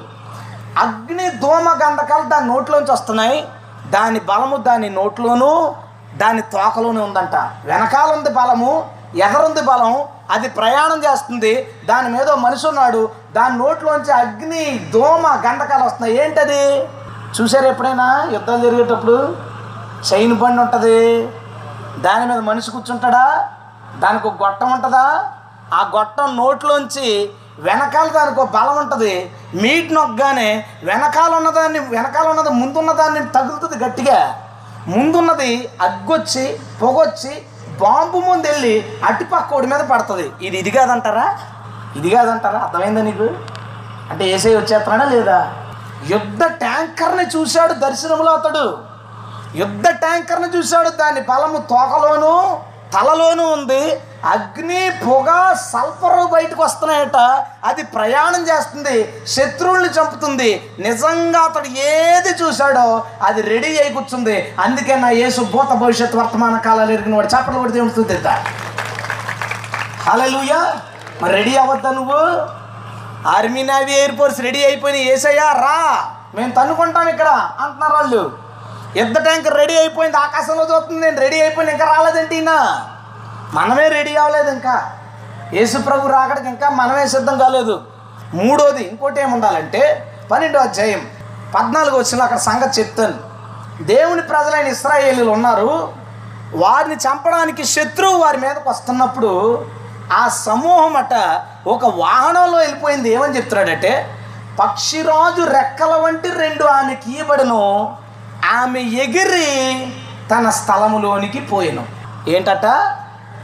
Speaker 1: అగ్ని దోమ గంధకాలు దాని నోట్లోంచి వస్తున్నాయి. దాని బలము దాని నోట్లోనూ దాని తోకలోనే ఉందంట. వెనకాల ఉంది బలము ఎదరుంది బలం అది ప్రయాణం చేస్తుంది. దాని మీద మనిషి ఉన్నాడు. దాని నోట్లోంచి అగ్ని దోమ గంటకాలు వస్తున్నాయి. ఏంటది? చూసారు ఎప్పుడైనా? యుద్ధం జరిగేటప్పుడు చైన్ బండి ఉంటుంది. దాని మీద మనిషి కూర్చుంటాడా? దానికి ఒక గొట్టం ఉంటుందా? ఆ గొట్టం నోట్లోంచి వెనకాల దానికి ఒక బలం ఉంటుంది. మీట్ నొక్కగానే వెనకాల ఉన్నదాన్ని వెనకాల ఉన్నది ముందున్న దాన్ని తగులుతుంది గట్టిగా. ముందున్నది అగ్గొచ్చి పొగొచ్చి బాంబు ముందు వెళ్ళి అటుపక్కోడి మీద పడుతుంది. ఇది ఇది కాదంటారా? ఇది కాదంటారా? అర్థమైందా నీకు? అంటే ఏసై వచ్చేస్తున్నాడా లేదా? యుద్ధ ట్యాంకర్ని చూశాడు దర్శనంలో అతడు. యుద్ధ ట్యాంకర్ని చూశాడు దాని బలము తోకలోనూ తలలోనూ ఉంది. అగ్ని పొగ సల్ఫర్ బయటకు వస్తున్నాయట. అది ప్రయాణం చేస్తుంది. శత్రువుల్ని చంపుతుంది. నిజంగా అతడు ఏది చూశాడో అది రెడీ అయి కూర్చుంది. అందుకే నా యేసు భూత భవిష్యత్ వర్తమాన కాలాలు ఎరిగిన వాడు. చేపలు పడితే ఉంటుంది హలలుయా మరి రెడీ అవ్వద్దా నువ్వు? Army navy air force ready అయిపోయిన ఏసయ్యా రా. మేము తన్నుకుంటాం ఇక్కడ. అంటున్నారు వాళ్ళు. యుద్ధ ట్యాంకర్ రెడీ అయిపోయింది? ఆకాశంలో చూస్తుంది నేను. రెడీ అయిపోయింది. ఇంకా రాలేదంటే ఈయన? మనమే రెడీ అవ్వలేదు ఇంకా. యేసుప్రభు రాకడికి ఇంకా మనమే సిద్ధం కాలేదు. మూడోది ఇంకోటి ఏముండాలంటే పన్నెండో అధ్యాయం పద్నాలుగు వచ్చిన అక్కడ సంగతి చెప్తాను. దేవుని ప్రజలైన ఇస్రాయేలీలు ఉన్నారు. వారిని చంపడానికి శత్రువు వారి మీదకి వస్తున్నప్పుడు ఆ సమూహం అట ఒక వాహనంలో వెళ్ళిపోయింది. ఏమని చెప్తున్నాడంటే పక్షిరాజు రెక్కల వంటి రెండు ఆమెకి ఇవ్వబడును ఆమె ఎగిరి తన స్థలములోనికి పోయిను. ఏంటట?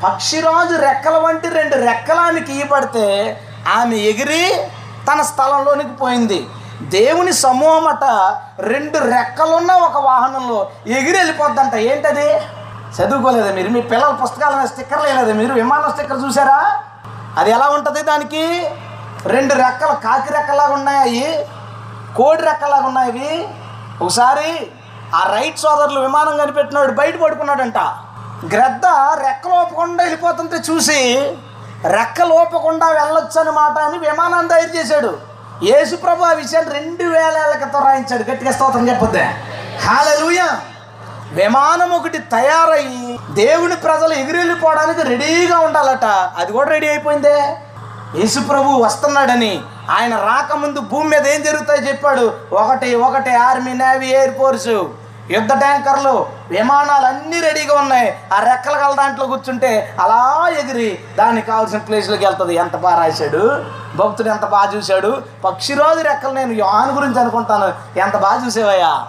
Speaker 1: పక్షిరాజు రెక్కల వంటి రెండు రెక్కలానికి ఇవ్వబడితే ఆమె ఎగిరి తన స్థలంలోనికి పోయింది. దేవుని సమూహం అట రెండు రెక్కలున్న ఒక వాహనంలో ఎగిరి వెళ్ళిపోద్దంట. ఏంటది? చదువుకోలేదా మీరు? మీ పిల్లల పుస్తకాల స్టిక్కర్ లేదా మీరు? విమానం స్టిక్కర్ చూసారా? అది ఎలా ఉంటుంది దానికి? రెండు రెక్కలు కాకి రెక్కలాగా ఉన్నాయి. కోడి రెక్కలాగా ఉన్నాయి. ఒకసారి ఆ రైట్ సోదరులు విమానం కనిపెట్టినాడు బయట పడుకున్నాడంట. గ్రద్ద రెక్కలోపకుండా వెళ్ళిపోతుంటే చూసి రెక్కలోపకుండా వెళ్ళొచ్చు అనమాట అని విమానం తయారు చేశాడు. యేసుప్రభు ఆ విషయాన్ని రెండు వేల ఏళ్ళ క్రితం రాయించాడు. గట్టిగా స్తోత్రం చెప్పొద్దే. హాలూయ విమానం ఒకటి తయారయ్యి దేవుని ప్రజలు ఎగిరెళ్ళిపోవడానికి రెడీగా ఉండాలట. అది కూడా రెడీ అయిపోయిందే. యేసుప్రభు వస్తున్నాడని ఆయన రాకముందు భూమి మీద ఏం జరుగుతాయో చెప్పాడు. ఒకటి ఒకటి ఆర్మీ నేవీ ఎయిర్ ఫోర్సు యుద్ధ ట్యాంకర్లు విమానాలు అన్నీ రెడీగా ఉన్నాయి. ఆ రెక్కల గల దాంట్లో కూర్చుంటే అలా ఎగిరి దానికి కావాల్సిన ప్లేస్లోకి వెళ్తుంది. ఎంత బాగా రాశాడు. భక్తుడు ఎంత బాగా చూశాడు. పక్షిరాజు రెక్కలు నేను యోహాను గురించి అనుకుంటాను. ఎంత బాగా చూసేవయ్యా.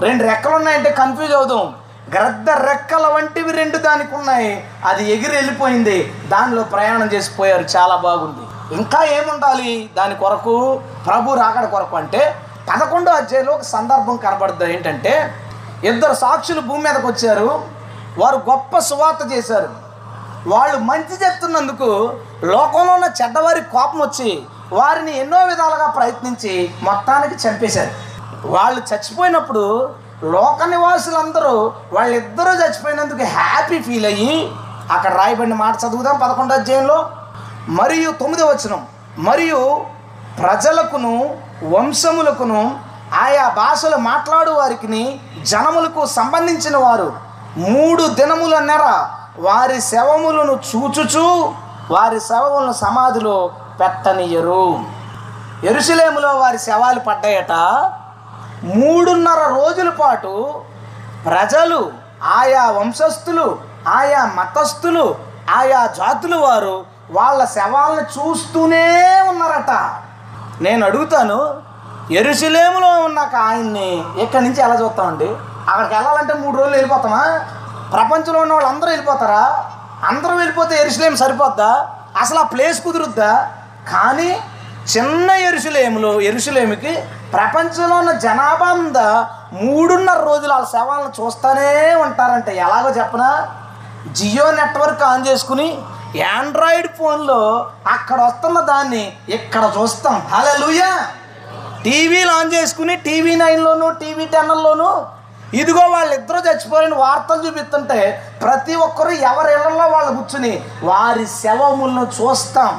Speaker 1: రెండు రెక్కలు ఉన్నాయంటే కన్ఫ్యూజ్ అవుదాం. గ్రద్ద రెక్కల వంటివి రెండు దానికి ఉన్నాయి అది ఎగిరి వెళ్ళిపోయింది దానిలో ప్రయాణం చేసిపోయారు చాలా బాగుంది. ఇంకా ఏముండాలి? దాని కొరకు ప్రభు రాకడ కొరకు అంటే పదకొండో అధ్యాయంలో ఒక సందర్భం కనబడుతుంది. ఏంటంటే ఇద్దరు సాక్షులు భూమి మీదకి వచ్చారు. వారు గొప్ప సువార్త చేశారు. వాళ్ళు మంచి చెప్తున్నందుకు లోకంలో ఉన్న చెడ్డవారి కోపం వచ్చి వారిని ఎన్నో విధాలుగా ప్రయత్నించి మొత్తానికి చంపేశారు. వాళ్ళు చచ్చిపోయినప్పుడు లోక నివాసులందరూ వాళ్ళిద్దరూ చచ్చిపోయినందుకు హ్యాపీ ఫీల్ అయ్యి అక్కడ రాయబడిన మాట చదువుదాం పదకొండో అధ్యాయంలో. మరియు తొమ్మిదో వచనం. మరియు ప్రజలకును వంశములకును ఆయా భాషలు మాట్లాడు వారికి జనములకు సంబంధించిన వారు మూడు దినముల నెర వారి శవములను చూచుచూ వారి శవములను సమాధిలో పెట్టనియరు. ఎరుసలేములో వారి శవాలు పడ్డాయట. మూడున్నర రోజుల పాటు ప్రజలు ఆయా వంశస్థులు ఆయా మతస్థులు ఆయా జాతుల వారు వాళ్ళ శవాలను చూస్తూనే ఉన్నారట. నేను అడుగుతాను ఎరుసలేములో ఉన్న ఆయన్ని ఇక్కడి నుంచి ఎలా చూస్తామండి? అక్కడికి వెళ్ళాలంటే మూడు రోజులు వెళ్ళిపోతామా? ప్రపంచంలో ఉన్న వాళ్ళు అందరూ వెళ్ళిపోతారా? అందరూ వెళ్ళిపోతే ఎరుసలేం సరిపోద్దా? అసలు ఆ ప్లేస్ కుదురుద్దా? కానీ చిన్న ఎరుసలేములో ఎరుసలేమికి ప్రపంచంలో ఉన్న జనాభా మీద మూడున్నర రోజులు వాళ్ళ శవాలను చూస్తూనే ఉంటారంటే. ఎలాగో చెప్పనా? జియో నెట్వర్క్ ఆన్ చేసుకుని ఆండ్రాయిడ్ ఫోన్లో అక్కడ వస్తున్న దాన్ని ఇక్కడ చూస్తాం. హలలుయా టీవీలు ఆన్ చేసుకుని టీవీ నైన్లోను టీవీ టెన్లోను ఇదిగో వాళ్ళిద్దరూ చచ్చిపోయిన వార్తలు చూపిస్తుంటే ప్రతి ఒక్కరు ఎవరి ఇళ్ళలో వాళ్ళు కూర్చుని వారి శవములను చూస్తాం.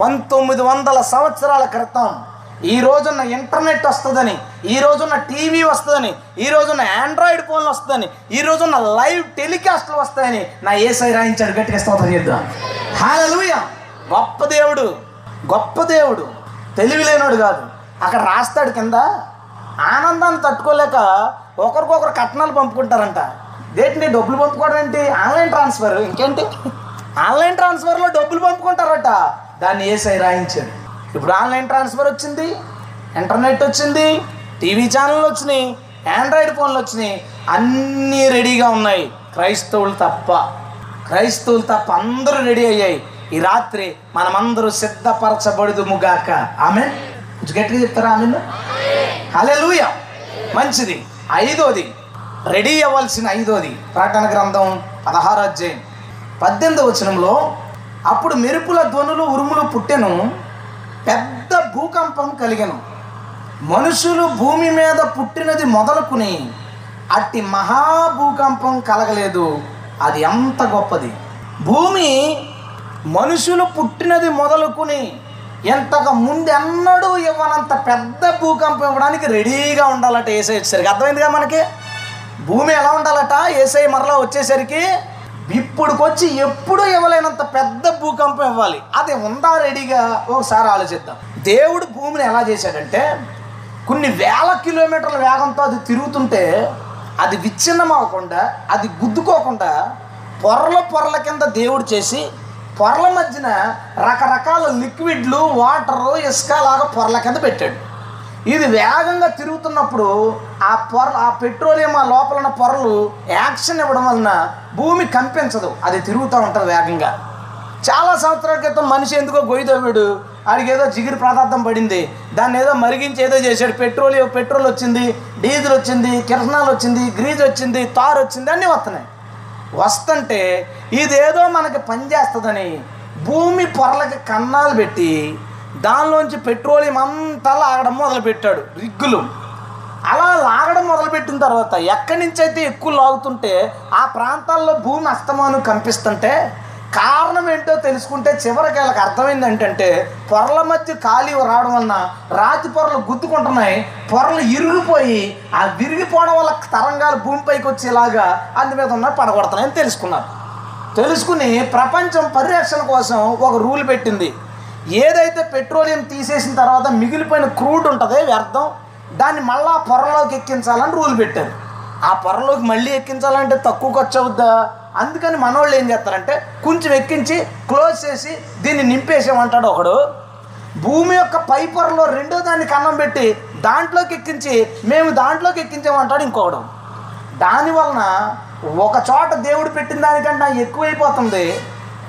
Speaker 1: పంతొమ్మిది వందల సంవత్సరాల క్రితం ఈ రోజున్న ఇంటర్నెట్ వస్తుందని ఈ రోజున్న టీవీ వస్తుందని ఈ రోజున్న ఆండ్రాయిడ్ ఫోన్లు వస్తుందని ఈ రోజున్న లైవ్ టెలికాస్ట్లు వస్తాయని నా ఏసై రాయించాడు. గట్టిగా స్తోత్రం చేద్దాం. హాలూయ గొప్ప దేవుడు గొప్ప దేవుడు. తెలివి లేనోడు కాదు. అక్కడ రాస్తాడు కింద ఆనందాన్ని తట్టుకోలేక ఒకరికొకరు కట్నాలు పంపుకుంటారంట. దేంటి డబ్బులు పంపుకోవడం ఏంటి? Online transfer. ఇంకేంటి? ఆన్లైన్ ట్రాన్స్ఫర్లో డబ్బులు పంపుకుంటారట. దాన్ని ఏసై రాయించాడు. ఇప్పుడు ఆన్లైన్ ట్రాన్స్ఫర్ వచ్చింది ఇంటర్నెట్ వచ్చింది టీవీ ఛానళ్ళు వచ్చినాయి ఆండ్రాయిడ్ ఫోన్లు వచ్చినాయి అన్నీ రెడీగా ఉన్నాయి. క్రైస్తవులు తప్ప క్రైస్తవులు తప్ప అందరూ రెడీ అయ్యాయి. ఈ రాత్రి మనమందరూ సిద్ధపరచబడుదుముగాక ఆమె కొంచెం గట్టిగా చెప్తారా ఆమె హలే మంచిది. ఐదోది రెడీ అవ్వాల్సిన ఐదోది. ప్రకటన గ్రంథం పదహారు అధ్యాయం. పద్దెనిమిది వచనంలో అప్పుడు మెరుపుల ధ్వనులు ఉరుములు పుట్టెను పెద్ద భూకంపం కలిగను. మనుషులు భూమి మీద పుట్టినది మొదలుకుని అట్టి మహాభూకంపం కలగలేదు. అది ఎంత గొప్పది. భూమి మనుషులు పుట్టినది మొదలుకుని ఎంతగా ముందెన్నడూ ఇవ్వనంత పెద్ద భూకంపం ఇవ్వడానికి రెడీగా ఉండాలట ఏసై వచ్చేసరికి. అర్థమైందిగా మనకి? భూమి ఎలా ఉండాలట? ఏసై మరలా వచ్చేసరికి ఇప్పుడుకొచ్చి ఎప్పుడు ఇవ్వలేనంత పెద్ద భూకంపం ఇవ్వాలి. అది ఉందా రెడీగా? ఒకసారి ఆలోచిద్దాం. దేవుడు భూమిని ఎలా చేశాడంటే కొన్ని వేల కిలోమీటర్ల వేగంతో అది తిరుగుతుంటే అది విచ్ఛిన్నం అవ్వకుండా అది గుద్దుకోకుండా పొరల పొరల కింద దేవుడు చేసి పొరల మధ్యన రకరకాల లిక్విడ్లు వాటరు ఇసుక లాగా పొరల కింద పెట్టాడు. ఇది వేగంగా తిరుగుతున్నప్పుడు ఆ పొర ఆ పెట్రోలియం ఆ లోపల ఉన్న పొరలు యాక్షన్ ఇవ్వడం వలన భూమి కంపించదు. అది తిరుగుతూ ఉంటుంది వేగంగా. చాలా సంవత్సరాల క్రితం మనిషి ఎందుకో గొయ్యిదవ్వాడు ఆడికి ఏదో జిగిరి పదార్థం పడింది. దాన్ని ఏదో మరిగించి ఏదో చేశాడు. పెట్రోల్ పెట్రోల్ వచ్చింది డీజిల్ వచ్చింది కిరసనాలు వచ్చింది గ్రీజ్ వచ్చింది తార్ వచ్చింది అన్నీ వస్తున్నాయి. వస్తుంటే ఇదేదో మనకి పనిచేస్తుందని భూమి పొరలకి కన్నాలు పెట్టి దానిలోంచి పెట్రోలియం అంతా లాగడం మొదలుపెట్టాడు. రిగ్గులు. అలా లాగడం మొదలుపెట్టిన తర్వాత ఎక్కడి నుంచి అయితే ఎక్కువ లాగుతుంటే ఆ ప్రాంతాల్లో భూమి అస్తమానం కనిపిస్తుంటే కారణం ఏంటో తెలుసుకుంటే చివరికి వాళ్ళకి అర్థమైంది ఏంటంటే పొరల మధ్య ఖాళీ రావడం వలన రాతి పొరలు గుద్దుకుంటున్నాయి. పొరలు ఇరిగిపోయి ఆ విరిగిపోవడం వల్ల తరంగాలు భూమిపైకి వచ్చేలాగా అందు మీద ఉన్న పడగొడుతున్నాయని తెలుసుకున్నారు. తెలుసుకుని ప్రపంచం పరిరక్షణ కోసం ఒక రూల్ పెట్టింది. ఏదైతే పెట్రోలియం తీసేసిన తర్వాత మిగిలిపోయిన క్రూడ్ ఉంటుంది వ్యర్థం. దాన్ని మళ్ళీ ఆ పొరలోకి ఎక్కించాలని రూల్ పెట్టారు. ఆ పొరలోకి మళ్ళీ ఎక్కించాలంటే తక్కువ ఖర్చు అవుద్దా? అందుకని మనోళ్ళు ఏం చేస్తారంటే కొంచెం ఎక్కించి క్లోజ్ చేసి దీన్ని నింపేసామంటాడు ఒకడు.
Speaker 2: భూమి యొక్క పై పొరలో రెండో దాన్ని కన్నం పెట్టి దాంట్లోకి ఎక్కించి మేము దాంట్లోకి ఎక్కించామంటాడు ఇంకొకడు. దాని వలన ఒక చోట దేవుడు పెట్టిన దానికన్నా ఎక్కువైపోతుంది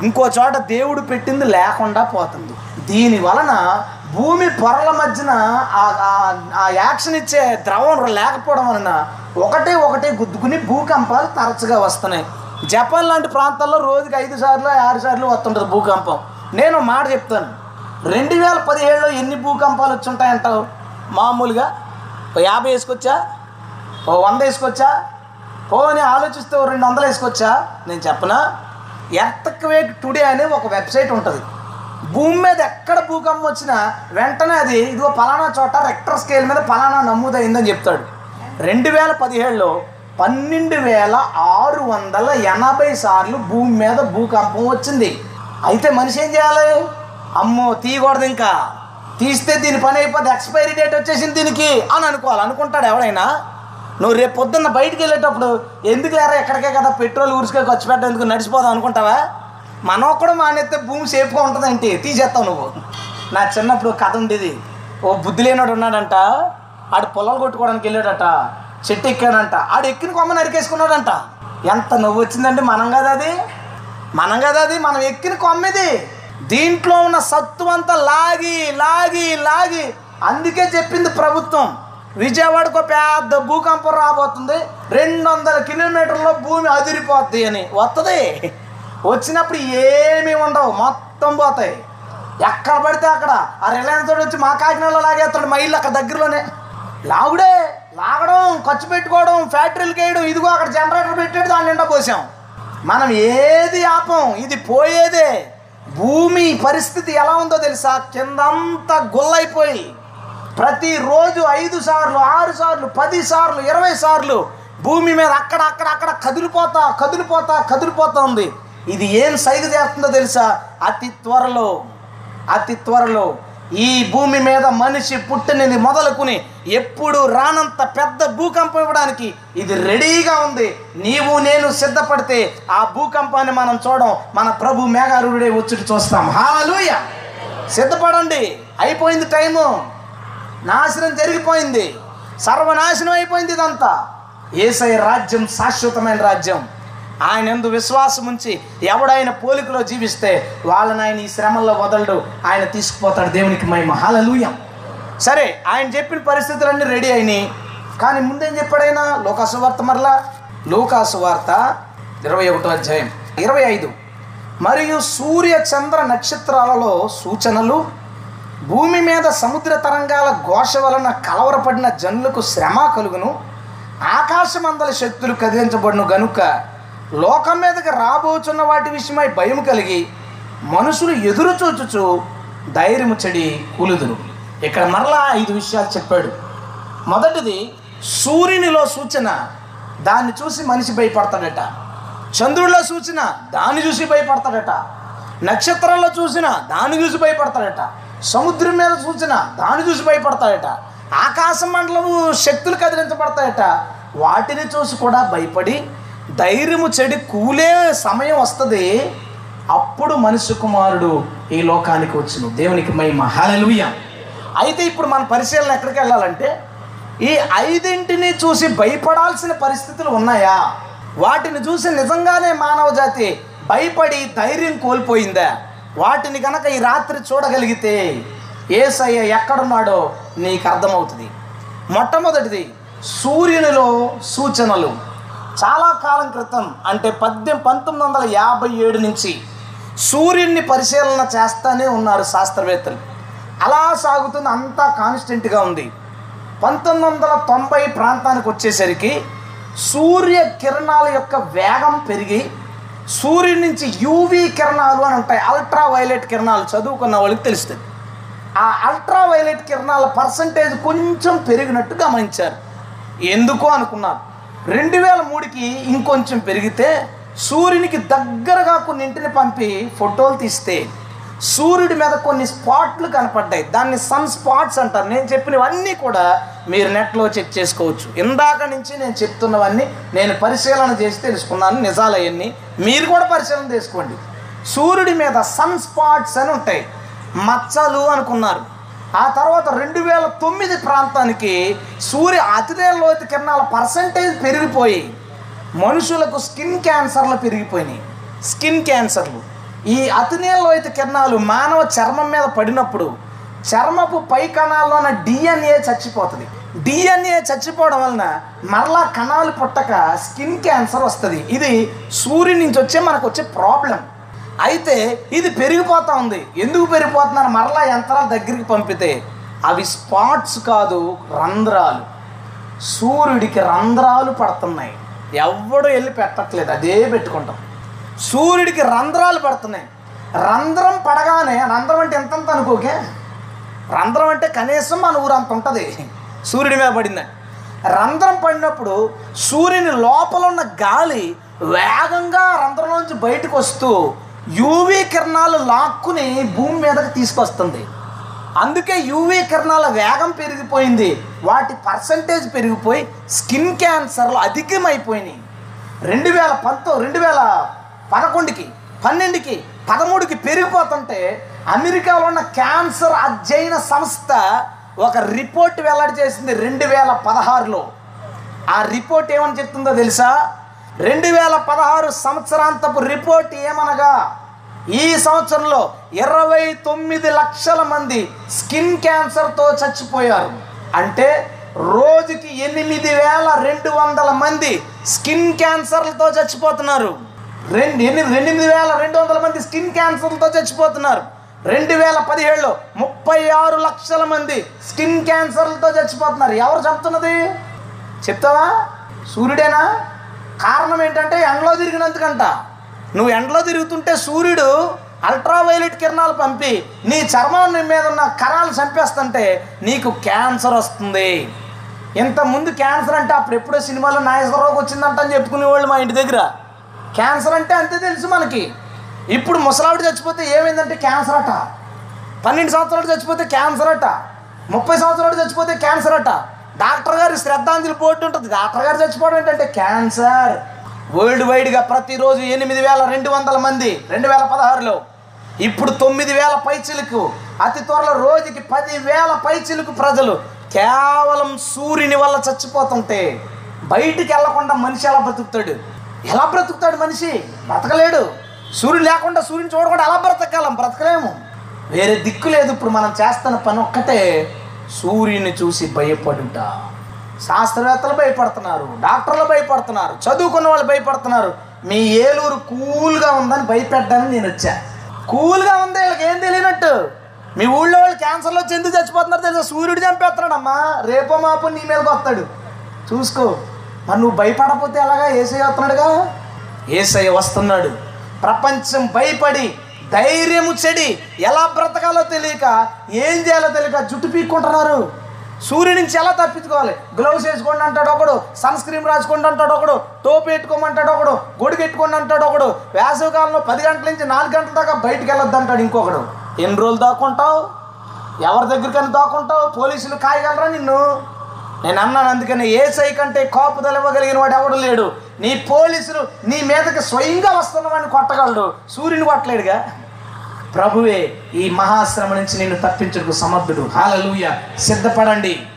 Speaker 2: ఇంకో చోట దేవుడు పెట్టింది లేకుండా పోతుంది. దీని వలన భూమి పొరల మధ్యన ఆ- యాక్షన్ ఇచ్చే ద్రవం లేకపోవడం వలన ఒకటే ఒకటే గుద్దుకుని భూకంపాలు తరచుగా వస్తున్నాయి. జపాన్ లాంటి ప్రాంతాల్లో రోజుకి ఐదు సార్లు ఆరు సార్లు వస్తుంటుంది భూకంపం. నేను మాట చెప్తాను. రెండు వేల పదిహేడులో ఎన్ని భూకంపాలు వచ్చుంటాయంటావు? మామూలుగా ఓ యాభై వేసుకొచ్చా? ఓ వంద వేసుకొచ్చా? పోని ఆలోచిస్తే ఓ రెండు వందలు వేసుకొచ్చా? నేను చెప్పనా? ఎర్త్ క్వేక్ టుడే అనే ఒక వెబ్సైట్ ఉంటుంది. భూమి మీద ఎక్కడ భూకంపం వచ్చినా వెంటనే అది ఇదిగో పలానా చోట రెక్టర్ స్కేల్ మీద పలానా నమోదైందని చెప్తాడు. రెండు వేల పదిహేడులో పన్నెండు వేల ఆరు వందల ఎనభై సార్లు భూమి మీద భూకంపం వచ్చింది. అయితే మనిషి ఏం చేయాలి? అమ్మో తీయకూడదు ఇంకా. తీస్తే దీని పని అయిపోతే ఎక్స్పైరీ డేట్ వచ్చేసింది దీనికి అని అనుకోవాలి. అనుకుంటాడు ఎవడైనా. నువ్వు రేపు పొద్దున్న బయటికి వెళ్ళేటప్పుడు ఎందుకు లేరా ఎక్కడికే కదా పెట్రోల్ ఊరికే ఖర్చు పెట్టడం ఎందుకు నడిచిపోదాం అనుకుంటావా? మనం కూడా మానేస్తే భూమి సేఫ్గా ఉంటుందంటే? తీసేస్తావు నువ్వు. నా చిన్నప్పుడు కథ ఉండేది. ఓ బుద్ధి లేనాడు ఉన్నాడంట. ఆడు పొలాలు కొట్టుకోవడానికి వెళ్ళాడట. చెట్టు ఎక్కాడంట. ఆడు ఎక్కిన కొమ్మ నరికేసుకున్నాడంట ఎంత నవ్వు వచ్చిందంటే మనం కదా అది? మనం కదా అది? మనం ఎక్కిన కొమ్మిది. దీంట్లో ఉన్న సత్తు అంతా లాగి లాగి లాగి. అందుకే చెప్పింది ప్రభుత్వం. విజయవాడకు ఒక పెద్ద భూకంపం రాబోతుంది. రెండు వందల కిలోమీటర్లో భూమి అదిరిపోద్ది అని. వస్తుంది వచ్చినప్పుడు ఏమీ ఉండవు మొత్తం పోతాయి. ఎక్కడ పడితే అక్కడ. ఆ రిలయన్స్ తోడు వచ్చి మా కాకినాడలో లాగేస్తాడు మా ఇల్లు అక్కడ దగ్గరలోనే. లాగుడే లాగడం ఖర్చు పెట్టుకోవడం ఫ్యాక్టరీలు వేయడం ఇదిగో అక్కడ జనరేటర్ పెట్టాడు దాని నిండా పోసాం. మనం ఏది ఆపం ఇది పోయేదే. భూమి పరిస్థితి ఎలా ఉందో తెలుసా? కిందంతా గుల్లైపోయి. ప్రతిరోజు ఐదు సార్లు ఆరు సార్లు పది సార్లు ఇరవై సార్లు భూమి మీద అక్కడ అక్కడ అక్కడ కదిలిపోతా కదిలిపోతా కదిలిపోతా ఉంది. ఇది ఏం సైగ చేస్తుందో తెలుసా? అతి త్వరలో అతి త్వరలో ఈ భూమి మీద మనిషి పుట్టినది మొదలుకుని ఎప్పుడు రానంత పెద్ద భూకంపం ఇవ్వడానికి ఇది రెడీగా ఉంది. నీవు నేను సిద్ధపడితే ఆ భూకంపాన్ని మనం చూడం. మన ప్రభు మేఘారుడే వచ్చి చూస్తాం. హాలూయ! సిద్ధపడండి. అయిపోయింది టైము. నాశనం జరిగిపోయింది. సర్వనాశనం అయిపోయింది ఇదంతా. ఏసై రాజ్యం శాశ్వతమైన రాజ్యం. ఆయన ఎందు విశ్వాసం ఉంచి ఎవడైన పోలికలో జీవిస్తే వాళ్ళని ఆయన ఈ శ్రమల్లో వదలడు. ఆయన తీసుకుపోతాడు దేవునికి మై హల్లెలూయా. సరే ఆయన చెప్పిన పరిస్థితులన్నీ రెడీ అయినాయి. కానీ ముందేం చెప్పాడైనా? లోకాసు వార్త మరలా? లోకాసు వార్త ఇరవై ఒకటో అధ్యాయం. ఇరవై ఐదు. మరియు సూర్య చంద్ర నక్షత్రాలలో సూచనలు భూమి మీద సముద్ర తరంగాల ఘోష వలన కలవరపడిన జనులకు శ్రమ కలుగును. ఆకాశమందల శక్తులు కదిలించబడును గనుక లోకం మీదకి రాబోచున్న వాటి విషయమై భయం కలిగి మనుషులు ఎదురు చూచుచు ధైర్యము చెడి కూలుదురు. ఇక్కడ మరలా ఐదు విషయాలు చెప్పాడు. మొదటిది సూర్యునిలో సూచన దాన్ని చూసి మనిషి భయపడతాడట. చంద్రుడిలో సూచన దాన్ని చూసి భయపడతాడట. నక్షత్రాల్లో చూసిన దాన్ని చూసి భయపడతాడట. సముద్రం మీద సూచన దాన్ని చూసి భయపడతాడట. ఆకాశ మండలము శక్తులు కదిలించబడతాయట. వాటిని చూసి కూడా భయపడి ధైర్యము చెడి కూలే సమయం వస్తుంది. అప్పుడు మనిషి కుమారుడు ఈ లోకానికి వచ్చును. దేవునికి మహిమ. హల్లెలూయా. అయితే ఇప్పుడు మన పరిశీలన ఎక్కడికి వెళ్ళాలంటే ఈ ఐదింటిని చూసి భయపడాల్సిన పరిస్థితులు ఉన్నాయా? వాటిని చూసి నిజంగానే మానవ జాతి భయపడి ధైర్యం కోల్పోయిందా? వాటిని కనుక ఈ రాత్రి చూడగలిగితే ఏసయ్య ఎక్కడున్నాడో నీకు అర్థమవుతుంది. మొట్టమొదటిది సూర్యునిలో సూచనలు. చాలా కాలం క్రితం అంటే పద్దెం పంతొమ్మిది వందల యాభై ఏడు నుంచి సూర్యుడిని పరిశీలన చేస్తూనే ఉన్నారు శాస్త్రవేత్తలు. అలా సాగుతుంది అంతా కాన్స్టెంట్గా ఉంది. పంతొమ్మిది వందల తొంభై ప్రాంతానికి వచ్చేసరికి సూర్య కిరణాల యొక్క వేగం పెరిగి సూర్యుడి నుంచి యూవీ కిరణాలు అని ఉంటాయి అల్ట్రా వైలెట్ కిరణాలు చదువుకున్న వాళ్ళకి తెలుస్తుంది. ఆ అల్ట్రా వైలెట్ కిరణాల పర్సంటేజ్ కొంచెం పెరిగినట్టు గమనించారు. ఎందుకు అనుకున్నారు? రెండు వేల మూడుకి ఇంకొంచెం పెరిగితే సూర్యునికి దగ్గరగా కొన్నింటిని పంపి ఫోటోలు తీస్తే సూర్యుడి మీద కొన్ని స్పాట్లు కనపడ్డాయి. దాన్ని సన్ స్పాట్స్ అంటారు. నేను చెప్పినవన్నీ కూడా మీరు నెట్లో చెక్ చేసుకోవచ్చు. ఇందాక నుంచి నేను చెప్తున్నవన్నీ నేను పరిశీలన చేసి తెలుసుకున్నాను. నిజాలు అవన్నీ మీరు కూడా పరిశీలన చేసుకోండి. సూర్యుడి మీద సన్ స్పాట్స్ అని ఉంటాయి. మచ్చలు అనుకున్నారు. ఆ తర్వాత రెండు వేల తొమ్మిది ప్రాంతానికి సూర్య అతిథేయ లోతు కిరణాల పర్సంటేజ్ పెరిగిపోయి మనుషులకు స్కిన్ క్యాన్సర్లు పెరిగిపోయినాయి. స్కిన్ క్యాన్సర్లు ఈ అతినీల కిరణాలు మానవ చర్మం మీద పడినప్పుడు చర్మపు పై కణాల్లోన డిఎన్ఏ చచ్చిపోతుంది. డిఎన్ఏ చచ్చిపోవడం వలన మరలా కణాలు పుట్టక స్కిన్ క్యాన్సర్ వస్తుంది. ఇది సూర్యుని నుంచి వచ్చే మనకు వచ్చే ప్రాబ్లం అయితే ఇది పెరిగిపోతూ ఉంది. ఎందుకు పెరిగిపోతున్నారు? మరలా యంత్రాలు దగ్గరికి పంపితే. అవి స్పాట్స్ కాదు రంధ్రాలు. సూర్యుడికి రంధ్రాలు పడుతున్నాయి. ఎవడు వెళ్ళి పెట్టట్లేదు అదే పెట్టుకుంటాం. సూర్యుడికి రంధ్రాలు పడుతున్నాయి. రంధ్రం పడగానే రంధ్రం అంటే ఎంతంత అనుకోకే? రంధ్రం అంటే కనీసం మన ఊరంత ఉంటుంది. సూర్యుడి మీద పడిందని రంధ్రం పడినప్పుడు సూర్యుని లోపల ఉన్న గాలి వేగంగా రంధ్రంలోంచి బయటకు వస్తూ యూవీ కిరణాలు లాక్కుని భూమి మీదకి తీసుకొస్తుంది. అందుకే యూవీ కిరణాల వేగం పెరిగిపోయింది. వాటి పర్సంటేజ్ పెరిగిపోయి స్కిన్ క్యాన్సర్లు అధికమైపోయినాయి. రెండు వేల పంతో రెండు వేల పదకొండుకి పన్నెండుకి పదమూడుకి పెరిగిపోతుంటే అమెరికాలో ఉన్న క్యాన్సర్ అధ్యయన సంస్థ ఒక రిపోర్ట్ వెల్లడి చేసింది రెండు వేల పదహారులో. ఆ రిపోర్ట్ ఏమని చెప్తుందో తెలుసా? రెండు వేల పదహారు సంవత్సరాంతపు రిపోర్ట్ ఏమనగా ఈ సంవత్సరంలో ఇరవై తొమ్మిది లక్షల మంది స్కిన్ క్యాన్సర్తో చచ్చిపోయారు. అంటే రోజుకి ఎనిమిది వేల రెండు వందల మంది స్కిన్ క్యాన్సర్లతో చచ్చిపోతున్నారు. రెండు ఎనిమిది ఎనిమిది వేల రెండు వందల మంది స్కిన్ క్యాన్సర్లతో చచ్చిపోతున్నారు. రెండు వేల పదిహేడులో ముప్పై ఆరు లక్షల మంది స్కిన్ క్యాన్సర్లతో చచ్చిపోతున్నారు. ఎవరు చెప్తున్నది? చెప్తావా? సూర్యుడేనా? కారణం ఏంటంటే ఎండలో తిరిగినందుకంట. నువ్వు ఎండలో తిరుగుతుంటే సూర్యుడు అల్ట్రావైలెట్ కిరణాలు పంపి నీ చర్మం మీద ఉన్న కరాలు చంపేస్తుంటే నీకు క్యాన్సర్ వస్తుంది. ఇంత ముందు క్యాన్సర్ అంటే అప్పుడు ఎప్పుడో సినిమాలో నాగేశ్వరరావుకి వచ్చిందంట అని చెప్పుకునేవాళ్ళు మా ఇంటి దగ్గర. క్యాన్సర్ అంటే అంతే తెలుసు మనకి. ఇప్పుడు ముసలావిడ చచ్చిపోతే ఏమైందంటే క్యాన్సర్ అట. పన్నెండు సంవత్సరాలు చచ్చిపోతే క్యాన్సర్ అట. ముప్పై సంవత్సరాలు చచ్చిపోతే క్యాన్సర్ అట. డాక్టర్ గారి శ్రద్ధాంజలి బోర్డు ఉంటుంది. డాక్టర్ గారు చచ్చిపోవడం ఏంటంటే క్యాన్సర్. వరల్డ్ వైడ్గా ప్రతిరోజు ఎనిమిది వేల రెండు వందల మంది రెండు వేల పదహారులో. ఇప్పుడు తొమ్మిది వేల పైచిలకు అతి త్వరలో రోజుకి పది వేల పైచిలుకు ప్రజలు కేవలం సూర్యుని వల్ల చచ్చిపోతుంటే బయటికి వెళ్ళకుండా మనిషి ఎలా బ్రతుకుతాడు? ఎలా బ్రతుకుతాడు మనిషి? బ్రతకలేడు. సూర్యుడు లేకుండా సూర్యుని చూడకుండా ఎలా బ్రతకాలం? బ్రతకలేము. వేరే దిక్కు లేదు. ఇప్పుడు మనం చేస్తున్న పని ఒక్కటే సూర్యుని చూసి భయపడుట. శాస్త్రవేత్తలు భయపడుతున్నారు డాక్టర్లు భయపడుతున్నారు చదువుకున్న వాళ్ళు భయపడుతున్నారు. మీ ఏలూరు కూల్గా ఉందని భయపెట్టడానికి నేను వచ్చా. కూల్గా ఉంది వీళ్ళకి ఏం తెలియనట్టు? మీ ఊళ్ళో వాళ్ళు క్యాన్సర్లో వచ్చి చచ్చిపోతున్నారు తెలుసా? సూర్యుడు చంపేస్తున్నాడమ్మా. రేపో మాపు నీ మీదకి వస్తాడు. చూసుకో. మరి నువ్వు భయపడకపోతే ఎలాగా? ఏసై వస్తున్నాడుగా? ఏసై వస్తున్నాడు. ప్రపంచం భయపడి ధైర్యము చెడి. ఎలా బ్రతకాలో తెలియక ఏం చేయాలో తెలియక జుట్టు పీక్కుంటున్నారు. సూర్యుడి నుంచి ఎలా తప్పించుకోవాలి? గ్లౌస్ వేసుకోండి అంటాడు ఒకడు సన్ స్క్రీన్ రాసుకోండి అంటాడు ఒకడు టోపీ పెట్టుకోమంటాడు ఒకడు గొడుగు పెట్టుకోండి అంటాడు ఒకడు వేసవి కాలంలో పది గంటల నుంచి నాలుగు గంటల దాకా బయటికి వెళ్ళొద్దు అంటాడు ఇంకొకడు. ఎన్ని రోజులు దాక్కుంటావు? ఎవరి దగ్గరికైనా దాక్కుంటావు? పోలీసులు కాయగలరా నిన్ను? నేను అన్నాను అందుకని ఏసై కంటే కాపుదల ఇవ్వగలిగిన వాడు ఎవడు లేడు. నీ పోలీసులు నీ మీదకి స్వయంగా వస్తున్న వాడిని కొట్టగలడు. సూర్యుని కొట్టలేడుగా? ప్రభువే ఈ మహాశ్రమ నుంచి నిన్ను తప్పించడుకు సమర్థుడు. హాలలుయ. సిద్ధపడండి.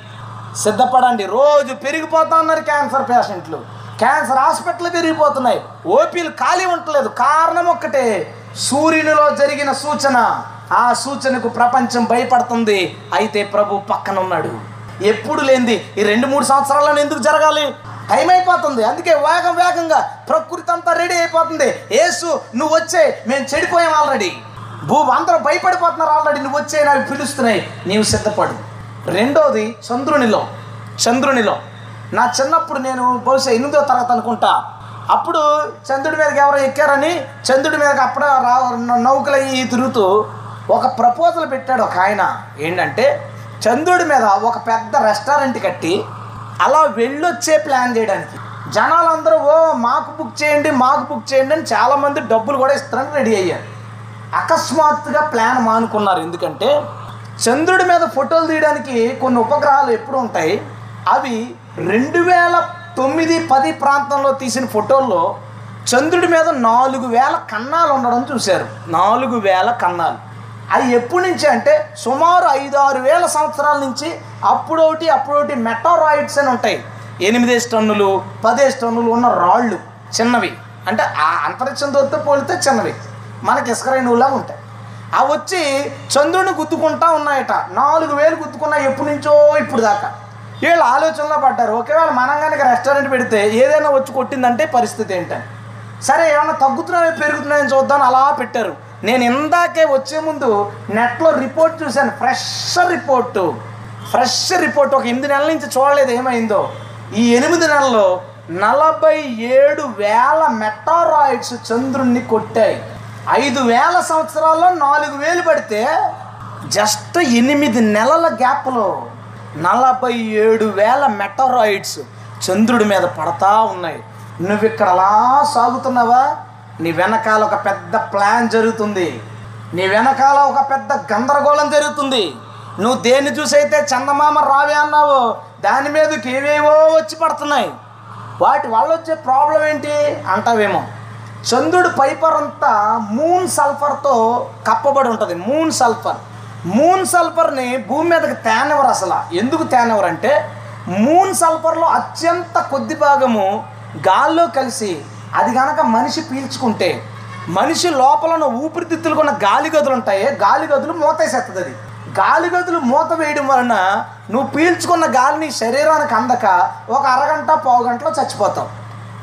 Speaker 2: సిద్ధపడండి. రోజు పెరిగిపోతా ఉన్నారు క్యాన్సర్ పేషెంట్లు. క్యాన్సర్ హాస్పిటల్ పెరిగిపోతున్నాయి. ఓపీలు ఖాళీ ఉండలేదు. కారణం ఒక్కటే సూర్యునిలో జరిగిన సూచన. ఆ సూచనకు ప్రపంచం భయపడుతుంది. అయితే ప్రభు పక్కన ఉన్నాడు ఎప్పుడు లేనిది. ఈ రెండు మూడు సంవత్సరాలను ఎందుకు జరగాలి? టైం అయిపోతుంది. అందుకే వేగం వేగంగా ప్రకృతి అంతా రెడీ అయిపోతుంది. ఏసు నువ్వు వచ్చే. మేము చెడిపోయాం ఆల్రెడీ భూ అందరూ భయపడిపోతున్నారు ఆల్రెడీ నువ్వు వచ్చే నాకు పిలుస్తున్నాయి. నీవు సిద్ధపడు. రెండోది చంద్రునిలో చంద్రునిలో నా చిన్నప్పుడు నేను బహుశా ఎనిమిదో తరగతి అనుకుంటా. అప్పుడు చంద్రుడి మీదకి ఎవరో ఎక్కారని చంద్రుడి మీదకి అప్పుడే రా నౌకలు అయ్యి తిరుగుతూ ఒక ప్రపోజల్ పెట్టాడు ఒక ఆయన. ఏంటంటే చంద్రుడి మీద ఒక పెద్ద రెస్టారెంట్ కట్టి అలా వెళ్ళొచ్చే ప్లాన్ చేయడానికి. జనాలందరూ ఓ మాకు బుక్ చేయండి మాకు బుక్ చేయండి అని చాలామంది డబ్బులు కూడా ఇస్తారని రెడీ అయ్యారు. అకస్మాత్తుగా ప్లాన్ మానుకున్నారు. ఎందుకంటే చంద్రుడి మీద ఫోటోలు తీయడానికి కొన్ని ఉపగ్రహాలు ఎప్పుడు ఉంటాయి. అవి రెండు వేల తొమ్మిది పది ప్రాంతంలో తీసిన ఫోటోల్లో చంద్రుడి మీద నాలుగు వేల కన్నాలు ఉండడం చూశారు. నాలుగు వేల కన్నాలు. అవి ఎప్పటి నుంచి అంటే సుమారు ఐదు ఆరు వేల సంవత్సరాల నుంచి అప్పుడొకటి అప్పుడొకటి మెటారాయిడ్స్ అని ఉంటాయి. ఎనిమిదేసి టన్నులు పదేసి టన్నులు ఉన్న రాళ్ళు చిన్నవి. అంటే ఆ అంతరిక్షంతో పోలితే చిన్నవి. మనకి ఇసుక ఉంటాయి. అవి వచ్చి చంద్రుని గుద్దుకుంటా ఉన్నాయట. నాలుగు వేలు గుద్దుకున్నా ఎప్పటి నుంచో ఇప్పుడు దాకా. వీళ్ళు ఆలోచనలో పడ్డారు. ఒకవేళ మనం కనుక రెస్టారెంట్ పెడితే ఏదైనా వచ్చి కొట్టిందంటే పరిస్థితి ఏంటని. సరే ఏమన్నా తగ్గుతున్నాయో పెరుగుతున్నాయని చూద్దాం అలా పెట్టారు. నేను ఇందాకే వచ్చే ముందు నెట్లో రిపోర్ట్ చూశాను. Fresh report. ఫ్రెష్ రిపోర్ట్ ఒక ఎనిమిది నెలల నుంచి చూడలేదు ఏమైందో. ఈ ఎనిమిది నెలల్లో నలభై ఏడు వేల మెటారాయిడ్స్ చంద్రుణ్ణి కొట్టాయి. ఐదు వేల సంవత్సరాల్లో నాలుగు వేలు పడితే జస్ట్ ఎనిమిది నెలల గ్యాప్లో నలభై ఏడు వేల మెటారాయిడ్స్ చంద్రుడి మీద పడతా ఉన్నాయి. నువ్వు ఇక్కడ అలా సాగుతున్నావా? నీ వెనకాల ఒక పెద్ద ప్లాన్ జరుగుతుంది. నీ వెనకాల ఒక పెద్ద గందరగోళం జరుగుతుంది. నువ్వు దేన్ని చూసైతే చందమామ రావే అన్నావో దాని మీదకి ఏవేవో వచ్చి పడుతున్నాయి. వాటి వల్ల వచ్చే ప్రాబ్లం ఏంటి అంటావేమో. చంద్రుడి పైపర్ అంతా మూన్ సల్ఫర్తో కప్పబడి ఉంటుంది. Moon sulphur. మూన్ సల్ఫర్ని భూమి మీదకి తేనివ్వరు అసలు. ఎందుకు తేనివ్వరు అంటే మూన్ సల్ఫర్లో అత్యంత కొద్ది భాగము గాల్లో కలిసి అది కనుక మనిషి పీల్చుకుంటే మనిషి లోపల ఉన్న ఊపిరితిత్తులకు ఉన్న గాలి గదులు ఉంటాయి గాలి గదులు మూతేసేస్తుంది అది గాలి గదులు మూత వేయడం వలన నువ్వు పీల్చుకున్న గాలిని శరీరానికి అందక ఒక అరగంట పావు గంటలో చచ్చిపోతావు.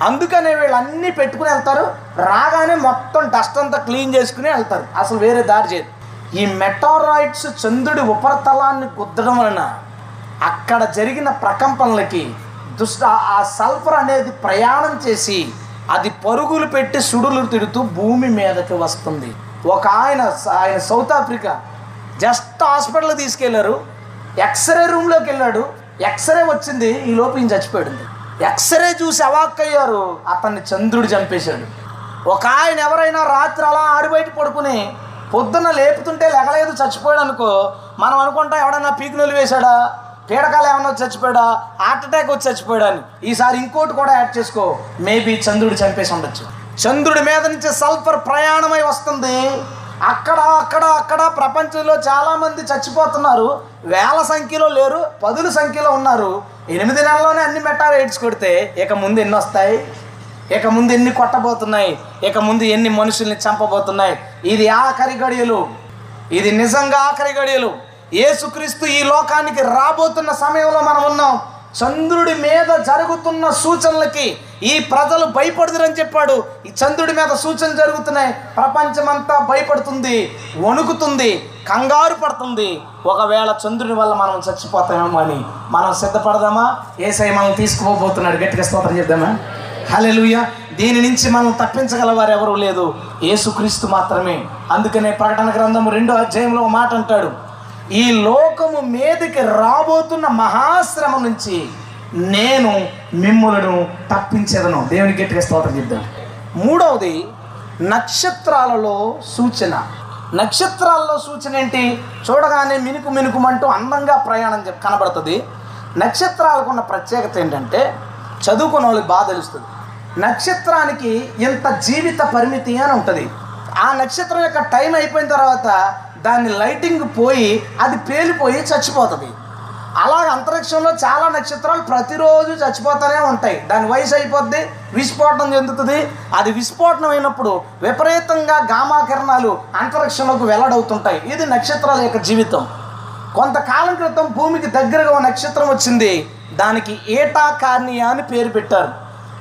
Speaker 2: అందుకనే వీళ్ళు అన్నీ పెట్టుకుని వెళ్తారు. రాగానే మొత్తం డస్ట్ అంతా క్లీన్ చేసుకుని వెళ్తారు. అసలు వేరే దారి చేయదు. ఈ మెటారాయిడ్స్ చంద్రుడి ఉపరితలాన్ని గుద్దడం వలన అక్కడ జరిగిన ప్రకంపనలకి దుష్ట ఆ సల్ఫర్ అనేది ప్రయాణం చేసి అది పరుగులు పెట్టి సుడులు తిడుతూ భూమి మీదకి వస్తుంది. ఒక ఆయన ఆయన సౌత్ ఆఫ్రికా జస్ట్ హాస్పిటల్ తీసుకెళ్ళారు. ఎక్స్రే రూమ్లోకి వెళ్ళాడు. ఎక్స్రే వచ్చింది ఈ లోపు ఈయన చచ్చిపోయాడు. ఎక్స్రే చూసి అవాక్కయ్యారు అతన్ని చంద్రుడు చంపేశాడు. ఒక ఆయన ఎవరైనా రాత్రి అలా ఆడిబయట పడుకుని పొద్దున్న లేపుతుంటే లెగలేదు చచ్చిపోయాడు అనుకో మనం అనుకుంటాం ఎవడన్నా పీకునొలి వేశాడా? పీడకాలు ఏమన్నా వచ్చి చచ్చిపోయాడా? హార్ట్ అటాక్ వచ్చి చచ్చిపోయాడా అని. ఈసారి ఇంకోటి కూడా యాడ్ చేసుకో. మేబీ చంద్రుడు చంపేసి ఉండొచ్చు. చంద్రుడి మీద నుంచి సల్ఫర్ ప్రయాణమై వస్తుంది. అక్కడ అక్కడ అక్కడ ప్రపంచంలో చాలామంది చచ్చిపోతున్నారు. వేల సంఖ్యలో లేరు పదుల సంఖ్యలో ఉన్నారు. ఎనిమిది నెలల్లోనే అన్ని మెటారైడ్స్ కొడితే ఇక ముందు ఎన్ని వస్తాయి? ఇక ముందు ఎన్ని కొట్టబోతున్నాయి? ఇక ముందు ఎన్ని మనుషుల్ని చంపబోతున్నాయి? ఇది ఆఖరి గడియలు. ఇది నిజంగా ఆఖరి గడియలు. యేసుక్రీస్తు ఈ లోకానికి రాబోతున్న సమయంలో మనం ఉన్నాం. చంద్రుడి మీద జరుగుతున్న సూచనలకి ఈ ప్రజలు భయపడుతురని చెప్పాడు. ఈ చంద్రుడి మీద సూచన జరుగుతున్నాయి. ప్రపంచమంతా భయపడుతుంది వణుకుతుంది కంగారు పడుతుంది. ఒకవేళ చంద్రుని వల్ల మనం చచ్చిపోతామేమో అని మనం సిద్ధపడదామా? ఏసై మనం తీసుకుపోబోతున్నాడు. గట్టిగా స్తోత్రం చేద్దామా హల్లెలూయా. దీని నుంచి మనం తప్పించగలవారు ఎవరూ లేదు. యేసుక్రీస్తు మాత్రమే. అందుకనే ప్రకటన గ్రంథం రెండో అధ్యాయంలో మాట అంటాడు. ఈ లోకము మీదకి రాబోతున్న మహాశ్రమ నుంచి నేను మిమ్ములను తప్పించేదను. దేవుని గట్టిగా స్తోత్రం చెప్దాం. మూడవది నక్షత్రాలలో సూచన. నక్షత్రాలలో సూచన ఏంటి? చూడగానే మినుకు మినుకుమంటూ అందంగా ప్రయాణం కనబడుతుంది. నక్షత్రాలకు ఉన్న ప్రత్యేకత ఏంటంటే చదువుకున్న వాళ్ళకి బాగా తెలుస్తుంది. నక్షత్రానికి ఇంత జీవిత పరిమితి అని ఉంటుంది. ఆ నక్షత్రం యొక్క టైం అయిపోయిన తర్వాత దాని లైటింగ్ పోయి అది పేలిపోయి చచ్చిపోతుంది. అలాగ అంతరిక్షంలో చాలా నక్షత్రాలు ప్రతిరోజు చచ్చిపోతూనే ఉంటాయి. దాని వయసు అయిపోద్ది విస్ఫోటనం చెందుతుంది. అది విస్ఫోటనం అయినప్పుడు విపరీతంగా గామా కిరణాలు అంతరిక్షంలోకి వెల్లడవుతుంటాయి. ఇది నక్షత్రాల యొక్క జీవితం. కొంతకాలం క్రితం భూమికి దగ్గరగా ఒక నక్షత్రం వచ్చింది. దానికి ఏటా కార్నియా అని పేరు పెట్టారు.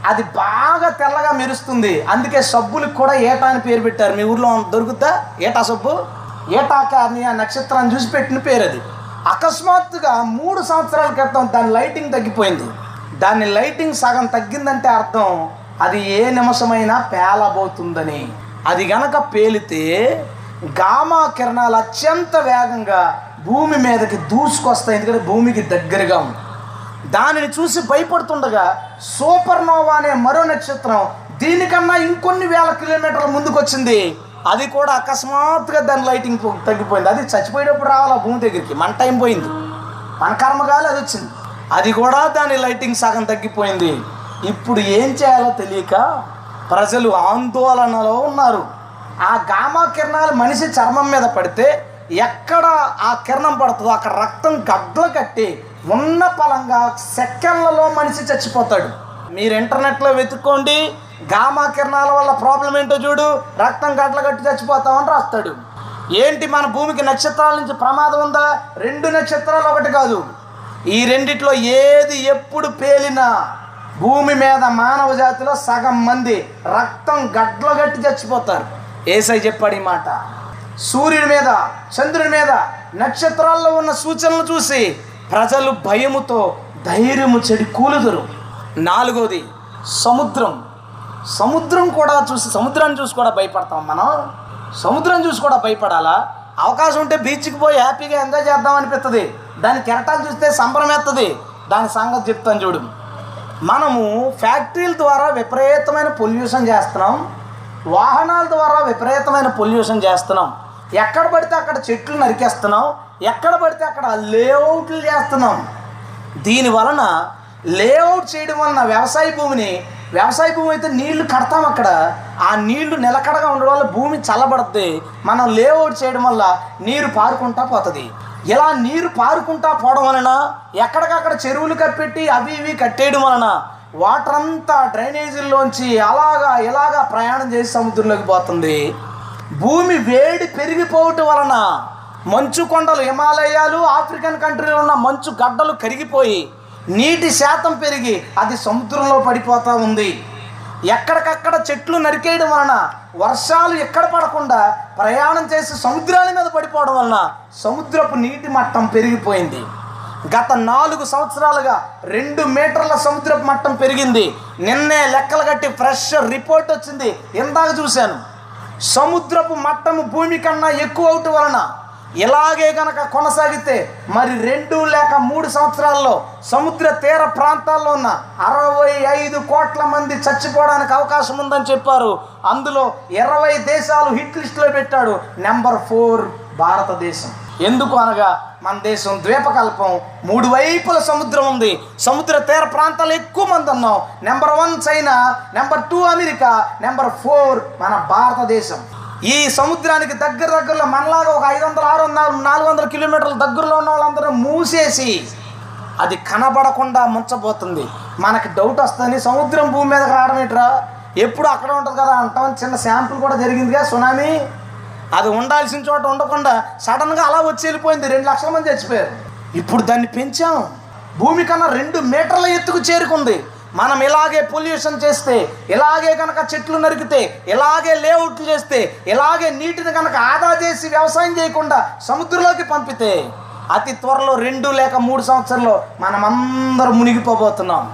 Speaker 2: అది బాగా తెల్లగా మెరుస్తుంది. అందుకే సబ్బులకు కూడా ఏటా అని పేరు పెట్టారు. మీ ఊర్లో దొరుకుతా? ఏటా సబ్బు? ఏటా ఆ నక్షత్రాన్ని చూసి పెట్టిన పేరు అది అకస్మాత్తుగా మూడు సంవత్సరాల క్రితం దాని లైటింగ్ తగ్గిపోయింది. దాని లైటింగ్ సగం తగ్గిందంటే అర్థం అది ఏ నిమిషమైనా పేలబోతుందని. అది గనక పేలితే గామా కిరణాలు అత్యంత వేగంగా భూమి మీదకి దూసుకొస్తాయి. ఎందుకంటే భూమికి దగ్గరగా ఉంది. దానిని చూసి భయపడుతుండగా సూపర్ నోవా అనే మరో నక్షత్రం దీనికన్నా ఇంకొన్ని వేల కిలోమీటర్ల ముందుకు వచ్చింది అది కూడా అకస్మాత్తుగా దాని లైటింగ్ తగ్గిపోయింది. అది చచ్చిపోయేటప్పుడు రావాలి ఆ భూమి దగ్గరికి? మన టైం పోయింది. మన కర్మగాలి అది వచ్చింది. అది కూడా దాని లైటింగ్ సగం తగ్గిపోయింది. ఇప్పుడు ఏం చేయాలో తెలియక ప్రజలు ఆందోళనలో ఉన్నారు. ఆ గామా కిరణాలు మనిషి చర్మం మీద పడితే ఎక్కడ ఆ కిరణం పడుతుందో అక్కడ రక్తం గడ్డలు కట్టి ఉన్న పలంగా సెకండ్లలో మనిషి చచ్చిపోతాడు. మీరు ఇంటర్నెట్లో వెతుక్కోండి. గామా కిరణాల వల్ల ప్రాబ్లం ఏంటో చూడు. రక్తం గడ్ల కట్టి చచ్చిపోతామని రాస్తాడు. ఏంటి మన భూమికి నక్షత్రాల నుంచి ప్రమాదం ఉందా? రెండు నక్షత్రాలు ఒకటి కాదు. ఈ రెండిట్లో ఏది ఎప్పుడు పేలినా భూమి మీద మానవ జాతిలో సగం మంది రక్తం గడ్ల గట్టి చచ్చిపోతారు. ఏసై చెప్పాడు ఈ మాట. సూర్యుడి మీద చంద్రుడి మీద నక్షత్రాల్లో ఉన్న సూచనలు చూసి ప్రజలు భయముతో ధైర్యము చెడి కూలుదురు. నాలుగోది సముద్రం. సముద్రం కూడా చూసి సముద్రాన్ని చూసి కూడా భయపడతాం మనం. సముద్రం చూసి కూడా భయపడాలా? అవకాశం ఉంటే బీచ్కి పోయి హ్యాపీగా ఎంజాయ్ చేద్దాం అనిపిస్తుంది దాని కెరటాలు చూస్తే సంబరం దాని సంగతి చెప్తాను చూడు. మనము ఫ్యాక్టరీల ద్వారా విపరీతమైన పొల్యూషన్ చేస్తున్నాం. వాహనాల ద్వారా విపరీతమైన పొల్యూషన్ చేస్తున్నాం. ఎక్కడ పడితే అక్కడ చెట్లు నరికేస్తున్నాం. ఎక్కడ పడితే అక్కడ లేఅవుట్లు చేస్తున్నాం. దీని వలన లేఅవుట్ చేయడం వలన వ్యవసాయ భూమిని వ్యవసాయ భూమి అయితే నీళ్ళు కడతాం అక్కడ. ఆ నీళ్ళు నిలకడగా ఉండడం వల్ల భూమి చల్లబడుతుంది మనం లేఅవుట్ చేయడం వల్ల నీరు పారుకుంటా పోతుంది. ఇలా నీరు పారుకుంటా పోవడం వలన ఎక్కడికక్కడ చెరువులు కప్పెట్టి అవి ఇవి కట్టేయడం వలన వాటర్ అంతా డ్రైనేజీల్లోంచి అలాగా ఇలాగా ప్రయాణం చేసి సముద్రంలోకి పోతుంది. భూమి వేడి పెరిగిపోవటం వలన మంచు కొండలు హిమాలయాలు ఆఫ్రికన్ కంట్రీలో ఉన్న మంచు గడ్డలు కరిగిపోయి నీటి శాతం పెరిగి అది సముద్రంలో పడిపోతూ ఉంది. ఎక్కడికక్కడ చెట్లు నరికేయడం వలన వర్షాలు ఎక్కడ పడకుండా ప్రయాణం చేసి సముద్రాల మీద పడిపోవడం వలన సముద్రపు నీటి మట్టం పెరిగిపోయింది. గత నాలుగు సంవత్సరాలుగా రెండు మీటర్ల సముద్రపు మట్టం పెరిగింది. నిన్నే లెక్కలు కట్టి ఫ్రెష్ రిపోర్ట్ వచ్చింది. ఇందాక చూశాను. సముద్రపు మట్టము భూమి కన్నా ఎక్కువ అవటం వలన ఇలాగే గనక కొనసాగితే మరి రెండు లేక మూడు సంవత్సరాల్లో సముద్ర తీర ప్రాంతాల్లో ఉన్న అరవై ఐదు కోట్ల మంది చచ్చిపోవడానికి అవకాశం ఉందని చెప్పారు. అందులో ఇరవై దేశాలు హిట్ లిస్ట్లో పెట్టాడు నెంబర్ ఫోర్ భారతదేశం. ఎందుకు అనగా మన దేశం ద్వీపకల్పం మూడు వైపుల సముద్రం ఉంది. సముద్ర తీర ప్రాంతాలు ఎక్కువ మంది ఉన్నాం number one China number two America number four మన భారతదేశం. ఈ సముద్రానికి దగ్గర దగ్గరలో మనలాగా ఒక ఐదు వందల ఆరు వందల నాలుగు వందల కిలోమీటర్ల దగ్గరలో ఉన్న వాళ్ళందరూ మూసేసి అది కనబడకుండా ముంచబోతుంది. మనకి డౌట్ వస్తుంది. సముద్రం భూమి మీదకి రావడం ఏంట్రా? ఎప్పుడు అక్కడ ఉంటుంది కదా అంటాం. చిన్న శాంపుల్ కూడా జరిగిందిగా సునామీ. అది ఉండాల్సిన చోట ఉండకుండా సడన్గా అలా వచ్చి వెళ్ళిపోయింది. రెండు లక్షల మంది చచ్చిపోయారు. ఇప్పుడు దాన్ని పెంచాం. భూమి కన్నా రెండు మీటర్ల ఎత్తుకు చేరుకుంది. మనం ఇలాగే పొల్యూషన్ చేస్తే ఇలాగే కనుక చెట్లు నరికితే ఇలాగే లేఅవుట్లు చేస్తే ఇలాగే నీటిని కనుక ఆదా చేసి వ్యవసాయం చేయకుండా సముద్రంలోకి పంపితే అతి త్వరలో రెండు లేక మూడు సంవత్సరాల్లో మనం మునిగిపోబోతున్నాం.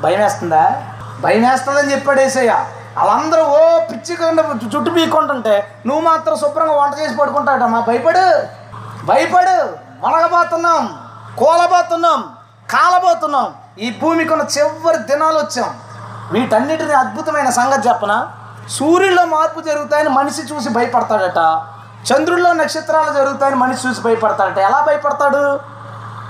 Speaker 2: భయం వేస్తుందా భయం వేస్తుందని చెప్పాడు ఏసయ్య. వాళ్ళందరూ ఓ పిచ్చి చుట్టు పీక్కుంటుంటే నువ్వు మాత్రం శుభ్రంగా వంట చేసి పడుకుంటాడమ్మా భయపడు. భయపడు. వనగబోతున్నాం కూలబోతున్నాం. కాలబోతున్నాం. ఈ భూమికి ఉన్న చివరి దినాలు వచ్చాం. వీటన్నిటిని అద్భుతమైన సంగతి చెప్పన? సూర్యుల్లో మార్పు జరుగుతాయని మనిషి చూసి భయపడతాడట. చంద్రుల్లో నక్షత్రాలు జరుగుతాయని మనిషి చూసి భయపడతాడట. ఎలా భయపడతాడు?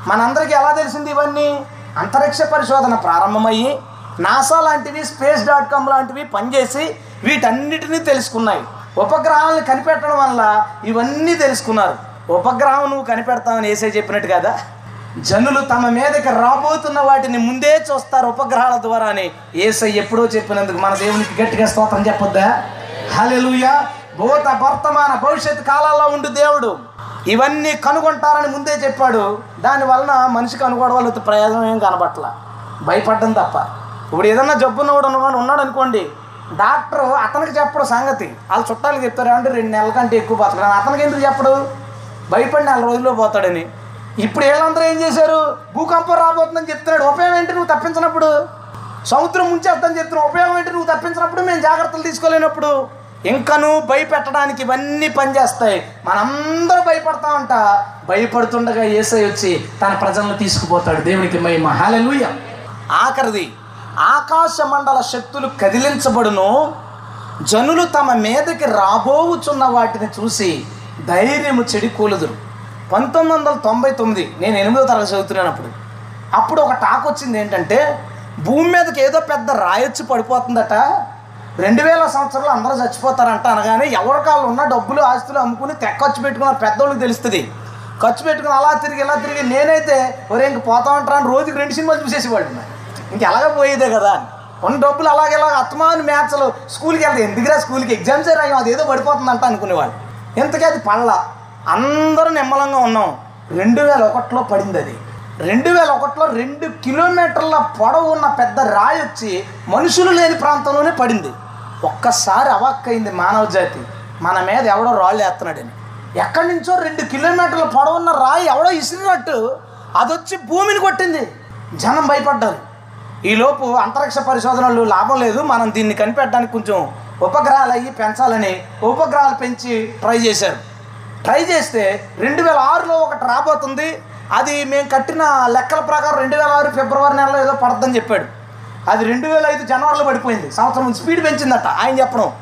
Speaker 2: మనందరికీ ఎలా తెలిసింది ఇవన్నీ? అంతరిక్ష పరిశోధన ప్రారంభమయ్యి నాసా లాంటివి స్పేస్ డాట్ కామ్ లాంటివి పనిచేసి వీటన్నిటినీ తెలుసుకున్నాయి. ఉపగ్రహాలను కనిపెట్టడం వల్ల ఇవన్నీ తెలుసుకున్నారు. ఉపగ్రహం నువ్వు కనిపెడతావని ఏసే చెప్పినట్టు కదా? జనులు తమ మీదకి రాబోతున్న వాటిని ముందే చూస్తారు ఉపగ్రహాల ద్వారానే. ఏసై ఎప్పుడో చెప్పినందుకు మన దేవునికి గట్టిగా స్తోత్రం చెప్పొద్దా? హలెలుయా భూత వర్తమాన భవిష్యత్ కాలాల్లో ఉండు దేవుడు. ఇవన్నీ కనుగొంటారని ముందే చెప్పాడు. దాని వలన మనిషి కనుగోవడం వల్ల ప్రయోజనం ఏం కనబట్టలా భయపడ్డం తప్ప. ఇప్పుడు ఏదన్నా జబ్బున్నవాడు ఉన్నవాడు ఉన్నాడు అనుకోండి డాక్టర్ అతనికి చెప్పడు సంగతి. వాళ్ళు చుట్టాలు చెప్తారు అంటే రెండు నెలల కంటే ఎక్కువ బతకడం. అతనికి ఎందుకు చెప్పడు? భయపడి నెల రోజుల్లో పోతాడని. ఇప్పుడు వీళ్ళందరూ ఏం చేశారు? భూకంపం రాబోతుందని చెప్తున్నాడు. ఉపయోగం ఏంటి? నువ్వు తప్పించినప్పుడు సముద్రం ముంచేద్దని చెప్తున్నావు. ఉపయోగం ఏంటి? నువ్వు తప్పించినప్పుడు మేము జాగ్రత్తలు తీసుకోలేనప్పుడు ఇంకనూ భయపెట్టడానికి ఇవన్నీ పనిచేస్తాయి. మనందరూ భయపడతామంట భయపడుతుండగా ఏసై వచ్చి తన ప్రజలను తీసుకుపోతాడు. దేవునికి మై మహాలూయ ఆఖరిది ఆకాశ మండల శక్తులు కదిలించబడును. జనులు తమ మీదకి రాబోవుచున్న వాటిని చూసి ధైర్యము చెడికూలదురు పంతొమ్మిది వందల తొంభై తొమ్మిది నేను ఎనిమిదో తరగతి చదువుతున్నాను అప్పుడు అప్పుడు ఒక టాక్ వచ్చింది ఏంటంటే భూమి మీదకి ఏదో పెద్ద రాయొచ్చి పడిపోతుందట రెండు వేల సంవత్సరాలు అందరూ చచ్చిపోతారంట అనగానే ఎవరి కాళ్ళు ఉన్న డబ్బులు ఆస్తులు అమ్ముకుని తెగ ఖర్చు పెట్టుకున్న పెద్దోళ్ళకి తెలుస్తుంది. ఖర్చు పెట్టుకుని అలా తిరిగి ఇలా తిరిగి నేనైతే ఒరే ఇంక పోతా ఉంటారా అని రోజుకి రెండు సినిమాలు చూసేసేవాడు ఇంక ఎలాగ పోయేదే కదా అని. డబ్బులు అలాగే ఇలాగ అత్మాను మ్యాథ్స్లో స్కూల్కి వెళ్తే ఎందుకురా స్కూల్కి? ఎగ్జామ్స్ రాయం అదేదో పడిపోతుందంట అనుకునేవాడు ఇంతకీ అది పళ్ళ అందరూ నిమ్మలంగా ఉన్నాం. రెండు వేల ఒకటిలో పడింది అది రెండు వేల ఒకటిలో రెండు కిలోమీటర్ల పొడవు ఉన్న పెద్ద రాయి వచ్చి మనుషులు లేని ప్రాంతంలోనే పడింది. ఒక్కసారి అవాక్కైంది మానవ జాతి. మన మీద ఎవడో రాళ్ళు వేస్తున్నాడని. ఎక్కడి నుంచో రెండు కిలోమీటర్ల పొడవున్న రాయి ఎవడో ఇసిరినట్టు అది వచ్చి భూమిని కొట్టింది. జనం భయపడ్డారు. ఈలోపు అంతరిక్ష పరిశోధనలు లాభం లేదు. మనం దీన్ని కనిపెట్టడానికి కొంచెం ఉపగ్రహాలు అయ్యి పెంచాలని ఉపగ్రహాలు పెంచి ట్రై చేశారు. ట్రై చేస్తే రెండు వేల ఆరులో ఒకటి రాబోతుంది. అది మేము కట్టిన లెక్కల ప్రకారం రెండు వేల ఆరు ఫిబ్రవరి నెలలో ఏదో పడుతుందని చెప్పాడు. అది రెండు వేల ఐదు జనవరిలో పడిపోయింది. సంవత్సరం స్పీడ్ పెంచిందట. ఆయన చెప్పడం.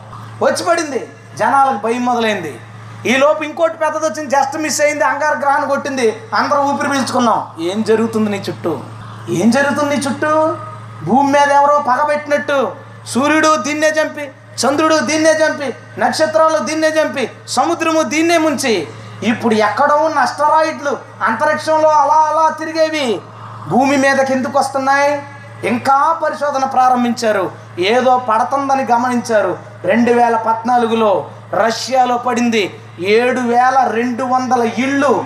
Speaker 2: వచ్చి పడింది. జనాలకు భయం మొదలైంది. ఈ లోపు ఇంకోటి పెద్దది వచ్చింది. జస్ట్ మిస్ అయింది. అంగార గ్రహణం కొట్టింది. అందరం ఊపిరి పీల్చుకున్నాం. ఏం జరుగుతుంది నీ చుట్టూ? ఏం జరుగుతుంది నీ చుట్టూ? భూమి మీద ఎవరో పగబెట్టినట్టు. సూర్యుడు దీన్నే చంపి చంద్రుడు దీన్నే చంపి నక్షత్రాలు దీన్నే చంపి సముద్రము దీన్నే ముంచి. ఇప్పుడు ఎక్కడో ఉన్న అస్టరాయిడ్లు అంతరిక్షంలో అలా అలా తిరిగేవి. భూమి మీదకి ఎందుకు వస్తున్నాయి? ఇంకా పరిశోధన ప్రారంభించారు. ఏదో పడుతుందని గమనించారు. రెండు వేల పద్నాలుగులో రష్యాలో పడింది. ఏడు వేల రెండు వందల ఇళ్ళు.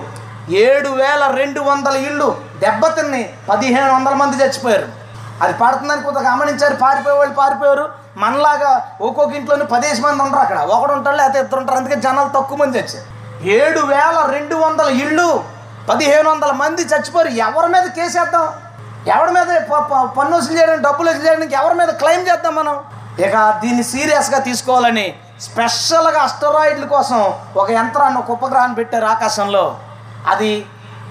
Speaker 2: ఏడు వేల రెండు వందల ఇళ్ళు దెబ్బతిన్ని పదిహేను వందల మంది చచ్చిపోయారు. అది పడుతుందని కొంత గమనించారు. పారిపోయే వాళ్ళు పారిపోయారు. మనలాగా ఒక్కొక్క ఇంట్లోని పదేసి మంది ఉంటారు అక్కడ. ఒకడు ఉంటారు లేకపోతే ఇద్దరు ఉంటారు. అందుకే జనాలు తక్కువ మంది చచ్చారు ఏడు వేల రెండు వందల ఇళ్ళు పదిహేను వందల మంది చచ్చిపోయి ఎవరి మీద కేసేద్దాం ఎవరి మీద ప- ప- పన్ను వసూలు చేయడానికి డబ్బులు వసూలు చేయడానికి ఎవరి మీద క్లెయిమ్ చేద్దాం మనం? ఇక దీన్ని సీరియస్గా తీసుకోవాలని స్పెషల్గా అస్టరాయిడ్ల కోసం ఒక యంత్రాన్ని ఒక ఉపగ్రహాన్ని పెట్టారు ఆకాశంలో. అది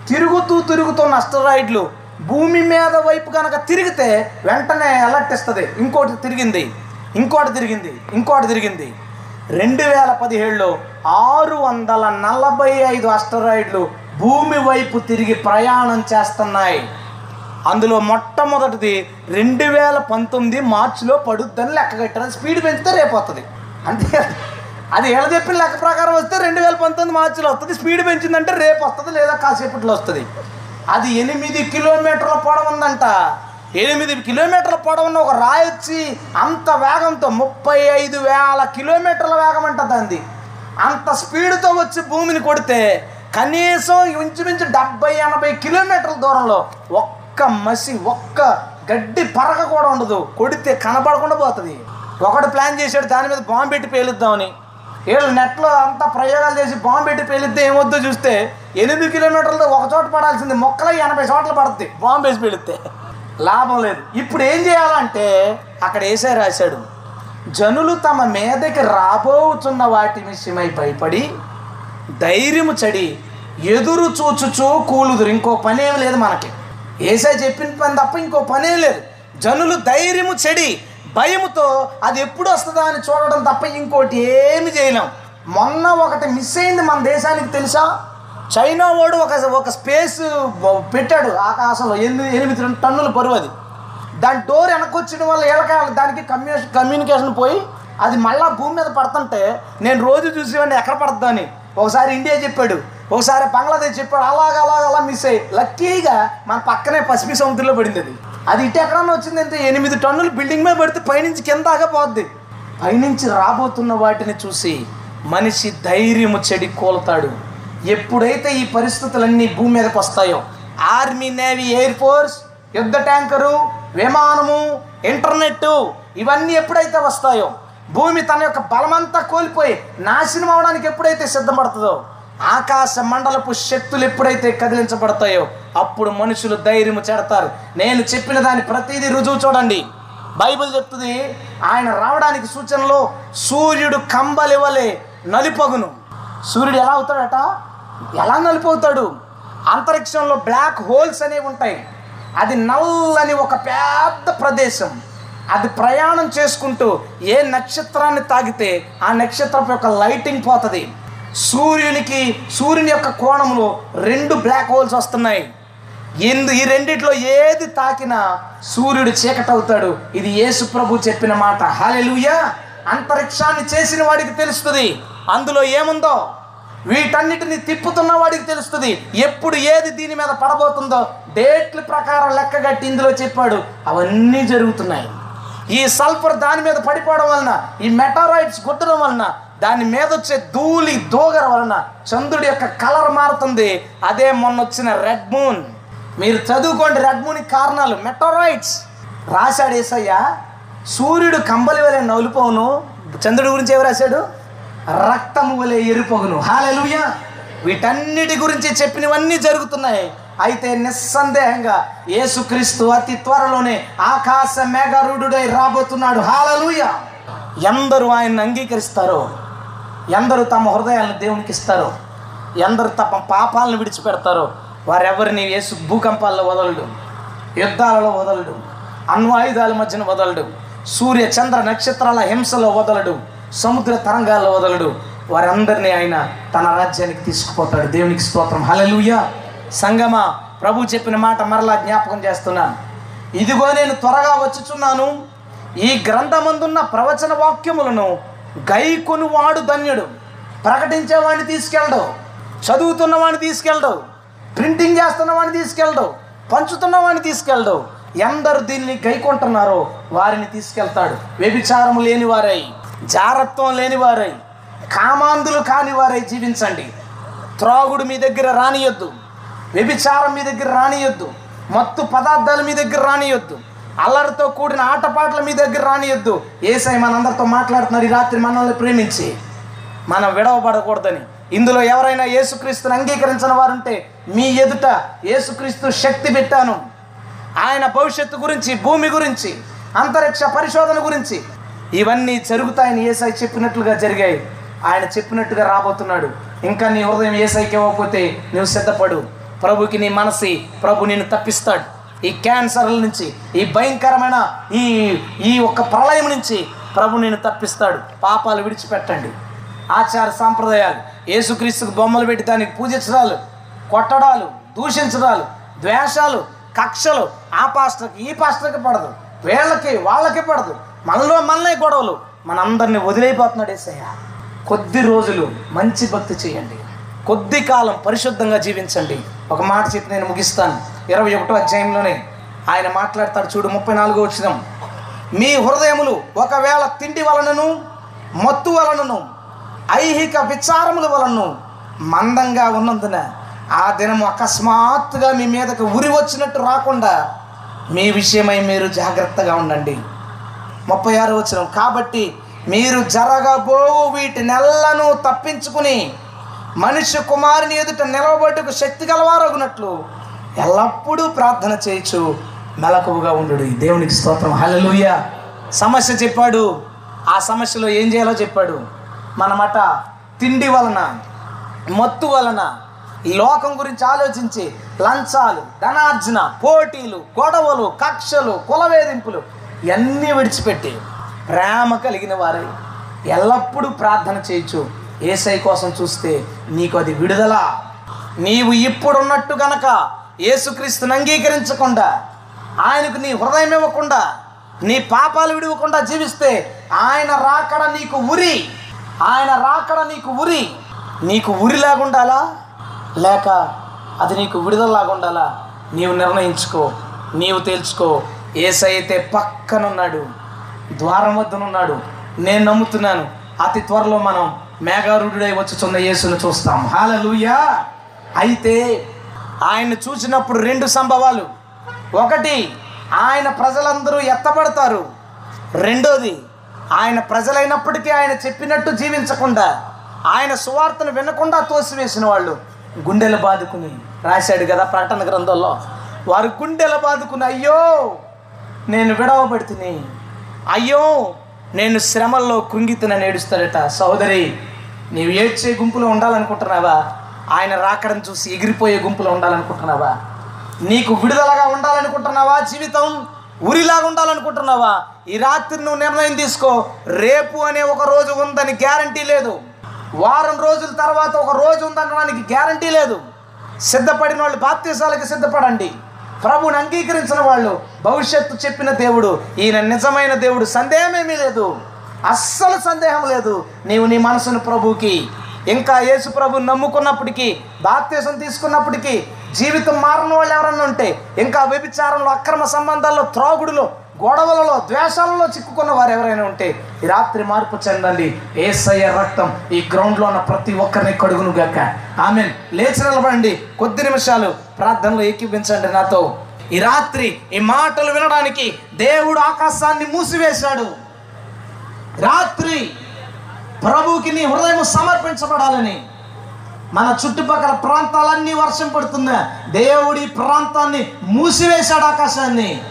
Speaker 2: తిరుగుతూ తిరుగుతున్న అస్టరాయిడ్లు భూమి మీద వైపు కనుక తిరిగితే వెంటనే అలర్ట్ ఇస్తుంది. ఇంకోటి తిరిగింది. ఇంకోటి తిరిగింది ఇంకోటి తిరిగింది. రెండు వేల పదిహేడులో ఆరు వందల నలభై ఐదు అస్టరాయిడ్లు భూమి వైపు తిరిగి ప్రయాణం చేస్తున్నాయి. అందులో మొట్టమొదటిది రెండు వేల పంతొమ్మిది మార్చిలో పడుద్దని లెక్క కట్టారు స్పీడ్ పెంచితే రేపు వస్తుంది అంతే అది ఎలా చెప్పిన లెక్క ప్రకారం వస్తే రెండు వేల పంతొమ్మిది మార్చిలో వస్తుంది స్పీడ్ పెంచిందంటే రేపు వస్తుంది లేదా కాసేపట్లో వస్తుంది అది ఎనిమిది కిలోమీటర్ల పొడవు ఉందంట ఎనిమిది కిలోమీటర్ల పొడవున్న ఒక రాయి వచ్చి అంత వేగంతో ముప్పై ఐదు వేల కిలోమీటర్ల వేగం అంట అంత స్పీడ్తో వచ్చి భూమిని కొడితే కనీసం ఇంచుమించు డెబ్బై ఎనభై కిలోమీటర్ల దూరంలో ఒక్క మసి ఒక్క గడ్డి పరక కూడా ఉండదు. కొడితే కనబడకుండా పోతుంది. ఒకడు ప్లాన్ చేశాడు దాని మీద బాంబు పెట్టి పేలుద్దామని. వీళ్ళు నెట్లో అంతా ప్రయోగాలు చేసి బాంబు పెట్టి పేలిస్తే ఏమొద్దో చూస్తే ఎనిమిది కిలోమీటర్లు ఒక చోట పడాల్సింది. మొక్కలై ఎనభై చోట్ల పడుతుంది బాంబు వేసి పేలిస్తే. లాభం లేదు. ఇప్పుడు ఏం చేయాలంటే అక్కడ ఏసే రాశాడు జనులు తమ మీదకి రాబోతున్న వాటి విషయమై భయపడి ధైర్యము చడి ఎదురు చూచుచూ కూలుదురు. ఇంకో పనేం లేదు మనకి. ఏసే చెప్పిన పని తప్ప ఇంకో పనేం లేదు. జనులు ధైర్యము చెడి భయముతో అది ఎప్పుడు వస్తుందా అని చూడడం తప్ప ఇంకోటి ఏమి చేయలేం. మొన్న ఒకటి మిస్ అయింది మన దేశానికి తెలుసా? చైనా వాడు ఒక ఒక స్పేస్ పెట్టాడు ఆకాశంలో ఎనిమిది ఎనిమిది టన్నుల బరువు అది. దాని డోర్ వెనకొచ్చడం వల్ల ఏళ్ళకి దానికి కమ్యూనికేషన్ కమ్యూనికేషన్ పోయి అది మళ్ళా భూమి మీద పడుతుంటే నేను రోజు చూసేవాడిని ఎక్కడ పడుతుందని ఒకసారి ఇండియా చెప్పాడు ఒకసారి బంగ్లాదేశ్ చెప్పాడు అలాగ అలాగ అలా మిస్ అయ్యి. లక్కీగా మన పక్కనే పసిపి సముద్రంలో పడింది అది. అది ఇటు ఎక్కడన్నా వచ్చిందంటే ఎనిమిది టన్నులు బిల్డింగ్ మీద పడితే పైనుంచి కింద పోద్ది. పైనుంచి రాబోతున్న వాటిని చూసి మనిషి ధైర్యము చెడి కోలుతాడు. ఎప్పుడైతే ఈ పరిస్థితులన్నీ భూమి మీదకి వస్తాయో ఆర్మీ నేవీ ఎయిర్ ఫోర్స్ యుద్ధ ట్యాంకరు విమానము ఇంటర్నెట్ ఇవన్నీ ఎప్పుడైతే వస్తాయో భూమి తన యొక్క బలమంతా కోల్పోయి నాశనం అవడానికి ఎప్పుడైతే సిద్ధపడుతుందో ఆకాశ మండలపు శక్తులు ఎప్పుడైతే కదిలించబడతాయో అప్పుడు మనుషులు ధైర్యము చెడతారు నేను చెప్పిన దాని ప్రతిదీ రుజువు చూడండి. బైబిల్ చెప్తుంది ఆయన రావడానికి సూచనలో సూర్యుడు కంబలివ్వలే నలిపగును. సూర్యుడు ఎలా అవుతాడట? ఎలా నలిపోతాడు? అంతరిక్షంలో బ్లాక్ హోల్స్ అనేవి ఉంటాయి. అది నల్లని ఒక పెద్ద ప్రదేశం. అది ప్రయాణం చేసుకుంటూ ఏ నక్షత్రాన్ని తాగితే ఆ నక్షత్రం యొక్క లైటింగ్ పోతుంది. సూర్యునికి సూర్యుని యొక్క కోణంలో రెండు బ్లాక్ హోల్స్ వస్తున్నాయి. ఎందు ఈ రెండిట్లో ఏది తాకినా సూర్యుడు చీకటవుతాడు. ఇది యేసు ప్రభు చెప్పిన మాట. హాలెలుయా అంతరిక్షాన్ని చేసిన వాడికి తెలుస్తుంది. అందులో ఏముందో? వీటన్నిటిని తిప్పుతున్న వాడికి తెలుస్తుంది. ఎప్పుడు ఏది దీని మీద పడబోతుందో డేట్ల ప్రకారం లెక్కగట్టి ఇందులో చెప్పాడు. అవన్నీ జరుగుతున్నాయి. ఈ సల్ఫర్ దాని మీద పడిపోవడం వలన ఈ మెటారాయిడ్స్ కొట్టడం వలన దాని మీద వచ్చే ధూళి దోగర వలన చంద్రుడి యొక్క కలర్ మారుతుంది. అదే మొన్న వచ్చిన రెడ్ మూన్. మీరు చదువుకోండి రెడ్ మూన్ కారణాలు. మెటారాయిడ్స్. రాశాడు ఏసయ్య సూర్యుడు కంబలి వలె నలుపోను. చంద్రుడి గురించి ఏమి రాశాడు? రక్తము వలె ఎరుపగును. హాలెలుయ వీటన్నిటి గురించి చెప్పినవన్నీ జరుగుతున్నాయి. అయితే నిస్సందేహంగా యేసుక్రీస్తు అతి త్వరలోనే ఆకాశ మేఘరుడుడై రాబోతున్నాడు. హాలలుయ ఎందరూ ఆయన్ని అంగీకరిస్తారో ఎందరూ తమ హృదయాలను దేవునికి ఇస్తారో ఎందరు తమ పాపాలను విడిచిపెడతారో వారెవరిని యేసు భూకంపాల్లో వదలడు యుద్ధాలలో వదలడు అణ్వాయుధాల మధ్యన వదలడు సూర్య చంద్ర నక్షత్రాల హింసలో వదలడు సముద్ర తరంగాల్లో వదలడు. వారందరినీ ఆయన తన రాజ్యానికి తీసుకుపోతాడు. దేవునికి స్తోత్రం. హలలుయ సంగమా ప్రభు చెప్పిన మాట మరలా జ్ఞాపకం చేస్తున్నాను ఇదిగో నేను త్వరగా వచ్చుచున్నాను. ఈ గ్రంథమందున్న ప్రవచన వాక్యములను గైకొనువాడు ధన్యుడు. ప్రకటించేవాడిని తీసుకెళ్ళడు. చదువుతున్నవాడిని తీసుకెళ్ళడు. ప్రింటింగ్ చేస్తున్నవాడిని తీసుకెళ్ళడు. పంచుతున్నవాడిని తీసుకెళ్ళడు. ఎందరు దీన్ని గైకొంటున్నారో వారిని తీసుకెళ్తాడు. వ్యభిచారం లేని వారై. జారత్వం లేనివారై కామాంధులు కాని వారై జీవించండి. త్రాగుడు మీ దగ్గర రానియొద్దు. వ్యభిచారం మీ దగ్గర రానియొద్దు. మత్తు పదార్థాలు మీ దగ్గర రానియొద్దు. అల్లరితో కూడిన ఆటపాటల మీ దగ్గర రానియొద్దు. ఏసై మనందరితో మాట్లాడుతున్నారు ఈ రాత్రి మనల్ని ప్రేమించి. మనం విడవబడకూడదని. ఇందులో ఎవరైనా యేసుక్రీస్తుని అంగీకరించిన వారుంటే మీ ఎదుట యేసుక్రీస్తు శక్తి పెట్టాను. ఆయన భవిష్యత్తు గురించి భూమి గురించి అంతరిక్ష పరిశోధన గురించి ఇవన్నీ జరుగుతాయని ఏసై చెప్పినట్లుగా జరిగాయి. ఆయన చెప్పినట్టుగా రాబోతున్నాడు. ఇంకా నీ హృదయం ఏసైకి ఇవ్వకపోతే నువ్వు సిద్ధపడు. ప్రభుకి నీ మనసి ప్రభు నిన్ను తప్పిస్తాడు. ఈ క్యాన్సర్ల నుంచి ఈ భయంకరమైన ఈ ఈ ఒక్క ప్రళయం నుంచి ప్రభు నిన్ను తప్పిస్తాడు. పాపాలు విడిచిపెట్టండి. ఆచార సాంప్రదాయాలు యేసుక్రీస్తుకు బొమ్మలు పెట్టి దానికి పూజించడాలు కొట్టడాలు దూషించడాలు ద్వేషాలు కక్షలు ఆ పాస్టర్కి ఈ పాస్టర్కి పడదు. వీళ్ళకి వాళ్ళకి పడదు. మనలో మనలే గొడవలు. మనందరినీ వదిలేపోతున్నాడు ఏసయ్య. కొద్ది రోజులు మంచి భక్తి చేయండి. కొద్ది కాలం పరిశుద్ధంగా జీవించండి. ఒక మాట చెప్పి నేను ముగిస్తాను. ఇరవై ఒకటో అధ్యాయంలోనే ఆయన మాట్లాడతాడు చూడు ముప్పై నాలుగో వచ్చిన మీ హృదయములు ఒకవేళ తిండి వలనను మత్తు వలనను ఐహిక విచారముల వలనను మందంగా ఉన్నందున ఆ దినము అకస్మాత్తుగా మీ మీదకు ఉరి వచ్చినట్టు రాకుండా మీ విషయమై మీరు జాగ్రత్తగా ఉండండి. ముప్పై ఆరు వచ్చిన కాబట్టి మీరు జరగబోవు వీటి నెల్లను తప్పించుకుని మనిషి కుమారుని ఎదుట నిలవబట్టుకు శక్తి గలవారగునట్లు ఎల్లప్పుడూ ప్రార్థన చేయొచ్చు మెలకువగా ఉండు దేవునికి స్తోత్రం. హల్లెలూయ. సమస్య చెప్పాడు. ఆ సమస్యలో ఏం చేయాలో చెప్పాడు. మనమట తిండి వలన మత్తు వలన ఈ లోకం గురించి ఆలోచించి లంచాలు ధనార్జన పోటీలు గొడవలు కక్షలు కులవేధింపులు ఇవన్నీ విడిచిపెట్టి ప్రేమ కలిగిన వారై. ఎల్లప్పుడూ ప్రార్థన చేయొచ్చు ఏసై కోసం చూస్తే నీకు అది విడుదల. నీవు ఇప్పుడున్నట్టు గనక యేసుక్రీస్తుని అంగీకరించకుండా ఆయనకు నీ హృదయం ఇవ్వకుండా నీ పాపాలు విడవకుండా జీవిస్తే ఆయన రాకడ నీకు ఉరి. ఆయన రాకడ నీకు ఉరి. నీకు ఉరిలాగా ఉండాలా లేక అది నీకు విడుదలలాగా ఉండాలా నీవు నిర్ణయించుకో. నీవు తేల్చుకో. ఏసైతే అయితే పక్కనున్నాడు ద్వారం వద్దనున్నాడు నేను నమ్ముతున్నాను అతి త్వరలో మనం మేఘారుడై వచ్చుచున్న యేసును చూస్తాం హాలలుయా అయితే ఆయన చూసినప్పుడు రెండు సంభవాలు. ఒకటి ఆయన ప్రజలందరూ ఎత్తబడతారు. రెండోది ఆయన ప్రజలైనప్పటికీ ఆయన చెప్పినట్టు జీవించకుండా ఆయన సువార్తను వినకుండా తోసివేసిన వాళ్ళు గుండెలు బాదుకుని రాశాడు కదా ప్రకటన గ్రంథంలో. వారు గుండెలు బాదుకుని అయ్యో! నేను విడవబడుతుని అయ్యో నేను శ్రమల్లో కుంగితిన నేడుస్తాడట సహోదరి. నీవు ఏడ్చే గుంపులో ఉండాలనుకుంటున్నావా? ఆయన రాకడం చూసి ఎగిరిపోయే గుంపులో ఉండాలనుకుంటున్నావా? నీకు విడుదలగా ఉండాలనుకుంటున్నావా జీవితం? ఉరిలాగా ఉండాలనుకుంటున్నావా? ఈ రాత్రి నువ్వు నిర్ణయం తీసుకో. రేపు అనే ఒక రోజు ఉందని గ్యారంటీ లేదు. వారం రోజుల తర్వాత ఒక రోజు ఉందనడానికి గ్యారంటీ లేదు. సిద్ధపడిన వాళ్ళు బాప్తీసాలకి సిద్ధపడండి. ప్రభుని అంగీకరించిన వాళ్ళు భవిష్యత్తు చెప్పిన దేవుడు ఈయన నిజమైన దేవుడు సందేహమేమీ లేదు. అస్సలు సందేహం లేదు. నీవు నీ మనసును ప్రభుకి ఇంకా యేసు ప్రభు నమ్ముకున్నప్పటికీ బాప్తీసం తీసుకున్నప్పటికీ జీవితం మారిన వాళ్ళు ఎవరన్నా ఉంటే ఇంకా వ్యభిచారంలో అక్రమ సంబంధాల్లో త్రాగుడులో గొడవలలో ద్వేషాలలో చిక్కుకున్న వారు ఎవరైనా ఉంటే ఈ రాత్రి మార్పు చెందండి. ఏసయ్య రక్తం ఈ గ్రౌండ్లో ఉన్న ప్రతి ఒక్కరిని కడుగును గాక. ఆమె లేచి నిలబడండి. కొద్ది నిమిషాలు ప్రార్థనలో ఏకీపించండి నాతో. ఈ రాత్రి ఈ మాటలు వినడానికి దేవుడు ఆకాశాన్ని మూసివేశాడు. రాత్రి ప్రభువుకి నీ హృదయం సమర్పించబడాలని. మన చుట్టుపక్కల ప్రాంతాలన్నీ వర్షం పడుతుందా? దేవుడి ప్రాంతాన్ని మూసివేశాడు ఆకాశాన్ని.